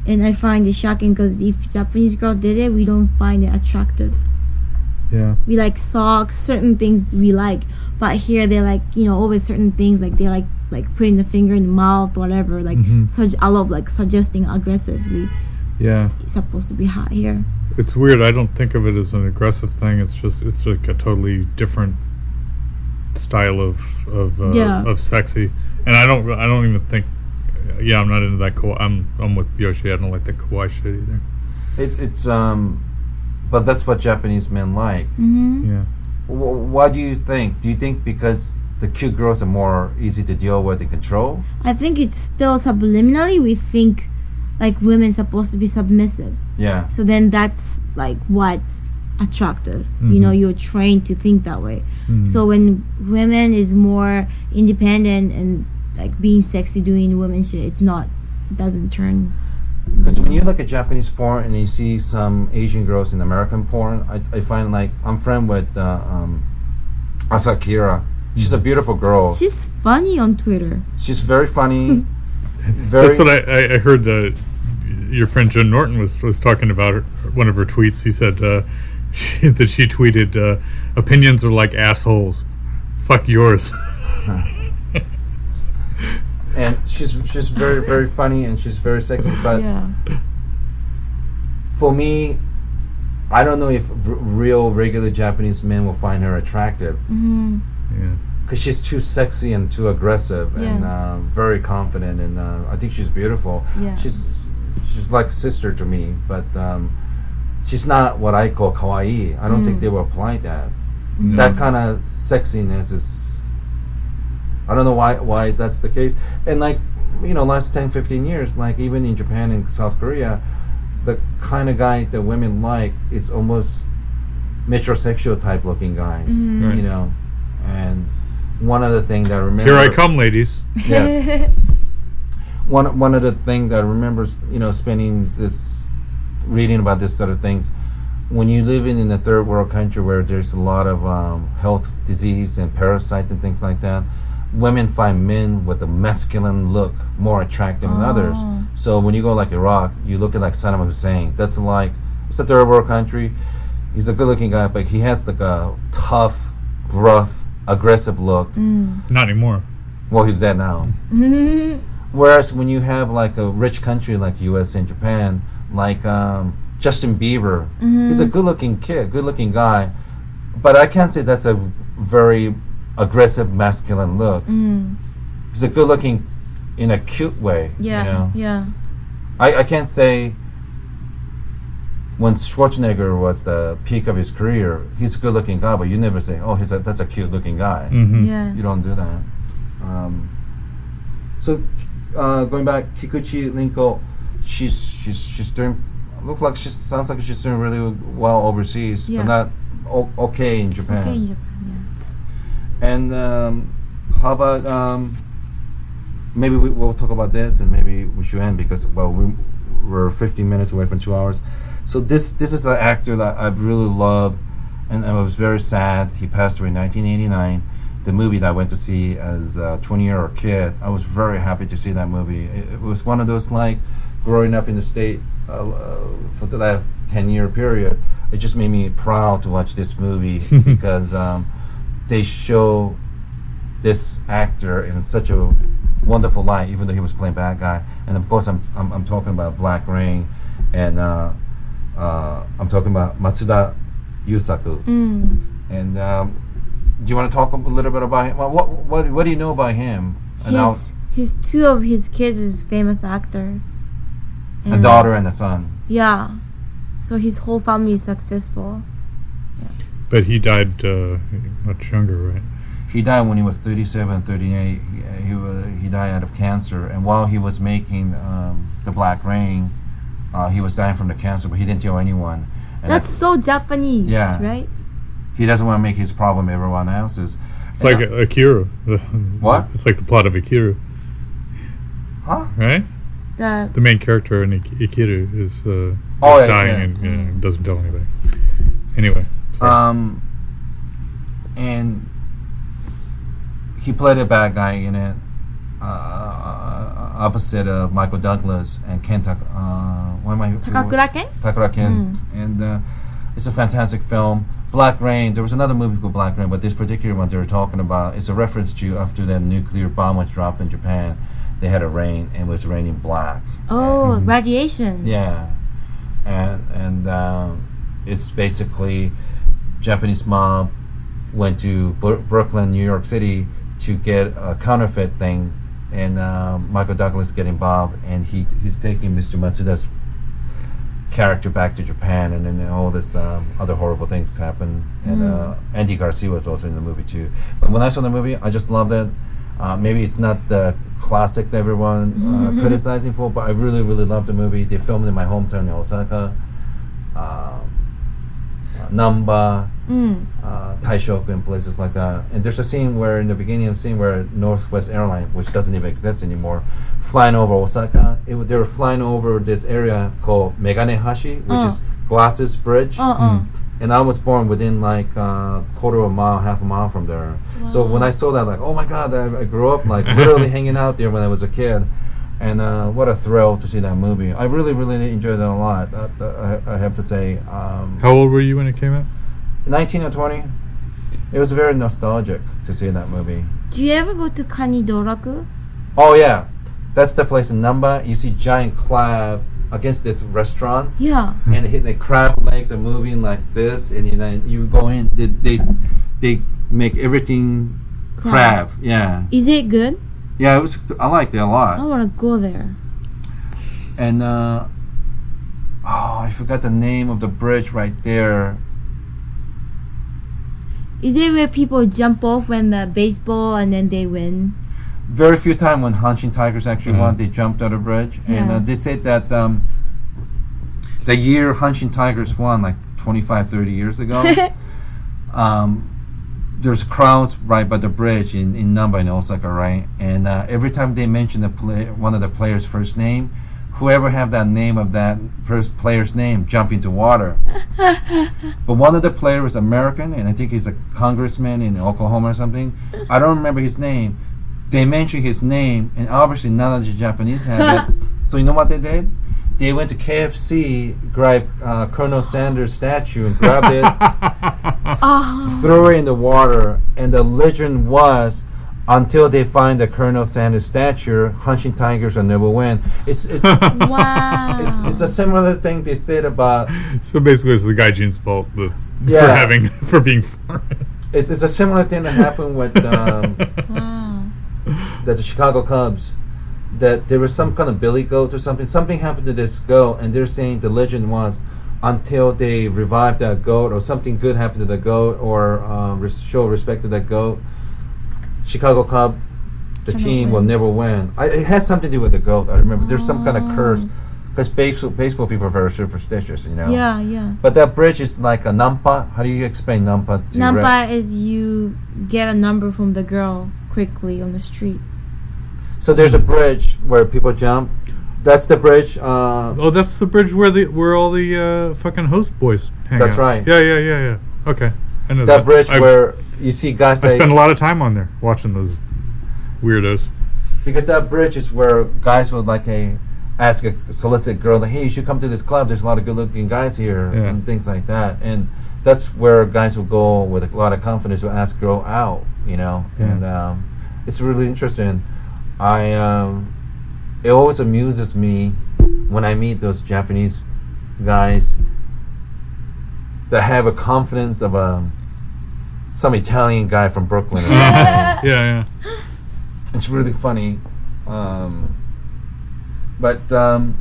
And I find it shocking because if Japanese girl did it, we don't find it attractive. Yeah. We like socks, certain things we like, but here they like you know always certain things like they like like putting the finger in the mouth, whatever. Like such I love like suggesting aggressively. Yeah. It's supposed to be hot here. It's weird. I don't think of it as an aggressive thing. It's just it's like a totally different style of of uh, Yeah. of sexy. And I don't I don't even think. Yeah, I'm not into that. Kawaii. I'm I'm with Yoshi. I don't like the kawaii shit either. it, it's um, but that's what Japanese men like. Mm-hmm. Yeah. W- what do you think? Do you think because the cute girls are more easy to deal with and control? I think it's still subliminally we think like women supposed to be submissive. Yeah, So then that's like what's attractive. You know, you're trained to think that way. So when women is more independent and like being sexy doing women shit, it's not doesn't turn because when you look at Japanese porn and you see some Asian girls in American porn, I, I find like I'm friend with uh, um, Asa Akira. She's a beautiful girl. She's funny on Twitter. She's very funny. [LAUGHS] very That's what I I, I heard. Uh, your friend Jim Norton was was talking about her, one of her tweets. He said uh, [LAUGHS] she, that she tweeted, uh, "Opinions are like assholes. Fuck yours." [LAUGHS] and she's she's very very funny and she's very sexy. But Yeah. for me, I don't know if r- real regular Japanese men will find her attractive Mm-hmm. yeah. because she's too sexy and too aggressive and uh, very confident. And uh, I think she's beautiful. Yeah. She's she's like sister to me, but um, she's not what I call kawaii. I don't think Mm. they will apply that. That kind of sexiness is. I don't know why why that's the case. And like you know, last 10, 15 years, like even in Japan and South Korea, the kind of guy that women like is almost metrosexual type looking guys. Right. You know, and one other thing that I remember. Here I come, ladies. Yes. [LAUGHS] one one of the things that I remember, you know, spending this reading about this sort of things. When you live in, in a third world country where there's a lot of um, health disease and parasites and things like that, women find men with a masculine look more attractive than others. Oh. So when you go like Iraq, you look at like Saddam Hussein. That's like it's a third world country. He's a good-looking guy, but he has like a tough, gruff, aggressive look. Not anymore. Well, he's dead now. [LAUGHS] Whereas when you have like a rich country like U.S. and Japan, like um, Justin Bieber, he's a good-looking kid, good-looking guy, but I can't say that's a very aggressive masculine look. He's a good-looking in a cute way. yeah. You know? Yeah. I, I can't say when Schwarzenegger was the peak of his career, he's a good-looking guy, but you never say, "Oh, he's a, that's a cute-looking guy." hmm Yeah. You don't do that. Um, so, uh, going back, Kikuchi Rinko, she's she's she's doing. Look like she sounds like she's doing really well overseas, Yeah. but not o- okay in Japan. Okay in Japan, And um, how about um, maybe we, we'll talk about this, and maybe we should end because well, we, we're 15 minutes away from two hours. So this this is an actor that I really love, and I was very sad. He passed away in 1989. The movie that I went to see as a 20 year old kid, I was very happy to see that movie. It, it was one of those like growing up in the state uh, uh, for the last ten year period, it just made me proud to watch this movie [LAUGHS] because um, they show this actor in such a wonderful light, even though he was playing bad guy. And of course, I'm I'm, I'm talking about Black Rain, and uh, uh, I'm talking about Matsuda Yusaku. Mm. And um, do you want to talk a little bit about him? Well, what what what do you know about him? And His, his two of his kids is famous actor. a daughter and a son. Yeah. So his whole family is successful. But he died uh, much younger, right? He died when he was 37, 38. He, he, wa- he died out of cancer. And while he was making um, The Black Rain, uh, he was dying from the cancer, but he didn't tell anyone. And That's so Japanese, Yeah. right? he doesn't want to make his problem everyone else's. It's like Akira. [LAUGHS] What? It's like the plot of Akira, Huh? right? The The main character in Ik- Akira is uh, Oh, dying yeah. and you know, doesn't tell anybody. Anyway, sorry. Um, and he played a bad guy in it, uh, opposite of Michael Douglas and Ken Tak. Uh, what am I? Takakura Ken? Takara Ken, and uh, it's a fantastic film. Black Rain. There was another movie called Black Rain, but this particular one they were talking about is a reference to after the nuclear bomb was dropped in Japan. They had a rain and it was raining black. Oh, radiation. Yeah, and and um, it's basically Japanese mob went to Bro- Brooklyn, New York City to get a counterfeit thing, and uh, Michael Douglas get involved, and he he's taking Mr. Matsuda's character back to Japan, and then all this um, other horrible things happen. And uh, Andy Garcia was also in the movie too. But when I saw the movie, I just loved it. Uh, maybe it's not the classic that everyone uh, criticizing for, but I really, really loved the movie. They filmed it in my hometown in Osaka, uh, Namba, Mm. uh, Taishoku, and places like that. And there's a scene where, in the beginning of the scene, where Northwest Airline, which doesn't even exist anymore, flying over Osaka. It, they were flying over this area called Meganehashi, which Oh. is Glasses Bridge. Uh uh. And I was born within like a quarter of a mile, half a mile from there. So when I saw that, like, oh my god, I, I grew up like literally [LAUGHS] hanging out there when I was a kid. And uh, what a thrill to see that movie! I really, really enjoyed it a lot. Uh, uh, I, I have to say, um, How old were you when it came out? 19 or 20 it was very nostalgic to see that movie Do you ever go to Kanidoraku? oh yeah that's the place in Namba you see giant crab against this restaurant Yeah. and hit the crab legs are moving like this and then you go in they they, they make everything crab. Crab. yeah Is it good? Yeah it was I liked it a lot. I want to go there. and uh oh I forgot the name of the bridge right there. Is it where people jump off when the baseball and then they win? very few time when Hanshin Tigers actually won, they jumped out of bridge, and uh, they said that um, the year Hanshin Tigers won, like 25, 30 years ago, [LAUGHS] um, there's crowds right by the bridge in in Namba in Osaka, right? And uh, every time they mention the play, one of the players' first name, whoever have that name of that first player's name jump into water. [LAUGHS] but one of the players was American, and I think he's a congressman in Oklahoma or something. I don't remember his name. They mentioned his name, and obviously none of the Japanese have it. [LAUGHS] So you know what they did? They went to KFC, grabbed uh, Colonel Sanders' statue, and grabbed it [LAUGHS] Oh, throw it in the water, and the legend was until they find the Colonel Sanders statue, Hanshin Tigers will never win. It's it's [LAUGHS] wow. it's, it's a similar thing they said about So basically, it's the guy Gaijin's fault the, for having [LAUGHS] for being foreign. it's, it's a similar thing that happened with um, wow. that the Chicago Cubs. That there was some kind of billy goat or something. Something happened to this goat, and they're saying the legend was until they revived that goat, or something good happened to the goat, or uh, res- show respect to that goat. Chicago Cub, the Cannot team will never win. I, it has something to do with the goat. I remember there's some kind of Oh. curse because baseball, baseball people are very superstitious, you know. Yeah, yeah. But that bridge is like a nampa. How do you explain nampa to? Nampa is you get a number from the girl quickly on the street. So there's a bridge where people jump. That's the bridge. Uh, Oh, that's the bridge where the where all the uh, fucking host boys hang That's out. right. Yeah, yeah, yeah, yeah. Okay, I know that bridge I, where you see guys I spend a lot of time on there watching those weirdos. because that bridge is where guys would like a ask a solicit girl like, "Hey, you should come to this club. There's a lot of good-looking guys here Yeah. and things like that." And that's where guys will go with a lot of confidence to ask girl out. You know, Yeah. and um, it's really interesting. I um, it always amuses me when I meet those Japanese guys that have a confidence of a some Italian guy from Brooklyn. [LAUGHS] yeah, yeah. it's really funny. Um, but um,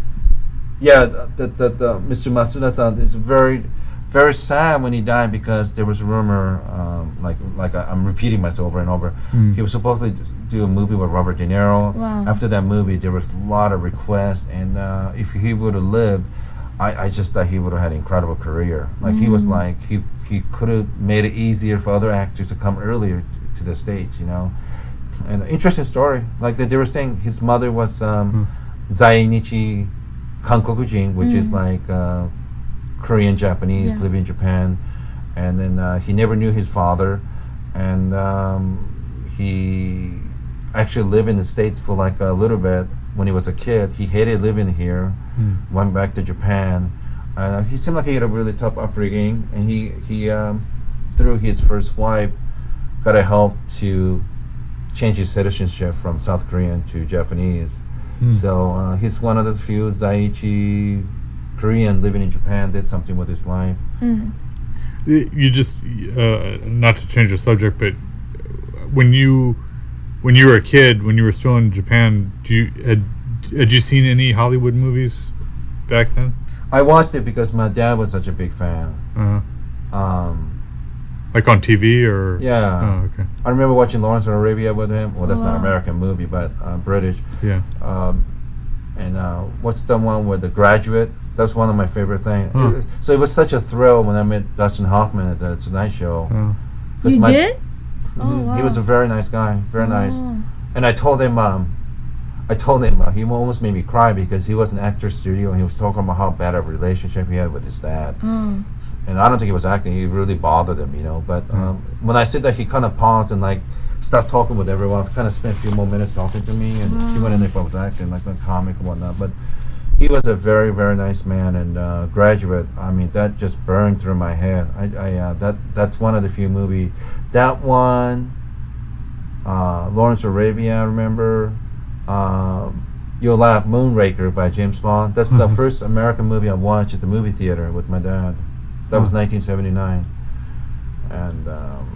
yeah, the, the, the Mr. Matsuda-san is very, very sad when he died because there was a rumor, um, like like I, I'm repeating myself over and over. Mm. He was supposed to do a movie with Robert De Niro. Wow. After that movie, there was a lot of requests, and uh, if he would have lived, I, I just thought he would have had an incredible career. Like he was like he he could have made it easier for other actors to come earlier t- to the stage, you know. And interesting story. Like they, they were saying, his mother was um, Zainichi Kankokujin, which is like uh, Korean Japanese, Yeah. living in Japan, and then uh, he never knew his father, and um, he actually lived in the states for like a little bit when he was a kid. He hated living here, went back to Japan. Uh, he seemed like he had a really tough upbringing, and he he um, through his first wife got a help to change his citizenship from South Korean to Japanese. So uh, he's one of the few Zainichi Korean living in Japan did something with his life. you just uh, not to change the subject, but when you when you were a kid, when you were still in Japan, do you had had you seen any Hollywood movies back then? I watched it because my dad was such a big fan. Uh, Um, like on TV or Yeah. Oh, okay. I remember watching Lawrence of Arabia with him. Well, that's not Wow. an American movie, but uh, British. Yeah. Um, and uh, what's the one with the graduate? That's one of my favorite things. Huh. It was- so it was such a thrill when I met Dustin Hoffman at the Tonight Show. Oh. 'Cause You my- did? Oh, Mhm. wow. He was a very nice guy, very nice. Oh. And I told him, um, I told him uh, he almost made me cry because he was an actor studio and he was talking about how bad a relationship he had with his dad. Oh. And I don't think he was acting; he really bothered him, you know. But um, when I said that, he kind of paused and like stopped talking with everyone. Kind of spent a few more minutes talking to me, and he went in if I was acting, like a comic and whatnot. But he was a very, very nice man and uh, graduate. I mean, that just burned through my head. I, I uh, that that's one of the few movie. That one, uh, Lawrence Arabia, I remember. Um, You'll Laugh, Moonraker by James Bond. That's the [LAUGHS] first American movie I watched at the movie theater with my dad. That was 1979, and um,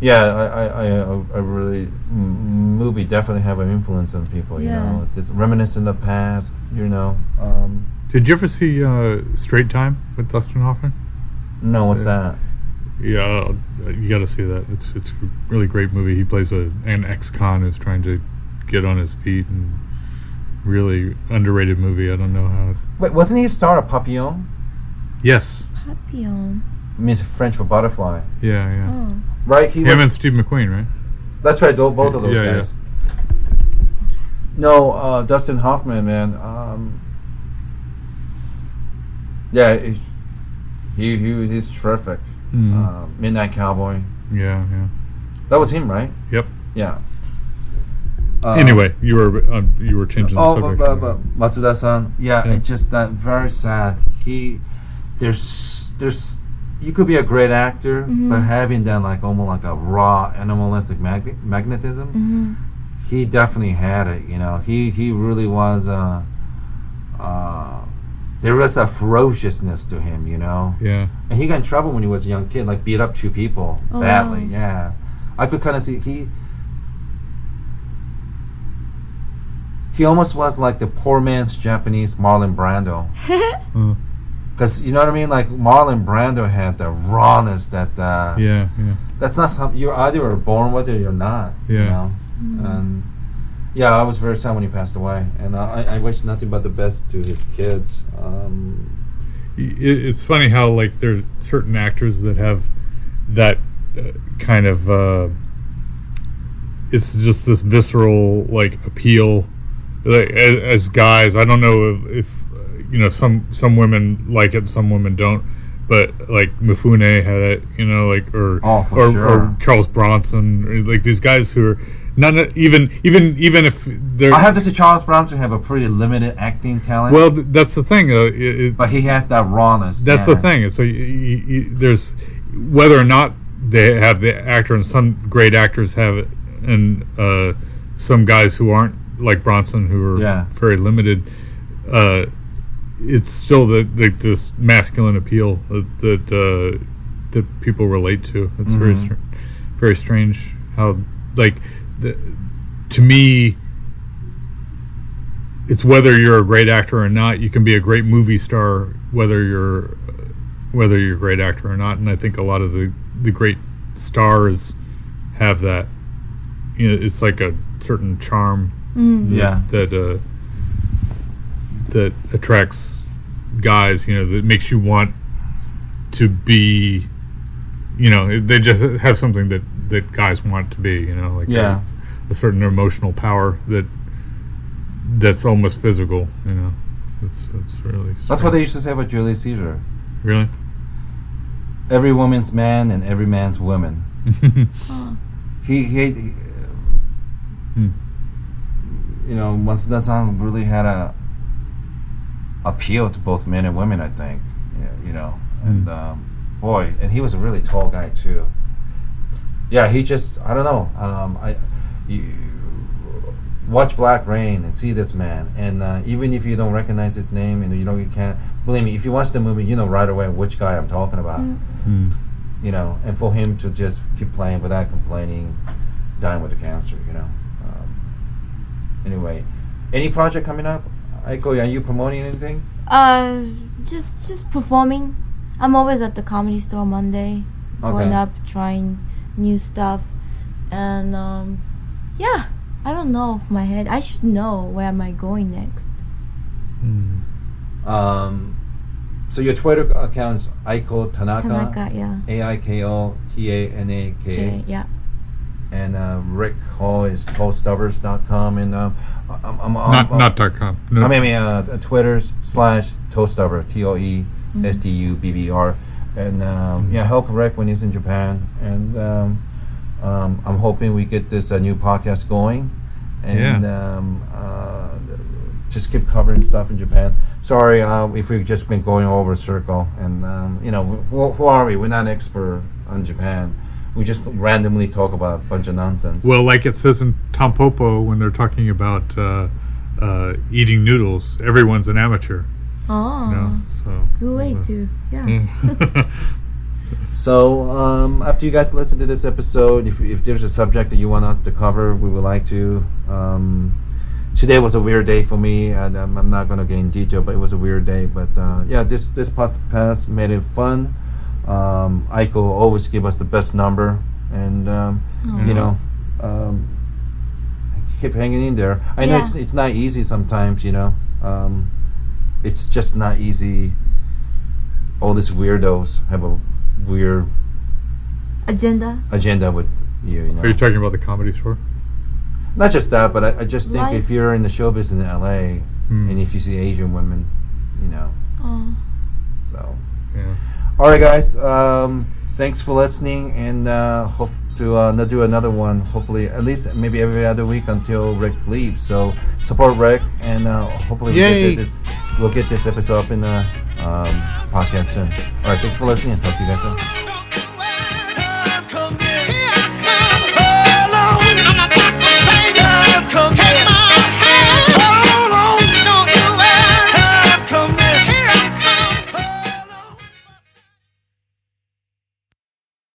yeah, I, I, I, I really m- movie definitely have an influence on people. You Yeah. know, it's reminiscent of the past. You know, um, Did you ever see uh, Straight Time with Dustin Hoffman? no, what's that? Yeah, uh, you got to see that. It's it's a really great movie. He plays a an ex-con who's trying to get on his feet, and really underrated movie. I don't know how. Wait, wasn't he a star of Papillon? Yes. Papillon. Means French for butterfly, Yeah, yeah. Oh. right? He Him was, and Steve McQueen, right? That's right, tho- both of those Yeah, yeah. guys. No, uh, Dustin Hoffman, man. Um, yeah, he he, he he's terrific. Mhm. Uh, Midnight Cowboy. Yeah, yeah. That was him, right? Yep. Yeah. Uh, anyway, you were uh, you were changing the Oh, subject. but, but, but Matsuda-san, yeah, Yeah. it's just that very sad. He, there's, there's, you could be a great actor, but having that like almost like a raw animalistic mag- magnetism, Mm-hmm. he definitely had it. You know, he he really was. Uh, uh, there was a ferociousness to him, you know, yeah. and he got in trouble when he was a young kid, like beat up two people Oh, badly. wow. Yeah, I could kind of see he. He almost was like the poor man's Japanese Marlon Brando. [LAUGHS] Uh, Because you know what I mean, like Marlon Brando had the rawness that uh, yeah, yeah. that's not something you're either are born with or you're not. You Yeah. know? And yeah, I was very sad when he passed away, and I, I wish nothing but the best to his kids. Um, it, it's funny how like there's certain actors that have that uh, kind of uh, it's just this visceral like appeal like as, as guys i don't know if, if you know some some women like it some women don't but like Mifune had it you know like or Oh, or, sure. or Charles Bronson or, like these guys who are none even even even if they're I have to say Charles Bronson have a pretty limited acting talent. well, th- that's the thing. Uh, it, it- but he has that rawness. That's yeah. the thing. So you, you, you, there's whether or not they have the actor, and some great actors have it, and uh, some guys who aren't like Bronson, who are Yeah. very limited. Uh, it's still the, the this masculine appeal that that, uh, that people relate to. It's very Mm-hmm. str- very strange how like the, to me it's whether you're a great actor or not. You can be a great movie star whether you're whether you're a great actor or not. And I think a lot of the the great stars have that. You know, it's like a certain charm Yeah. that uh, that attracts guys. You know, that makes you want to be. You know, they just have something that that guys want to be. You know, like Yeah. a, a certain emotional power that that's almost physical. You know, That's that's really That's what they used to say about Julius Caesar. really. Every woman's man and every man's woman. [LAUGHS] He, he, he Hmm. you know, Matsuda-san really had a appeal to both men and women. I think, you know, and um, boy, and he was a really tall guy too. Yeah, he just, I don't know. Um, I, you watch Black Rain and see this man, and uh, even if you don't recognize his name and you know you can't believe me, if you watch the movie, you know right away which guy I'm talking about. Hmm. You know, and for him to just keep playing without complaining, dying with the cancer, you know. Um, anyway, any project coming up? Aiko, are you promoting anything? Uh, just just performing. I'm always at the comedy store Monday, going up, trying new stuff, and um, yeah. I don't know off my head. I should know where am I going next. Um, so your Twitter account is Aiko Tanaka. Tanaka, yeah. A I K O T A N A K A. Okay, yeah. And uh, Rick Hall is toestubbers.com. And um, I'm, I'm, Not I'm- not dot com. No. I mean, I mean uh, Twitter's slash Toestubber, T O E S T U B B R. And um, yeah, help Rick when he's in Japan. And um, um, I'm hoping we get this uh, new podcast going. And um, uh, just keep covering stuff in Japan. Sorry uh, if we've just been going over a circle. And, um, you know, who, who are we? We're not expert on Japan. We just randomly talk about a bunch of nonsense. Well, like it says in Tampopo when they're talking about uh, uh, eating noodles, everyone's an amateur. Oh, You know, so good way uh, to yeah. [LAUGHS] So, um, after you guys listen to this episode, if, if there's a subject that you want us to cover, we would like to. Um, today was a weird day for me, and um, I'm not going to get in detail, but it was a weird day. But uh, yeah, this this podcast made it fun. Um, Aiko always give us the best number, and um, you know, um, keep hanging in there. I know Yeah. it's it's not easy sometimes, you know. Um, it's just not easy. All these weirdos have a weird Agenda. agenda with you. You know, Are you talking about the comedy store? not just that, but I, I just think Life. if you're in the show business in LA, Hmm. and if you see Asian women, you know, Oh. so. Yeah. All right, guys. Um, thanks for listening, and uh, hope to uh, not do another one. Hopefully, at least maybe every other week until Rick leaves. So support Rick, and uh, hopefully we'll get this we'll get this episode up in the um, podcast soon. All right, thanks for listening, and talk to you guys soon.